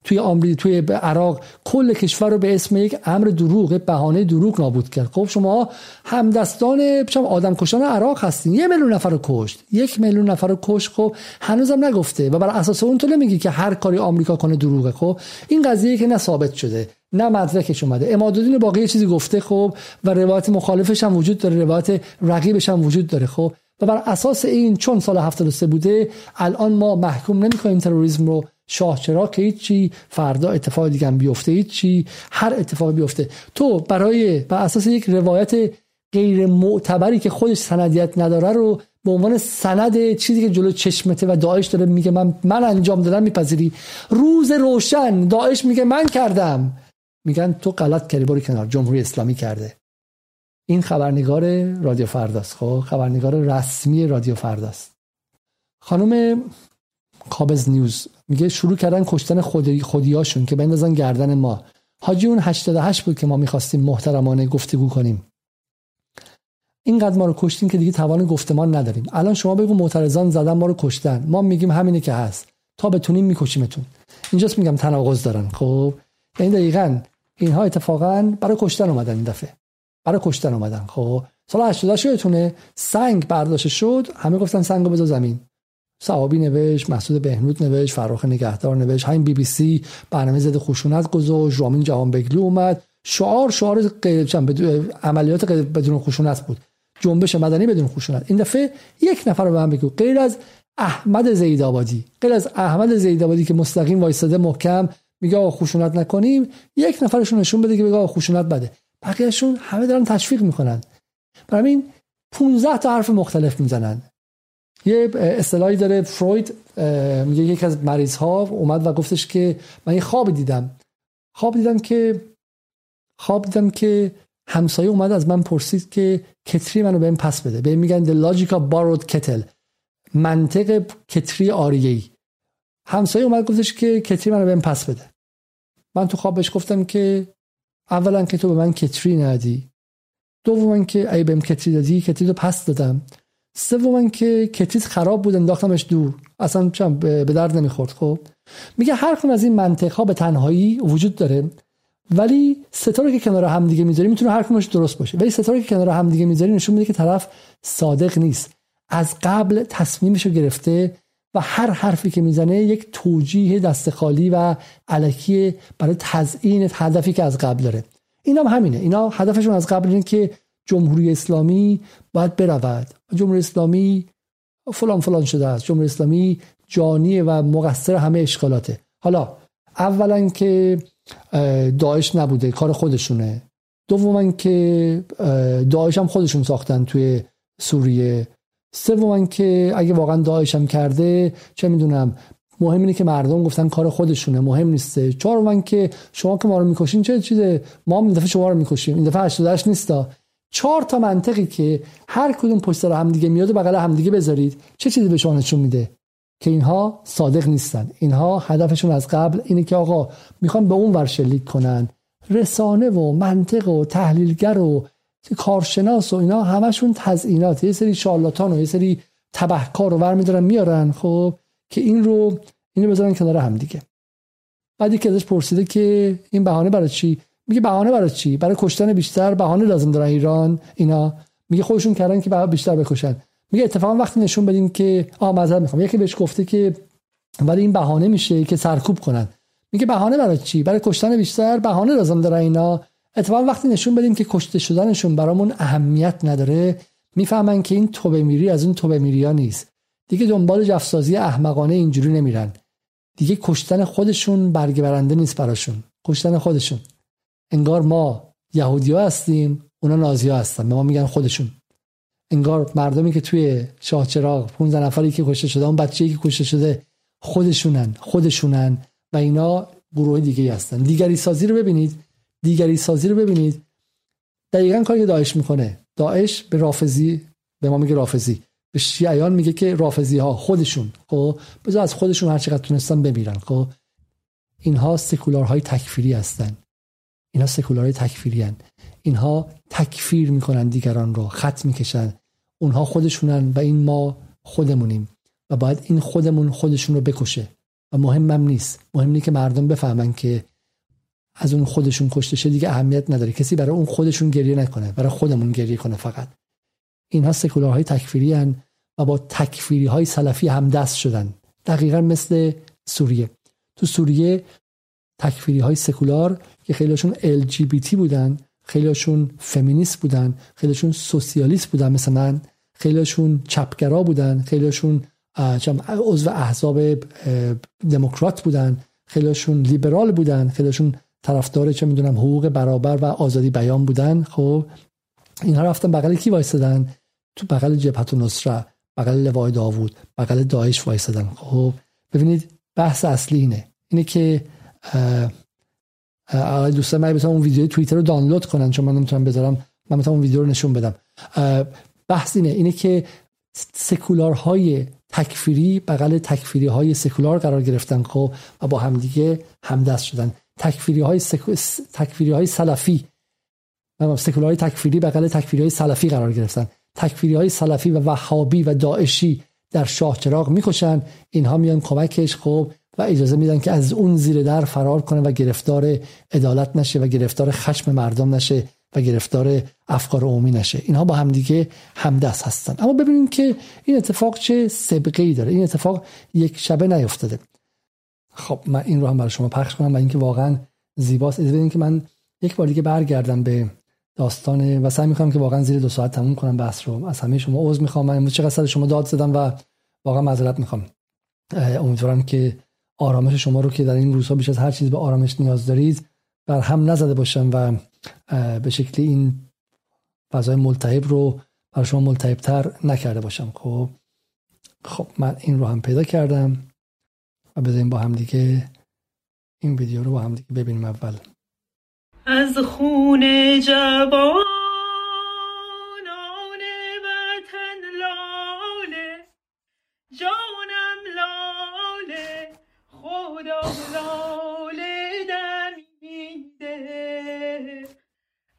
توی آمریکا توی عراق کل کشور رو به اسم یک امر دروغ بهانه دروغ نابود کرد. خب شما همدستان آدم کشان عراق هستین. یه میلیون نفر رو کشت. یک میلیون نفر رو کشت. خب هنوزم نگفته و بر اساس اون تو نمیگی که هر کاری آمریکا کنه دروغه. خب این قضیه که نه ثابت شده نه مدرکش اومده. امادالدین باقی چیزی گفته خب و روایت مخالفش هم وجود داره روایت رقیبش هم وجود داره. خب و بر اساس این چون سال 73 بوده الان ما محکوم نمی‌کنیم تروریسم رو شاه چرا که هیچی فردا اتفاق دیگه هم بیفته هیچی هر اتفاق بیفته. تو برای بر اساس یک روایت غیر معتبری که خودش سندیت نداره رو به عنوان سند چیزی که جلو چشمته و داعش داره میگه من من انجام دادم میپذیری. روز روشن داعش میگه من کردم. میگن تو غلط کردی برو کنار جمهوری اسلامی کرده. این خبرنگار رادیو فرداست خب؟ خبرنگار رسمی رادیو فرداست. خانم کابز نیوز میگه شروع کردن کشتن خودی خودیاشون که بندازن گردن ما. حاجی اون 88 بود که ما می‌خواستیم محترمانه گفتگو کنیم. اینقدر ما رو کشتین که دیگه توان گفتمان نداریم. الان شما بگو معترضان زدن ما رو کشتن. ما میگیم همینه که هست. تا بتونیم میکشیمتون. اینجاست میگم تناقض دارن خب؟ این یعنی دقیقا اینها اتفاقا برای کشتن اومدن این دفعه. برای کشتن اومدن. خب سال 88 یادتونه سنگ برداشته شد. همه گفتن سنگو بذار زمین. صحابی نوشت مسعود بهنود نوشت فراخ نگهدار نوشت. همین بی بی سی برنامه ضد خشونت گذاشت. رامین جهان بگلو اومد. شعار شعار عملیات بدون خشونت بود. جنبش مدنی بدون خشونت. این دفعه یک نفر رو به من بگو. غیر از احمد زیدآبادی غیر از احمد زیدآبادی که مستقیم وایساده محکم میگه آقا خشونت نکنیم. یک نفرشون نشون بده که بگه آقا خشونت بده. بقیهشون همه دارن تشویق می‌کنن. برای این 15 تا حرف مختلف می‌زنن. یه اصطلاحی داره فروید میگه یکی از مریض ها اومد و گفتش که من یه خواب دیدم. خواب دیدم که خواب دیدم که همسایه اومد از من پرسید که کتری منو بهم پس بده. به میگن the logic of borrowed kettle منطق کتری آریه‌ای. همسایه اومد گفتش که کتری منو بهم پس بده. من تو خوابش گفتم که اولا که تو به من کتری ندی. دوما که ای بهم کتری دادی کتری رو پس دادم. سوما که کتریت خراب بود انداختمش دور. اصلا به درد نمی‌خورد خب؟ میگه هر کدوم از این منطق ها به تنهایی وجود داره ولی ستاره که کنار هم دیگه می‌ذاری می‌تونه هر کدومش درست باشه. ولی ستاره که کنار هم دیگه می‌ذاری نشون میده که طرف صادق نیست. از قبل تصمیمش رو گرفته و هر حرفی که می‌زنه یک توجیه دست خالی و علکی برای تزیین هدفی که از قبل داره. اینا هم همینه. اینا هدفشون از قبل اینه که جمهوری اسلامی باید برود. جمهوری اسلامی فلان فلان شده است. جمهوری اسلامی جانی و مقصر همه اشکالاته. حالا اولا که داعش نبوده کار خودشونه. دوما که داعش هم خودشون ساختن توی سوریه. سوما که اگه واقعا داعش هم کرده چه می‌دونم مهم اینه که مردم گفتن کار خودشونه مهم نیسته. چهارم که شما که ما رو می‌کشین چه چیزه؟ ما هم این دفعه شما رو می‌کشیم. این دفعه 88 نیستا. چهار تا منطقی که هر کدوم پشت سر همدیگه میاد و بغل همدیگه بذارید چه چیزی به شما نشون میده؟ که اینها صادق نیستن. اینها هدفشون از قبل اینه که آقا می‌خوان به اون ور شلیک کنن. رسانه و منطق و تحلیلگر و کارشناس و اینا همشون تزئینات. یه سری شارلاتان و یه سری تبهکار رو برمیدارن میارن خب که این رو اینو بذارن کنار هم دیگه. بعدی که ازش پرسیده که این بهانه برای چی؟ میگه بهانه برای چی؟ برای کشتن بیشتر بهانه لازم دارن ایران اینا. میگه خودشون کردن که بیشتر بکشن. میگه اتفاقا وقتی نشون بدیم که آ معذرت می‌خوام. یکی بهش گفته که ولی این بهانه میشه که سرکوب کنن. میگه بهانه برای چی؟ برای کشتن بیشتر بهانه لازم دارن اینا. اتفاقا وقتی نشون بدیم که کشته شدنشون برامون اهمیت نداره می‌فهمن که این توبه میری از اون توبه میری ها نیست. دیگه دنبال جفسازی احمقانه اینجوری نمیرن. دیگه کشتن خودشون برگ برنده نیست براشون. کشتن خودشون. انگار ما یهودی ها هستیم اونا نازی ها هستن. به ما میگن خودشون. انگار مردمی که توی شاه چراغ 15 نفری که کشته شده اون بچه‌ای که کشته شده خودشونن خودشونن و اینا گروه دیگه هستن. دیگری سازی رو ببینید. دیگری سازی رو ببینید. دقیقا کاری که داعش می‌کنه. داعش به رافضی به ما میگه رافضی. به شیعیان میگه که رافضی ها خودشون. خب؟ بذار از خودشون هر چقدر تونستن بمیرن. خب؟ اینها سکولارهای تکفیری هستن. اینها سکولارهای تکفیری هن. اینها تکفیر می‌کنن دیگران رو. خط می‌کشن. اونها خودشونن و این ما خودمونیم. و باید این خودمون خودشون رو بکشه. و مهمم نیست. مهم نیست که مردم بفهمن که از اون خودشون کشته شه دیگه اهمیت نداره. کسی برای اون خودشون گریه نکنه برای خودمون گریه کنه فقط. اینها سکولارهای تکفیری هن و با تکفیری های سلفی هم دست شدن. دقیقا مثل سوریه. تو سوریه تکفیری های سکولار که خیلیشون LGBT بودن خیلیشون فمینیست بودن خیلیشون سوسیالیست بودن مثل من خیلیشون چپگرا بودن خیلیشون عضو احزاب دموکرات بودن خیلیشون لیبرال بودن خیلیشون طرفدار چه می‌دونم حقوق برابر و آزادی بیان بودن. خب اینها رفتن بغل کی وایسادن؟ تو بغل جبهت و نصره بغل لوای داوود بغل داعش وایسادن. خب ببینید بحث اصلی اینه. اینه که دوستان من بتونم اون ویدیو توییتر رو دانلود کنن چون من نمی‌تونم بذارم. من می‌تونم اون ویدیو رو نشون بدم. بحث اینه. اینه که سکولارهای تکفیری بغل تکفیری های سکولار قرار گرفتن. خب و با همدیگه همدست شدن. تکفیری های, سکو... تکفیری های سلفی. سکولار تکفیری بغل تکفیری های سلفی قرار گرفتن تکفیری های سلفی و وهابی و داعشی در شاه چراغ می‌کشن. اینها میان کمکش خب و اجازه میدن که از اون زیر در فرار کنه و گرفتار عدالت نشه و گرفتار خشم مردم نشه و گرفتار افکار عمومی نشه. اینها با همدیگه همدست هستن. اما ببینیم که این اتفاق چه سبقه ای داره. این اتفاق یک شبه نیفتاده. خب من این رو هم برای شما پخش کنم و اینکه واقعا زیباست. اجازه که من یک بار دیگه برگردم به داستان و سعی می‌کنم که واقعا زیر دو ساعت تموم کنم بحث رو. از همه شما عذر می‌خوام. من چقدر سر شما داد زدم و واقعا معذرت می‌خوام. امیدوارم که آرامش شما رو که در این روزها بیش از هر چیز به آرامش نیاز دارید بر هم نزده باشم و به شکلی این فضای ملتهب رو برای شما ملتهبتر نکرده باشم. خب خب من این رو هم پیدا کردم. و بذاریم با هم دیگه این ویدیو رو با هم دیگه ببینیم اول.
از خون جوان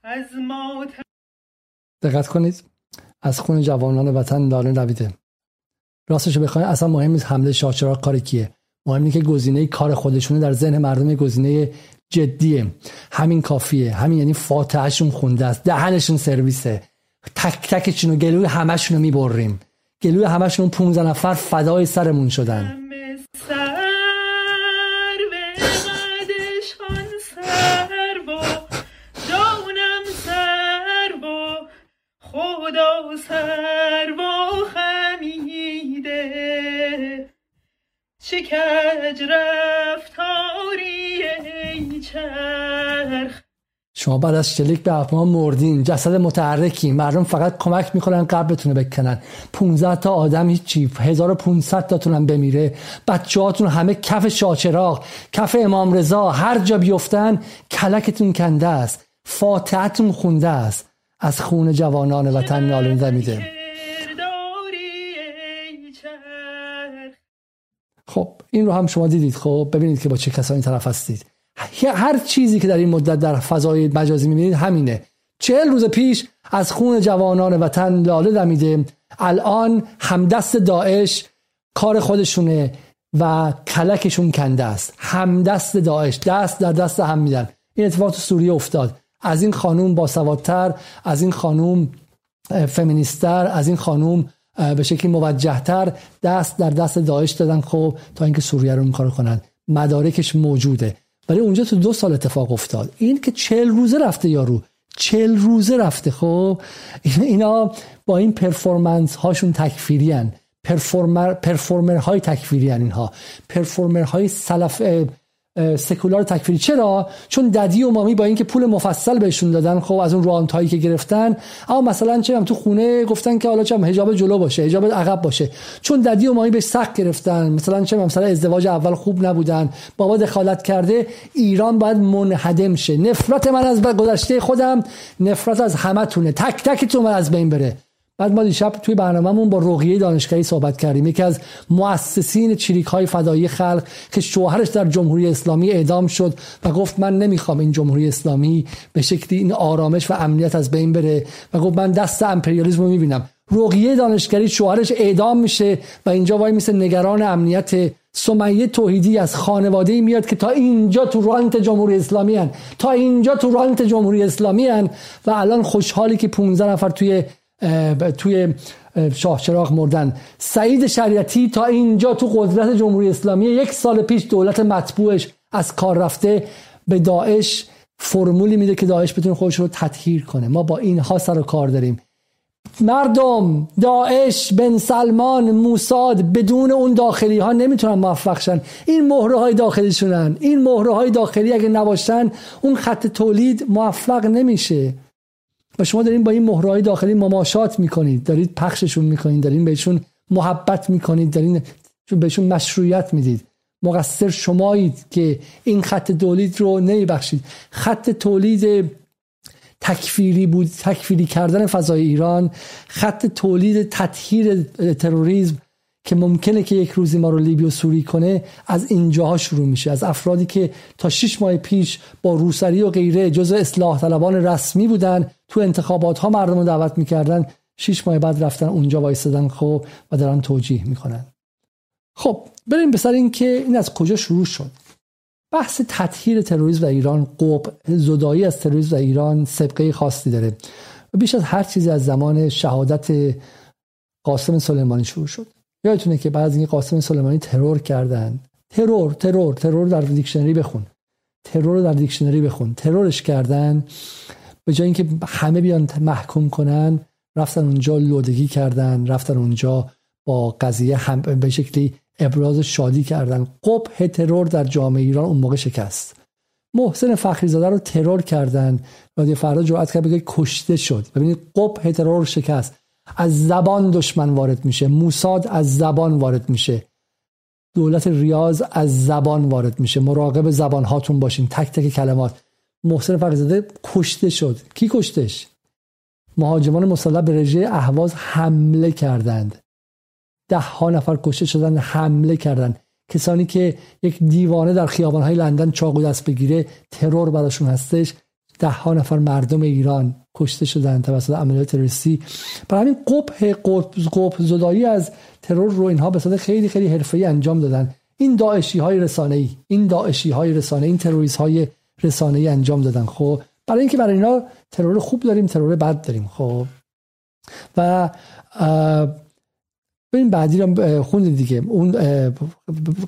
از دقت کنید. از خون جوانان وطن لاله نویده راستش بخواید اصلا مهم نیست حمله شاهچراغ کار کیه. مهم اینه که گزینه کار خودشونه در ذهن مردم گزینه جدیه. همین کافیه. همین یعنی فاتحهشون خونده است. دهنشون سرویسه. تک تکشون و گلوی همشون رو می‌بریم. گلوی همشون 15 نفر فدای سرمون شدن.
خدا سر با. چه کج رفتاری ای چرخ.
شما بعد از شلیک به اپمان مردین جسد متحرکی مردم فقط کمک می‌کنن قبلتون بکنن. 15 تا آدم هیچی 1500 تاتون بمیره. بچه هاتون همه کف شاچراغ کف امام رضا هر جا بیفتن کلکتون کنده است فاتحتون خونده است. از خون جوانان وطن ناله میده خب این رو هم شما دیدید. خب ببینید که با چه کسانی طرف هستید. هر چیزی که در این مدت در فضای مجازی می‌بینید همینه. چهل روز پیش از خون جوانان وطن لاله دمیده. الان همدست داعش کار خودشونه و کلکشون کنده است. همدست داعش. دست در دست هم میدن. این اتفاق تو سوریه افتاد. از این خانوم باسوادتر از این خانوم فمینیستر از این خانوم به شکلی موجهتر دست در دست داعش دادن خب تا اینکه سوریه رو این کار کنن. مدارکش موجوده. ولی اونجا تو دو سال اتفاق افتاد. این که چل روزه رفته یارو. چل روزه رفته خب. اینا با این پرفورمنس هاشون تکفیری هن. performer performer های تکفیری اینها. performer های سلف سکولار تکفیری. چرا؟ چون daddy و mommy با اینکه پول مفصل بهشون دادن خب از اون رانت هایی که گرفتن. اما مثلا چه تو خونه گفتن که حالا چه حجاب جلو باشه حجاب عقب باشه. چون daddy و mommy به سخت گرفتن. مثلا چه مثلا ازدواج اول خوب نبودن. بابا دخالت کرده ایران باید منهدم شه. نفرت من از گذشته خودم نفرت از همتونه تک تکتون من از بین بره. بعد ما دیشب توی برنامهمون با رقیه دانشگاهی صحبت کردیم. یکی از مؤسسین چریک های فدایی خلق که شوهرش در جمهوری اسلامی اعدام شد و گفت من نمی‌خوام این جمهوری اسلامی به شکلی این آرامش و امنیت از بین بره و گفت من دست امپریالیسم رو می‌بینم. رقیه دانشگری شوهرش اعدام میشه و اینجا وای میشه نگران امنیت سمیه توحیدی از خانواده میاد که تا اینجا تو رانت جمهوری اسلامی هن. تا اینجا تو رانت جمهوری اسلامی هن. و الان خوشحالی که 15 نفر توی توی شاه چراغ مردن. سعید شریعتی تا اینجا تو قدرت جمهوری اسلامی یک سال پیش دولت مطبوعش از کار رفته به داعش فرمولی میده که داعش بتونه خودش رو تطهیر کنه. ما با اینها سر و کار داریم. مردم داعش بن سلمان موساد بدون اون داخلی ها نمی‌تونن موفق شن. این مهره های داخلی شونن این مهره های داخلی اگه نباشن اون خط تولید موفق نمیشه. و شما دارین با این مهرهای داخلی مماشات می‌کنید دارید پخششون می‌کنید دارین بهشون محبت می‌کنید دارین بهشون مشروعیت می‌دید. مقصر شمایید که این خط تولید رو نمیبخشید. خط تولید تکفیری بود تکفیری کردن فضای ایران خط تولید تطهیر تروریسم که ممکنه که یک روزی ما رو لیبی و سوری کنه از اینجاها شروع میشه. از افرادی که تا شش ماه پیش با روسری و غیره جزء اصلاح طلبان رسمی بودن تو انتخابات ها مردم رو دعوت می‌کردن. شش ماه بعد رفتن اونجا وایستدن خب و دارن توجیه می‌کنن. خب بریم به سر این که این از کجا شروع شد؟ بحث تطهیر تروریسم در ایران قوب زدایی از تروریسم در ایران سبقه خاصی داره. و بیش از هر چیزی از زمان شهادت قاسم سلیمانی شروع شد. یادتونه که بعد از قاسم سلیمانی ترور کردن ترور ترور ترور در دیکشنری بخون. ترور در دیکشنری بخون. ترورش کردن. به جای اینکه همه بیان محکوم کنن رفتن اونجا لودگی کردن رفتن اونجا با قضیه هم به شکلی ابراز شادی کردن. قبح ترور در جامعه ایران اون موقع شکست. محسن فخری زاده رو ترور کردن. رادیو فردا جرأت کرد بگه کشته شد. ببینید قبح ترور شکست. از زبان دشمن وارد میشه. موساد از زبان وارد میشه. دولت ریاض از زبان وارد میشه. مراقب زبان هاتون باشین. تک تک کلمات. محسن فقیزاده کشته شد. کی کشتش؟ مهاجمان مسلح به رژه اهواز حمله کردند. ده ها نفر کشته شدن حمله کردند کسانی که یک دیوانه در های لندن چاقو دست بگیره ترور براشون هستش. ده ها نفر مردم ایران کشته شدن توسط عملیات تروریستی. برای همین قبح قبح زدایی از ترور رو اینها به صورت خیلی خیلی حرفه‌ای انجام دادن. این داعشی های رسانه ای این داعشی های رسانه این تروریست های رسانه ای انجام دادن. خب برای اینکه برای اینا ترور خوب داریم ترور بد داریم. خب و این بعدی رو خوندید دیگه. اون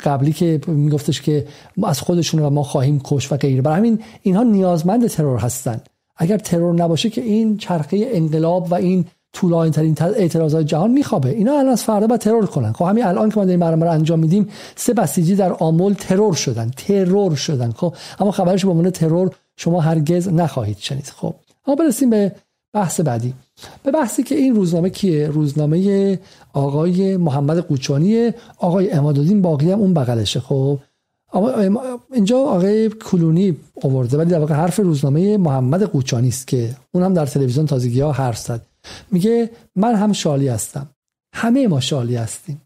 قبلی که میگفتش که از خودشون و ما خواهیم کش و غیره. برای همین اینها نیازمند ترور هستن. اگر ترور نباشه که این چرخه انقلاب و این طولانی ترین اعتراضات جهان میخوابه. اینا الان از فردا با ترور کنن. خب همین الان که ما این برنامه رو انجام میدیم سه بسیجی در آمل ترور شدن. ترور شدن. خب اما خبرش به عنوان ترور شما هرگز نخواهید شنید. خب اما برسیم به بحث بعدی. به بحثی که این روزنامه کیه؟ روزنامه آقای محمد قوچانی آقای امادالدین باقی هم اون بغلشه. خب اینجا آقای کلونی آورده ولی در واقع حرف روزنامه محمد قوچانی است که اون هم در تلویزیون تازگی ها حرف زد. میگه من هم شالی هستم. همه ما شالی هستیم.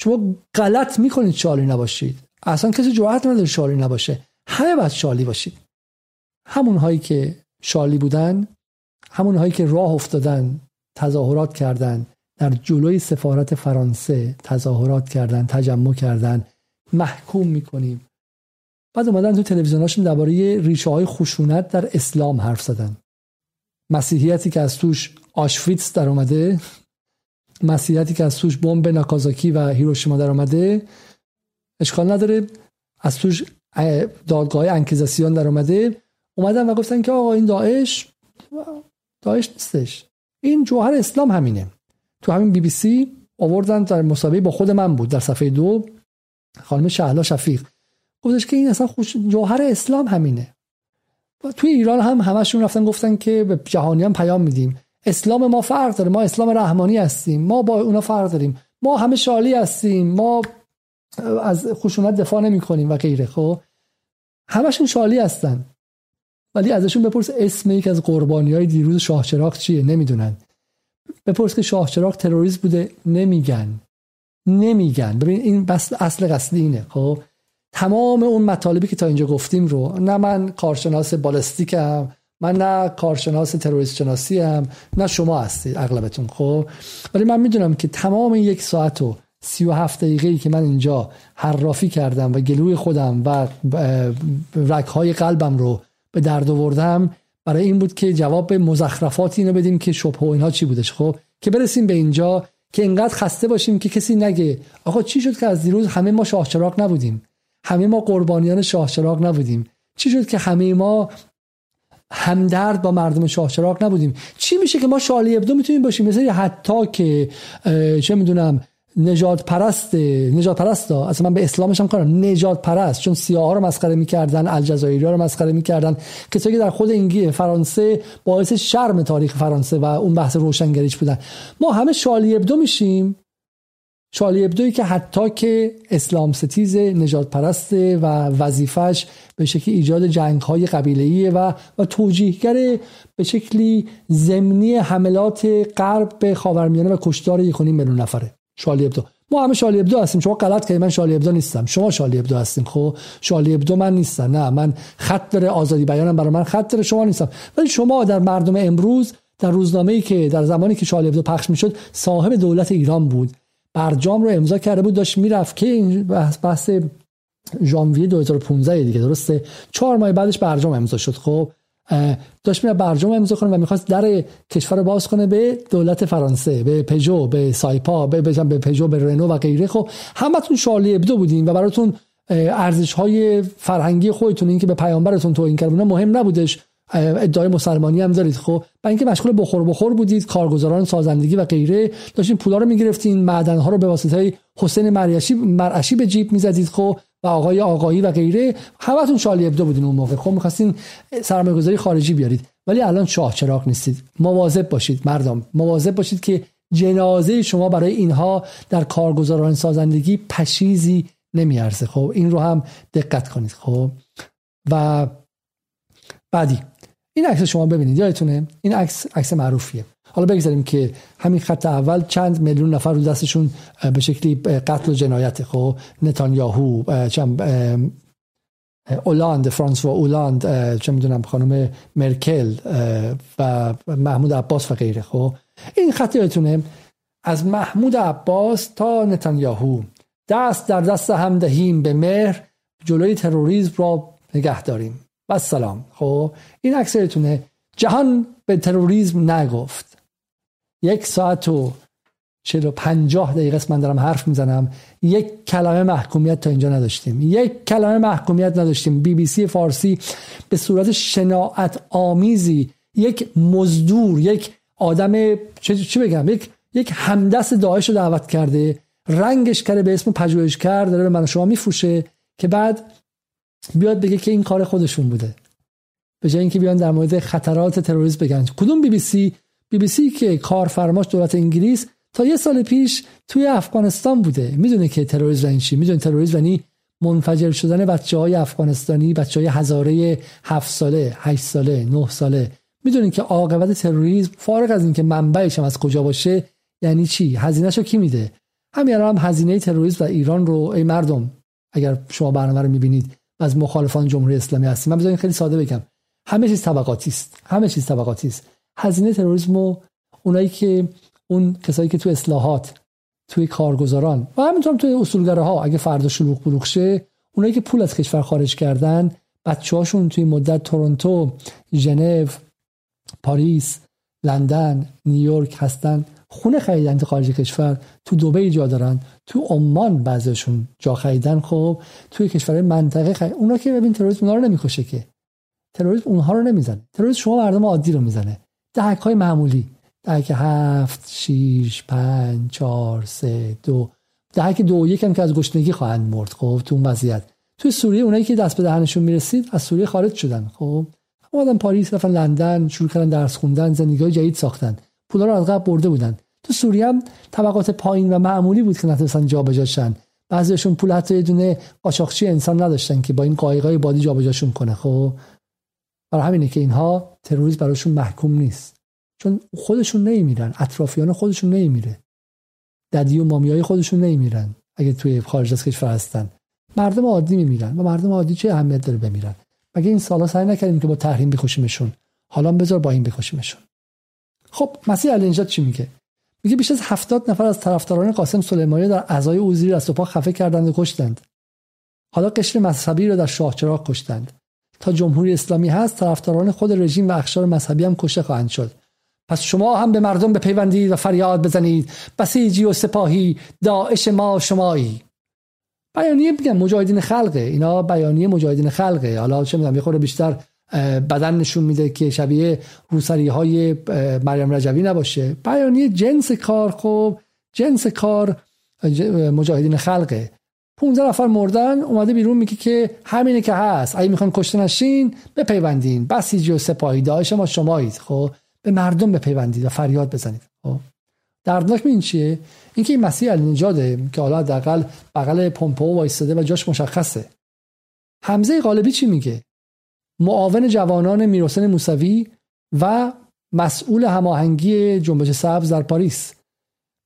شما غلط می‌کنید شالی نباشید. اصلا کسی جرأت نداره شالی نباشه. همه باید شالی باشید. همون هایی که شالی بودن همون هایی که راه افتادن تظاهرات کردن در جلوی سفارت فرانسه تظاهرات کردن تجمع کردن محکوم می‌کنیم. بعد اومدن تو تلویزیوناشون درباره ریشه های خشونت در اسلام حرف زدن. مسیحیتی که از توش آشویتس در اومده مسیحیتی که از توش بمب ناکازاکی و هیروشیما در اومده. اشکال نداره. از توش دادگاه انکیزاسیون در اومده. اومدن و گفتن که آقا این داعش داعش نیستش. این جوهر اسلام همینه. تو همین بی بی سی آوردن در مسابقه با خود من بود در صفحه دو. خانم شهلا شفیق. گفتش که این اصلا خوش جوهر اسلام همینه. و توی ایران هم همشون رفتن گفتن که به جهانیان پیام میدیم. اسلام ما فرق داره. ما اسلام رحمانی هستیم. ما با اونا فرق داریم. ما همه شالی هستیم. ما از خشونت دفاع نمی کنیم و غیره خب؟ همشون شالی هستن. ولی ازشون بپرس اسم یک از قربانی های دیروز شاه چراغ چیه؟ نمی‌دونن. بپرس که شاه چراغ تروریست بوده. نمیگن. نمیگن. ببین این بس اصل قصدی اینه خب؟ تمام اون مطالبی که تا اینجا گفتیم رو نه من کارشناس بالستیکم من نه کارشناس تروریست شناسی هم نه شما هستید اغلبتون خب؟ ولی من می‌دونم که تمام یک ساعت و سی و هفت دقیقه که من اینجا حرافی کردم و گلوی خودم و رکهای قلبم رو به درد آوردم برای این بود که جواب به مزخرفات اینو بدیم که شبه و اینها چی بودش خب؟ که برسیم به اینجا که اینقدر خسته باشیم که کسی نگه آقا چی شد که از دیروز همه ما شاهچراغ نبودیم؟ همه ما قربانیان شاهچراغ نبودیم؟ چی شد که همه ما همدرد با مردم شاهچراغ نبودیم. چی میشه که ما شالی ابدو می‌تونیم باشیم؟ مثل حتی که چه می‌دونم نجات پرست نجات پرست ها. اصلا من به اسلامش هم کارم. نجات پرست چون سیاه ها رو مسخره می‌کردن الجزایری ها رو مسخره می‌کردن. کسایی که در خود انگلیس فرانسه باعث شرم تاریخ فرانسه و اون بحث روشنگریش بودن. ما همه شالی ابدو میشیم. شالی ابدوی که حتی که اسلام ستیز نجات پرست و وظیفش به شکلی ایجاد جنگ های قبیله و و توجیهگر به شکلی ضمنی حملات غرب به خاورمیانه و کشتار یک میلیون نفره. شالی ابدو. ما همه شالی ابدو هستیم. شما غلط کردید. من شالی ابدو نیستم. شما شالی ابدو هستیم. خب؟ شالی ابدو من نیستم. نه من خط داره آزادی بیانم برای من خط داره شما نیستم. ولی شما در مردم امروز در روزنامه‌ای که در زمانی که شالی ابدو پخش می‌شد صاحب دولت ایران بود. برجام رو امضا کرده بود داشت می‌رفت که این بحث, بحث ژانویه 2015 دیگه درسته؟ چهار ماه بعدش برجام امضا شد. خب داشت میره برجام امضا کنه و می‌خواست در کشور رو باز کنه به دولت فرانسه به پژو به سایپا به به پژو به رنو و غیره. خب همتون شارلی ابدو بودین و براتون ارزش های فرهنگی خودتون این که به پیامبرتون توهین کردن مهم نبودش. ادعای مسلمانی هم دارید. خب برای اینکه مشغول بخور بخور بودید کارگزاران سازندگی و غیره داشتین پولا رو می‌گرفتین معدن ها رو به واسطه حسین مرعشی مرعشی به جیب می‌زدید خب و آقای آقایی و غیره. همتون شالی ابدو بودین اون موقع. خب می‌خواستین سرمایه گذاری خارجی بیارید. ولی الان شاه چراغ نیستید. مواظب باشید مردم. مواظب باشید که جنازه شما برای اینها در کارگزاران سازندگی پشیزی نمیارزه. خب این رو هم دقت کنید. خب و بعدی. این عکس شما ببینید یادتونه؟ این عکس عکس معروفیه. حالا بگذاریم که همین خط اول چند میلیون نفر رو دستشون به شکلی قتل و جنایت خب نتانیاهو چند اولاند فرانس و اولاند چه می‌دونم خانم مرکل و محمود عباس و غیره خب. این خط یادتونه؟ از محمود عباس تا نتانیاهو. دست در دست هم دهیم به مهر جلوی تروریسم را نگه داریم. و سلام. خب این عکس جهان به تروریسم نگفت. یک ساعت و چلو پنجاه دقیقه من دارم حرف می‌زنم. یک کلمه محکومیت تا اینجا نداشتیم. یک کلمه محکومیت نداشتیم. بی بی سی فارسی به صورت شناعت آمیزی یک مزدور یک آدم چی بگم؟ یک یک همدست داعش رو دعوت کرده. رنگش کرده به اسم پژوهشگر داره به من شما میفروشه که بعد بیاد بگه که این کار خودشون بوده. به جای اینکه بیان در مورد خطرات تروریسم بگن. کدوم بی بی سی؟ بی بی سی که کارفرماش دولت انگلیس تا یه سال پیش توی افغانستان بوده. می‌دونه که تروریسم یعنی چی. می‌دونه تروریسم یعنی منفجر شدن بچه های افغانستانی بچه های هزاره هفت ساله هشت ساله نه ساله. می‌دونین که عاقبت تروریسم فارغ از اینکه منبعش از کجا باشه یعنی چی؟ هزینهشو کی میده؟ همین الان هم هزینه تروریسم در ایران رو ای مردم اگر شما برنامه رو می‌بینید از مخالفان جمهوری اسلامی هستید من بذارین خیلی ساده بگم. همه چیز طبقاتی است. همه چیز طبقاتی است. هزینه تروریسم اونایی که اون کسایی که تو اصلاحات توی کارگزاران و همینطور توی اصولگره ها اگه فردا شلوغ بلوغ شه اونایی که پول از کشور خارج کردن بچه هاشون توی مدت تورنتو ژنو پاریس لندن نیویورک هستن. خونه خریدن تو خارج کشور تو دبی جا دارن. تو عمان بعضیشون جا خریدن خب توی کشور منطقه خرید. اونا که ببین تروریسم اونا رو نمی‌کشه که. تروریسم اونها رو نمی‌زنه. تروریسم شما مردم عادی رو می‌زنه. دهک های معمولی. دهک هفت شیش پنج چهار سه دو. دهک دو یکم که از گشنگی خواهند مرد خب تو اون وضعیت. توی سوریه اونایی که دست به دهنشون می‌رسید از سوریه خارج شدن خب. اومدن پاریس رفتن لندن شروع کردن درس خوندن زندگی جدید ساختن. پولا رو از قبل برده بودن. تو سوریه هم طبقات پایین و معمولی بود که نتونستن جابجاشن بعضیشون پول حتی یه دونه قاچاقچی انسان نداشتن که با این قایقای بادی جابجاشون کنه خب؟ برای همینه که اینها تروریسم براشون محکوم نیست. چون خودشون نمیمیرن اطرافیان خودشون نمیمیره. ددی و مامیای خودشون نمیمیرن اگه توی خارج از کشور هستن. مردم عادی میمیرن و مردم عادی چه اهمیت داره بمیرن؟ مگه این سالا سعی نکردیم که با تحریم بکشیمشون؟ حالا بذار با این بکشیمشون. خب مسیح النجات چی میگه؟ میگه بیش از هفتاد نفر از طرفداران قاسم سلیمانی در اعضای او زیر دست و پا خفه کردند و کشتند. حالا قشر مذهبی را در شاهچراغ کشتند. تا جمهوری اسلامی هست طرفداران خود رژیم و اخشار مذهبی هم کشته خواهند شد. پس شما هم به مردم بپیوندید و فریاد بزنید. بسیجی و سپاهی داعش ما شمایی. بیانیه میگم مجاهدین خلقه. اینا بیانیه مجاهدین خلقه. حالا چه می‌دونم یه خورده بیشتر بدن نشون میده که شبیه روسری های مریم رجوی نباشه. بیانیه جنس کار خب جنس کار مجاهدین خلقه. 15 نفر مردن اومده بیرون میگه که همینه که هست. اگه می‌خوان کشته نشین بپیوندین. بسیجی و سپاهی داعش ما شمایید خب. به مردم بپیوندید و فریاد بزنید خب. دردناک این چیه؟ اینکه این مسیح النجاده که حالا حداقل بغل پومپو وایستاده و جاش مشخصه. حمزه غالبی چی میگه؟ معاون جوانان میرحسین موسوی و مسئول هماهنگی جنبش سبز در پاریس.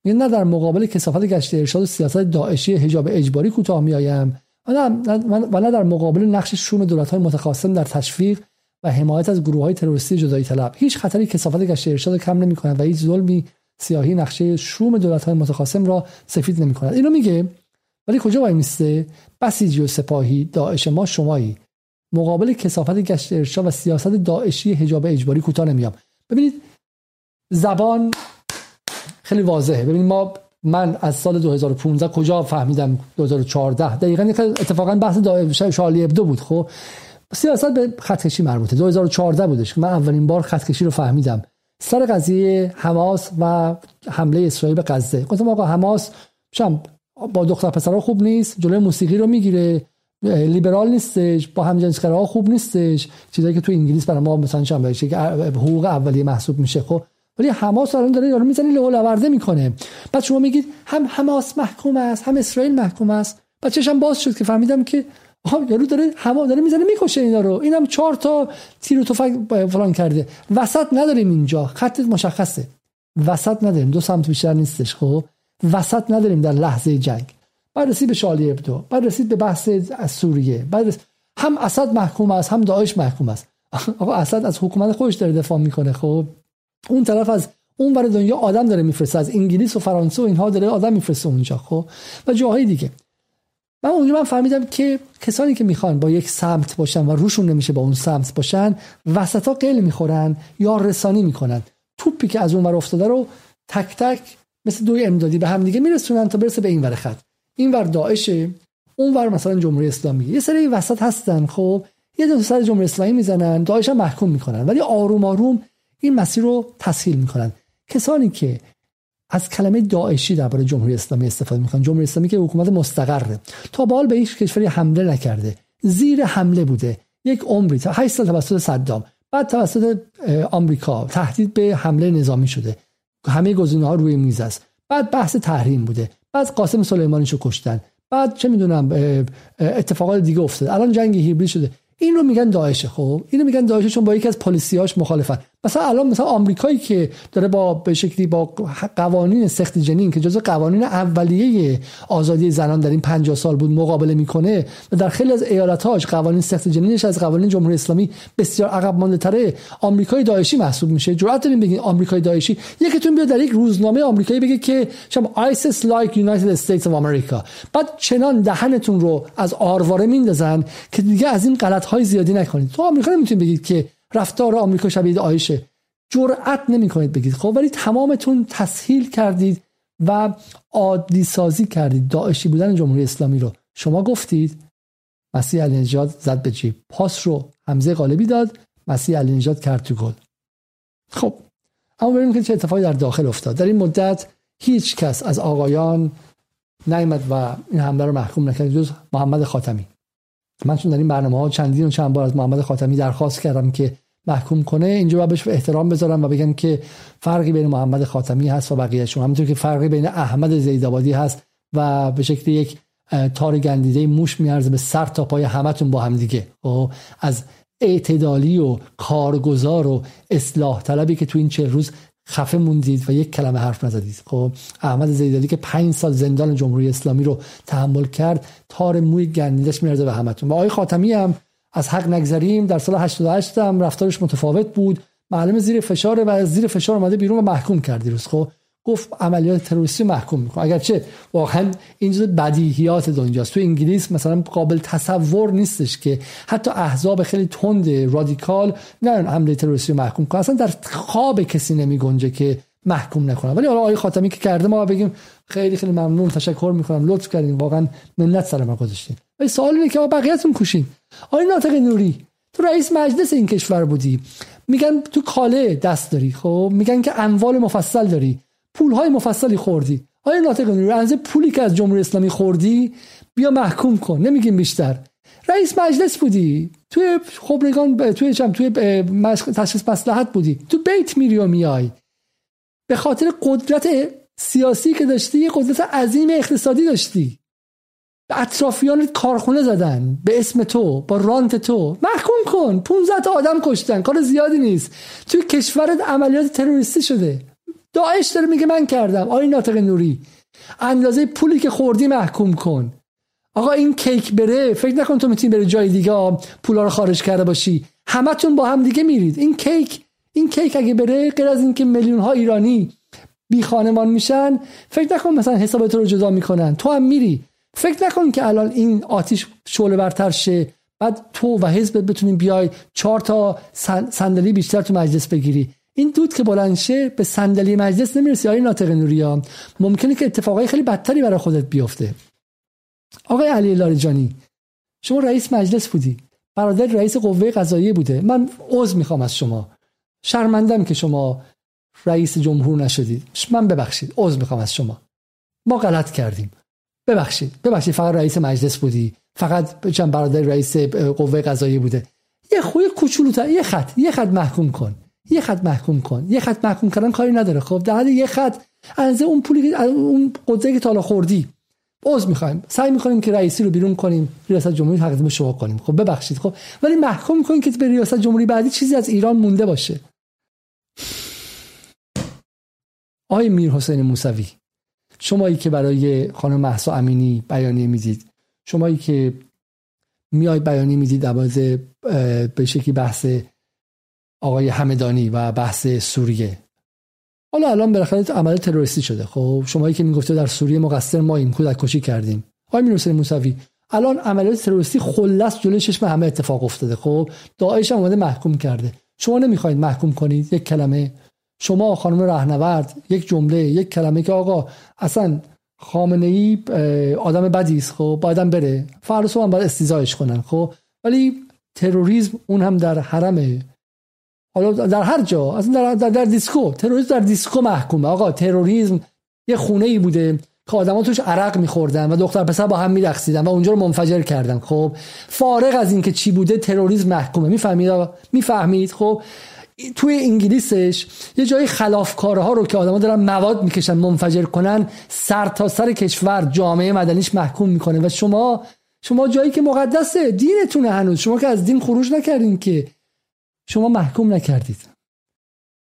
میگه نه در مقابل کسافت گشت ارشاد و سیاست داعشی حجاب اجباری کوتاه میآیم و نه در مقابل نقش شوم دولت های متخاصم در تشویق و حمایت از گروه های تروریستی جدایی طلب. هیچ خطری کسافت گشت ارشاد کم نمی کند و هیچ ظلمی سیاهی نقشه شوم دولت های متخاصم را سفید نمی کند اینو میگه ولی کجا وای میسته؟ بسیجی و سپاهی داعش ما شمایی. مقابل کسافت گشت ارشاد و سیاست داعشی حجاب اجباری کوتاه نمیام. ببینید زبان خیلی واضحه. ببینید ما من از سال 2015 کجا فهمیدم 2014 دقیقا اتفاقا بحث شالی ابدو بود خب؟ سیاست به خطکشی مربوطه. 2014 بودش. من اولین بار خطکشی رو فهمیدم. سر قضیه حماس و حمله اسرائیل به غزه. گفتم آقا حماس شم با دختر پسرها خوب نیست جلوی موسیقی رو می‌گیره. لیبرال نیستش با همجنسگراها خوب نیستش. چیزایی که تو انگلیس برای ما مثلا چم که حقوق اولیه محسوب میشه خب. ولی حماس الان داره یارو می‌زنه لهو لورده می‌کنه. بعد شما میگید هم حماس محکوم است هم اسرائیل محکوم است. بعد چشم باز شد که فهمیدم که یارو داره هوا داره می‌زنه می‌کشه اینا رو. اینم چهار تا تیر و تفنگ فلان کرده. وسط نداریم اینجا. خط مشخصه. وسط نداریم. دو سمت بیشتر نیستش خب. وسط نداریم در لحظه جنگ. بعد رسید به شالی ابدو بعد رسید به بحث از سوریه. بعد هم اسد محکوم است هم داعش محکوم است. آقا اسد از حکومت خودش داره دفاع می‌کنه خب؟ اون طرف از اون ور دنیا آدم داره میفرسته از انگلیس و فرانسه و اینها داره آدم میفرسته اونجا خب؟ و جاهای دیگه. من اونجا من فهمیدم که کسانی که می‌خوان با یک سمت باشن و روشون نمیشه با اون سمت باشن وسطا می‌خورن یا رسانی می‌کنن. توپی که از اون ور افتاده رو تک تک مثل دوی امدادی به هم دیگه میرسونن تا برسه به این ور خط. این ور داعشه اون ور مثلا جمهوری اسلامی. یه سری وسط هستن خب. یه دو سر جمهوری اسلامی می‌زنن داعش محکوم می‌کنن. ولی آروم آروم این مسیر رو تسهیل می‌کنن. کسانی که از کلمه داعشی درباره جمهوری اسلامی استفاده می‌کنن. جمهوری اسلامی که حکومت مستقره. تا به حال به هیچ کشوری حمله نکرده. زیر حمله بوده. یک عمری تا 8 سال توسط صدام. بعد توسط آمریکا تهدید به حمله نظامی شده. همه گزینه ها روی میز است. بعد بحث تحریم بوده. بعد قاسم سلیمانیشو کشتن. بعد چه می‌دونم اتفاقات دیگه افتاد. الان جنگ هیبری شده. این رو میگن داعشه خب؟ اینو میگن داعشه چون با یکی از پلیسیاش مخالفن. مثلا الان مثلا آمریکایی که داره با به شکلی با قوانین سقط جنین که جزو قوانین اولیه آزادی زنان در این 50 سال بود مقابله می‌کنه و در خیلی از ایالت‌هاش قوانین سقط جنینش از قوانین جمهوری اسلامی بسیار عقب مانده تره آمریکای داعشی محسوب میشه. جرأت دارین بگین آمریکای داعشی. یکیتون بیاد در یک روزنامه آمریکایی بگه که شما ISIS like United States of America. بعد چنان دهنتون رو از آرواره میندازن که دیگه از این غلط های زیادی نکنید. تو آمریکا نمی‌تونید بگید که رفتار آمریکا شبیه آیشه. جرأت نمی کنید بگید. خب ولی تمامتون تسهیل کردید و عادی سازی کردید. داعشی بودن جمهوری اسلامی رو. شما گفتید مسیح علی زد به جیب. پاس رو حمزه غالبی داد مسیح علی کرد تو گل. خب اما ببینیم که چه اتفاقی در داخل افتاد. در این مدت هیچ کس از آقایان نیامد و این حمله رو محکوم نکرد. جز محمد خاتمی. من چون در این برنامه ها چندین و چند بار از محمد خاتمی درخواست کردم که محکوم کنه اینجا باید بهش احترام بذارم و بگم که فرقی بین محمد خاتمی هست و بقیهشون همونطور که فرقی بین احمد زیدآبادی هست و به شکل یک تار گندیده موش میارزه به سر تا پای همتون با هم دیگه. و خب، از اعتدالی و کارگزار و اصلاح طلبی که تو این چه روز خفه موندید و یک کلمه حرف نزدید. خب احمد زیدالی که پنج سال زندان جمهوری اسلامی رو تحمل کرد تار موی گندیدش میارزه به همتون. و آقای خاتمی هم از حق نگذریم در سال 88 هم رفتارش متفاوت بود. معلم زیر فشار و زیر فشار اومده بیرون و محکوم کردی روز خب گفت عملیات تروریستی محکوم می‌کنه. اگرچه واقعا این جزء بدیهیات دنیاست تو انگلیس مثلا قابل تصور نیستش که حتی احزاب خیلی تند رادیکال نه حمله تروریستی محکوم کنه اصلا در خواب کسی نمی گنجه که محکوم نکنه ولی حالا آقای خاتمی که کرده ما بگیم خیلی خیلی ممنون تشکر می‌کنم. لطف کردین. واقعا منت سر ما گذاشتین. ولی سوال اینه که بقیه‌تون کوشین آقای ناطق نوری تو رئیس مجلس این کشور بودی. میگن تو کاله دست داری خب؟ میگن که اموال مفصل داری. پول های مفصلی خوردی. آیا ناطق نوری پولی که از جمهوری اسلامی خوردی بیا محکوم کن. نمیگیم بیشتر. رئیس مجلس بودی. توی خبرگان توی چم توی تشخیص مصلحت بودی. تو بیت میری و میای. به خاطر قدرت سیاسی که داشتی یه قدرت عظیم اقتصادی داشتی. به اطرافیان کارخونه زدن. به اسم تو با رانت تو. محکوم کن. 15 تا آدم کشتن. کار زیادی نیست. توی کشورت عملیات تروریستی شده. داعش داره میگه من کردم. آقای ناطق نوری اندازه پولی که خوردی محکوم کن. آقا این کیک بره فکر نکن تو می‌تونی بری جای دیگه پولا رو خارج کرده باشی. همتون با هم دیگه میرید. این کیک این کیک اگه بره غیر از اینکه میلیون ها ایرانی بی خانمان میشن فکر نکن مثلا حسابت رو جدا می‌کنن. تو هم میری. فکر نکن که الان این آتیش شعله برتر شه. بعد تو و حزبت بتونین بیای چهار تا صندلی بیشتر تو مجلس بگیری. این دود که بلند شه به صندلی مجلس نمی‌رسی آقای ناطق نوریا ممکنه که اتفاقای خیلی بدتری برای خودت بیفته. آقای علی لاریجانی شما رئیس مجلس بودی. برادر رئیس قوه قضاییه بوده. من عذر می‌خوام از شما. شرمندم که شما رئیس جمهور نشدید. من ببخشید عذر می‌خوام از شما. ما غلط کردیم. ببخشید ببخشید فقط رئیس مجلس بودی. فقط چند برادر رئیس قوه قضاییه بوده. یه خوی کوچولوتر یه خط یه خط محکوم کن. یه خط محکوم کن. یه خط محکوم کردن کاری نداره. خب در حد یه خط از اون پولی اون قدرتی که تالا خوردی عذر می‌خوایم. سعی می‌کنیم که رئیسی رو بیرون کنیم ریاست جمهوری تقدیم شما کنیم. خب ببخشید. خب ولی محکوم کنیم که به ریاست جمهوری بعدی چیزی از ایران مونده باشه. آقای میر حسین موسوی شمایی که برای خانم محسا امینی بیانیه می‌دید شمایی که میای بیانیه می‌دید در به شکلی بحث آقای همدانی و بحث سوریه. حالا الان بالاخره عمل تروریستی شده. خب شمایی که می‌گفته در سوریه مقصر ما این کودک کشی کردیم. آقای میر موسوی الان عملیات تروریستی خلص جلوی چشم همه اتفاق افتاده. خب داعش هم اومده محکوم کرده. شما نمی‌خواید محکوم کنید؟ یک کلمه. شما خانم رهنورد یک جمله یک کلمه که آقا اصلا خامنه ای آدم بدی است. خب بعدم بره. فردا هم باید استیزایش کنن. خب ولی تروریسم اون هم در حرم حالا در هر جا اصلا در, در, در دیسکو تروریسم در دیسکو محکومه. آقا تروریسم یه خونه ای بوده که آدما توش عرق میخوردن و دختر پسر با هم میرقصیدن و اونجا رو منفجر کردن. خب فارغ از اینکه چی بوده تروریسم محکومه. می‌فهمید می‌فهمید؟ خب توی انگلیسش یه جایی خلافکارها رو که آدما دارن مواد می‌کشن منفجر کنن سر تا سر کشور جامعه مدنیش محکوم می‌کنه. و شما شما جایی که مقدسه دینتونه هنوز. شما که از دین خروج نکردین که. شما محکوم نکردید.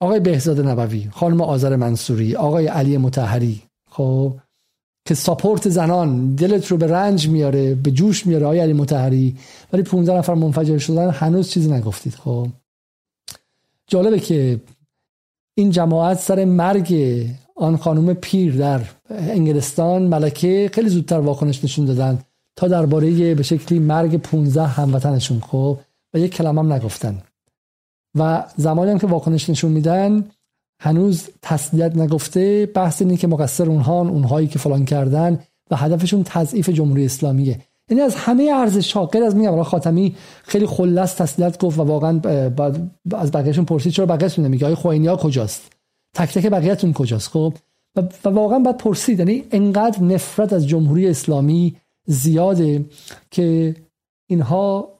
آقای بهزاد نبوی خانم آذر منصوری آقای علی متحری خب که ساپورت زنان دلت رو به رنج میاره به جوش میاره آقای علی متحری ولی 15 نفر منفجر شدن هنوز چیزی نگفتید خب. جالبه که این جماعت سر مرگ آن خانم پیر در انگلستان ملکه خیلی زودتر واکنش نشون دادن تا درباره به شکلی مرگ 15 هموطنشون خب و یک کلمه هم نگفتن. و زمانی هم که واکنش نشون میدن هنوز تسلیت نگفته بحث اینه که مقصر اونها اونهایی که فلان کردن و هدفشون تضعیف جمهوری اسلامیه. یعنی از همه ارزش ها غیر از میگم خاتمی خیلی خلص تسلیت گفت و واقعا از بقیهشون پرسید چرا بقیه‌تون نمیگه؟ آقای خوینی ها کجاست؟ تک تک بقیه‌تون کجاست؟ خب؟ و واقعا باید پرسید یعنی انقدر نفرت از جمهوری اسلامی زیاده که اینها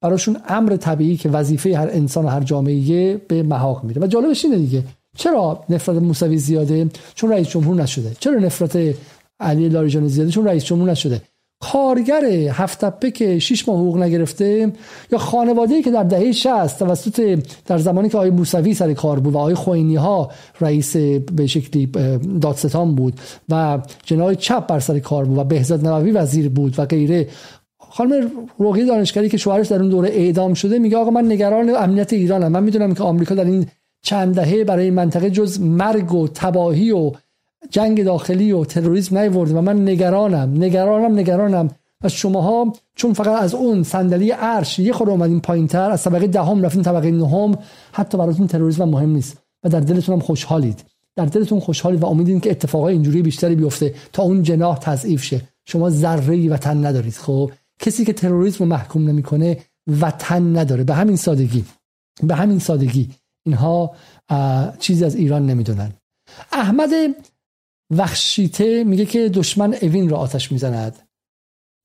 براشون امر طبیعی که وظیفه هر انسان و هر جامعه به محاق میره و جالبش اینه دیگه. چرا نفرت موسوی زیاده؟ چون رئیس جمهور نشده. چرا نفرت علی لاریجانی زیاده؟ چون رئیس جمهور نشده. کارگر هفت که شش ماه حقوق نگرفته یا خانواده که در دهه 60 توسط در زمانی که آقای موسوی سر کار بود و آقای خوینی ها رئیس به شکلی دادستان بود و جنای چپ بر سر کار بود و بهزاد نووی وزیر بود و غیره خانم روحی دانشگری که شوهرش در اون دوره اعدام شده میگه آقا من نگران امنیت ایرانم. من می‌دونم که آمریکا در این چند دهه برای منطقه جز مرگ و تباهی و جنگ داخلی و تروریسم نیورده و من نگرانم. نگرانم نگرانم. و شماها چون فقط از اون صندلی عرش یه خورده اومدین پایینتر از طبقه دهم رفتین طبقه نهم حتی براتون تروریسم مهم نیست. و در دلتون هم خوشحالید. در دلتون خوشحالید و امیدین که اتفاقای اینجوری بیشتری بیفته تا اون جناح تضعیف شه. شما ذره وطن ندارید. خب؟ کسی که تروریسم رو محکوم نمی‌کنه وطن نداره. به همین سادگی. به همین سادگی. اینها چیزی از ایران نمی‌دونن. احمد وخشیته میگه که دشمن اوین را آتش می‌زند.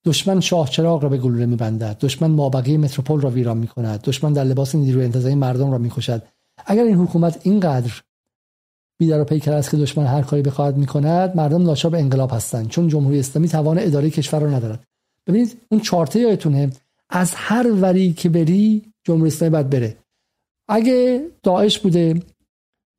دشمن شاه چراغ را به گلوله میبندد. دشمن مابقی متروپول را ویران می‌کند. دشمن در لباس نیروی انتظامی مردم را می‌کشد. اگر این حکومت اینقدر بیدار و پیکر است که دشمن هر کاری بخواهد می‌کند مردم ناچار انقلاب هستند. چون جمهوری اسلامی توان اداره کشور را ندارد. ببینید اون چارته یادتونه. از هر وری که بری جمهوری اسلامی باید بره. اگه داعش بوده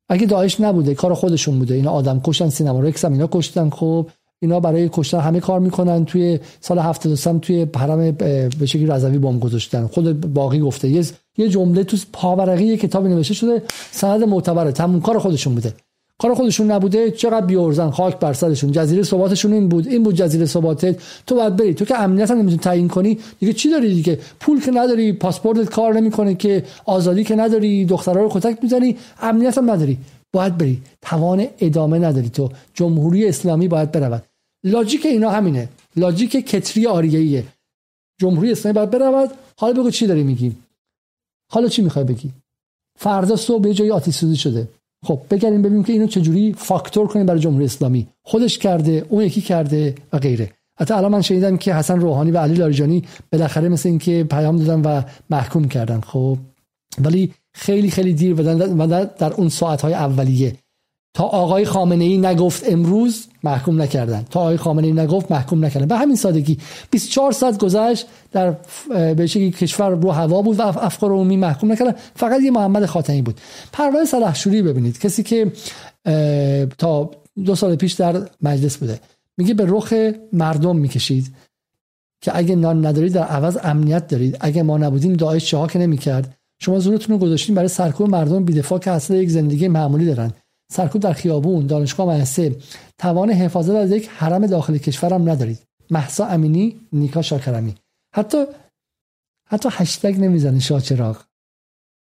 اگه داعش نبوده کار خودشون بوده. اینا آدم کشتن سینما رکس هم اینا کشتن خب. اینا برای کشتن همه کار می‌کنن. توی سال 73 توی حرم به شکلی رضوی بمب گذاشتن. خود باقی گفته. یه جمله تو پاورقی کتابی نوشته شده سند معتبره. تموم کار خودشون بوده. کار خودشون نبوده چقدر بیورزن خاک بر سرشون. جزیره ثباتشون این بود. این بود جزیره ثباتت تو باید بری. تو که امنیت هم نمی‌تونی تعیین کنی دیگه چی داری دیگه؟ پول که نداری پاسپورتت کار نمی‌کنه که آزادی که نداری دخترها رو کتک می‌زنی امنیت هم نداری. باید بری. توان ادامه نداری تو. جمهوری اسلامی باید برود. لاجیک اینا همینه. لاجیک کتری آریه‌ایه جمهوری اسلامی باید برود. حالا بگو چی داری میگی؟ حالا چی می‌خوای بگی؟ فردا صبح یه جایی آتش سوزی شده. خب بگردیم ببینیم که اینو چجوری فاکتور کنیم برای جمهوری اسلامی. خودش کرده اون یکی کرده و غیره. حتی الان من شنیدم که حسن روحانی و علی لاریجانی بالاخره مثل اینکه پیام دادن و محکوم کردن. خب ولی خیلی خیلی دیر و در اون ساعتهای اولیه تا آقای خامنه ای نگفت امروز محکوم نکردن. تا آقای خامنه ای نگفت محکوم نکردن. به همین سادگی. 24 ساعت گذشت در به کشور رو هوا بود و افکار عمومی محکوم نکردن. فقط یه محمد خاتمی بود. پروانه سلحشوری ببینید. کسی که تا دو سال پیش در مجلس بوده. میگه به رخ مردم می‌کشید که اگه نان ندارید در عوض امنیت دارید. اگه ما نبودیم داعش چه که نمی‌کرد. شما زورتون رو گذاشتین برای سرکوب مردم بیدفاع که اصلا یک زندگی معمولی دارن. سرکوب در خیابون دانشگاه مدرسه. توان حفاظت از یک حرم داخل کشورم ندارید. محسا امینی نیکا شاکرمی حتی حتی هشتگ نمی‌زنه شاچراغ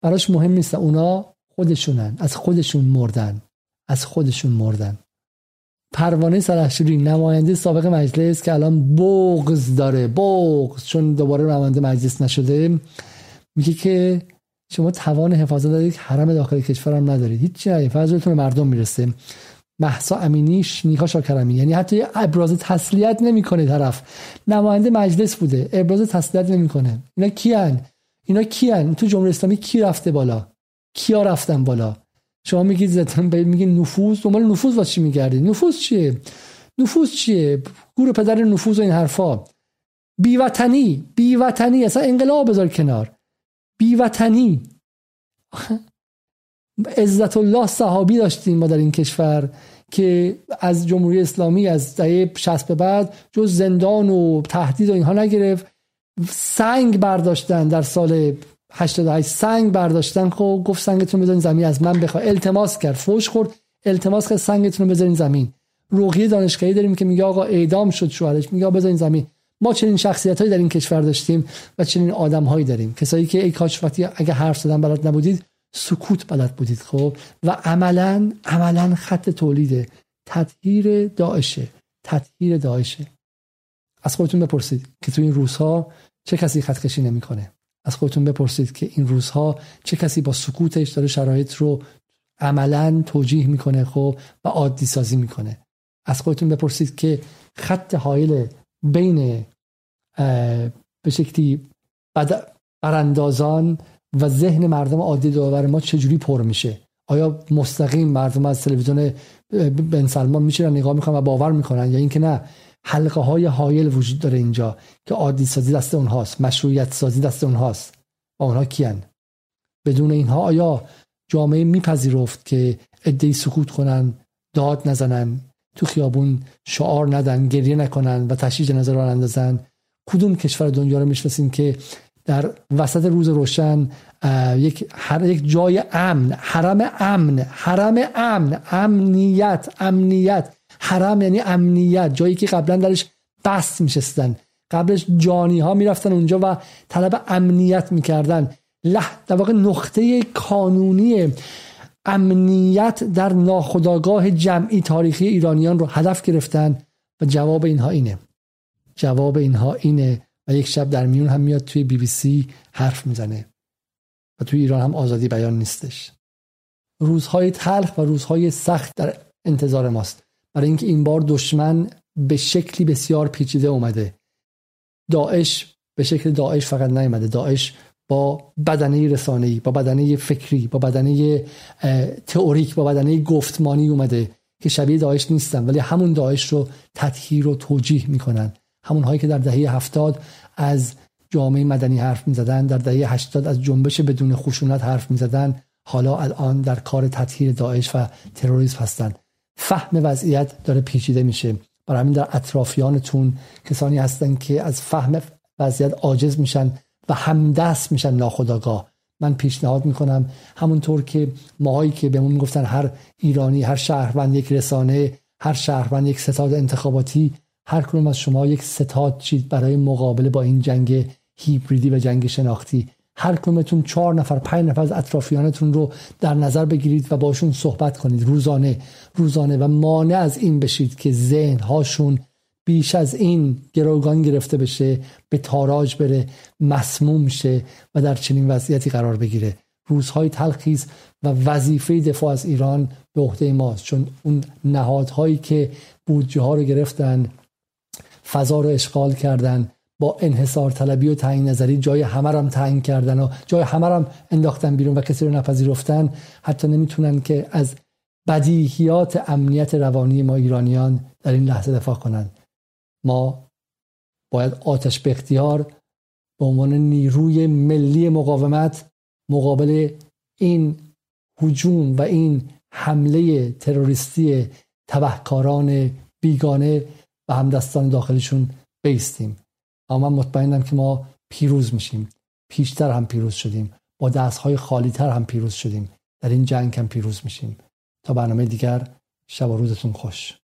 براش مهم نیست. اونا خودشونن. از خودشون مردن. از خودشون مردن. پروانه سرحشوری نماینده سابق مجلس که الان بغز داره. بغز چون دوباره نماینده مجلس نشده میگه که شما توان حفاظت از یک حرم داخل کشور هم ندارید. هیچ چیزی فضلتون مردم می‌رسه. محسا امینیش نیکا شاکرمی یعنی حتی ابراز تسلیت نمی‌کنه طرف. نماینده مجلس بوده. ابراز تسلیت نمی‌کنه. اینا کیان؟ اینا کیان؟ تو جمهوری اسلامی کی رفته بالا؟ کیا رفتن بالا؟ شما میگید زتن میگید نفوذ. دنبال نفوذ واسه چی میگردید؟ نفوذ چیه؟ نفوذ چیه؟ گور پدر نفوذ و این حرفا. بیوطنی. بیوطنی. اصلا انقلاب بذار کنار. بیوطنی. عزت الله صحابی داشتیم ما در این کشور که از جمهوری اسلامی از دهه 60 به بعد جز زندان و تهدید و اینها نگرفت. سنگ برداشتن در سال 88 سنگ برداشتن. خب گفت سنگتون بذارین زمین. از من بخواه التماس کرد. فوش خورد. التماس کرد سنگتون رو بذارین زمین. روحی دانشگاهی داریم که میگه آقا اعدام شد شوهرش. میگه بذارین زمین. ما چنین شخصیت هایی در این کشور داشتیم و چنین آدم هایی داریم. کسایی که ای کاش وقتی اگه حرف زدن بلد نبودید سکوت بلد بودید خب؟ و عملا عملا خط تولید تطهیر داعشه. تطهیر داعشه. از خودتون بپرسید که تو این روزها چه کسی خط کشی نمی‌کنه. از خودتون بپرسید که این روزها چه کسی با سکوتش داره شرایط رو عملا توجیه می‌کنه خب؟ و عادی سازی می‌کنه. از خودتون بپرسید که خط حایل بین به شکلی براندازان و ذهن مردم عادی داور ما چجوری پر میشه؟ آیا مستقیم مردم از تلویزیون بن سلمان میشینن نگاه می‌کنن و باور می‌کنن یا اینکه نه؟ حلقه های حایل وجود داره اینجا که عادی سازی دست اونهاست مشروعیت سازی دست اونهاست و اونها کیان بدون اینها آیا جامعه میپذیرفت که ادهی سکوت کنن داد نزنن تو خیابون شعار ندن گریه نکنن و تشییع نظر رو اندازن؟ کدوم کشور دنیا رو می‌شناسیم که در وسط روز روشن یک هر یک جای امن حرم امن حرم امن امنیت امنیت. حرم یعنی امنیت. جایی که قبلا درش بست میشستن. قبلش جانی ها می‌رفتن اونجا و طلب امنیت می‌کردن. لح در واقع نقطه کانونی امنیت در ناخداگاه جمعی تاریخی ایرانیان رو هدف گرفتن و جواب اینها اینه. جواب اینها اینه و یک شب در میون هم میاد توی بی بی سی حرف می‌زنه و توی ایران هم آزادی بیان نیستش. روزهای تلخ و روزهای سخت در انتظار ماست. برای اینکه این بار دشمن به شکلی بسیار پیچیده اومده. داعش به شکل داعش فقط نیومده. داعش با بدنه رسانه‌ای با بدنه فکری با بدنه تئوریک با بدنه گفتمانی اومده که شبیه داعش نیستن ولی همون داعش رو تطهیر و توجیه می‌کنن. همون هایی که در دهه هفتاد از جامعه مدنی حرف می‌زدن در دهه هشتاد از جنبش بدون خشونت حرف می‌زدن حالا الان در کار تطهیر داعش و تروریسم هستند فهم وضعیت داره پیچیده میشه. برای همین در اطرافیانتون کسانی هستن که از فهم وضعیت عاجز میشن و همدست میشن ناخداگاه من پیشنهاد می‌کنم همونطور که ماهایی که بهمون گفتن هر ایرانی هر شهروند یک رسانه هر شهروند یک ستاد انتخاباتی هر کدوم از شما یک ستاد چید برای مقابله با این جنگ هیبریدی و جنگ شناختی. هر کدومتون چهار نفر پنج نفر از اطرافیانتون رو در نظر بگیرید و باشون صحبت کنید. روزانه روزانه و مانع از این بشید که ذهن هاشون بیش از این گروگان گرفته بشه به تاراج بره مسموم شه و در چنین وضعیتی قرار بگیره. روزهای تلخیز و وظیفه دفاع از ایران به عهده ماست چون اون نهادهایی که بودجه ها رو گرفتن فضا رو اشغال کردن با انحصار طلبی و تعیین نظری جای همه هم تعیین کردن و جای همه هم انداختن بیرون و کسی رو نپذیرفتن حتی نمی‌تونن که از بدیهیات امنیت روانی ما ایرانیان در این لحظه دفاع کنند ما باید آتش به اختیار به عنوان نیروی ملی مقاومت مقابل این هجوم و این حمله تروریستی تبهکاران بیگانه و همدستان داخلشون بیستیم. اما من مطمئنم که ما پیروز میشیم. پیشتر هم پیروز شدیم. با دستهای خالیتر هم پیروز شدیم. در این جنگ هم پیروز میشیم. تا برنامه دیگر شب و روزتون خوش.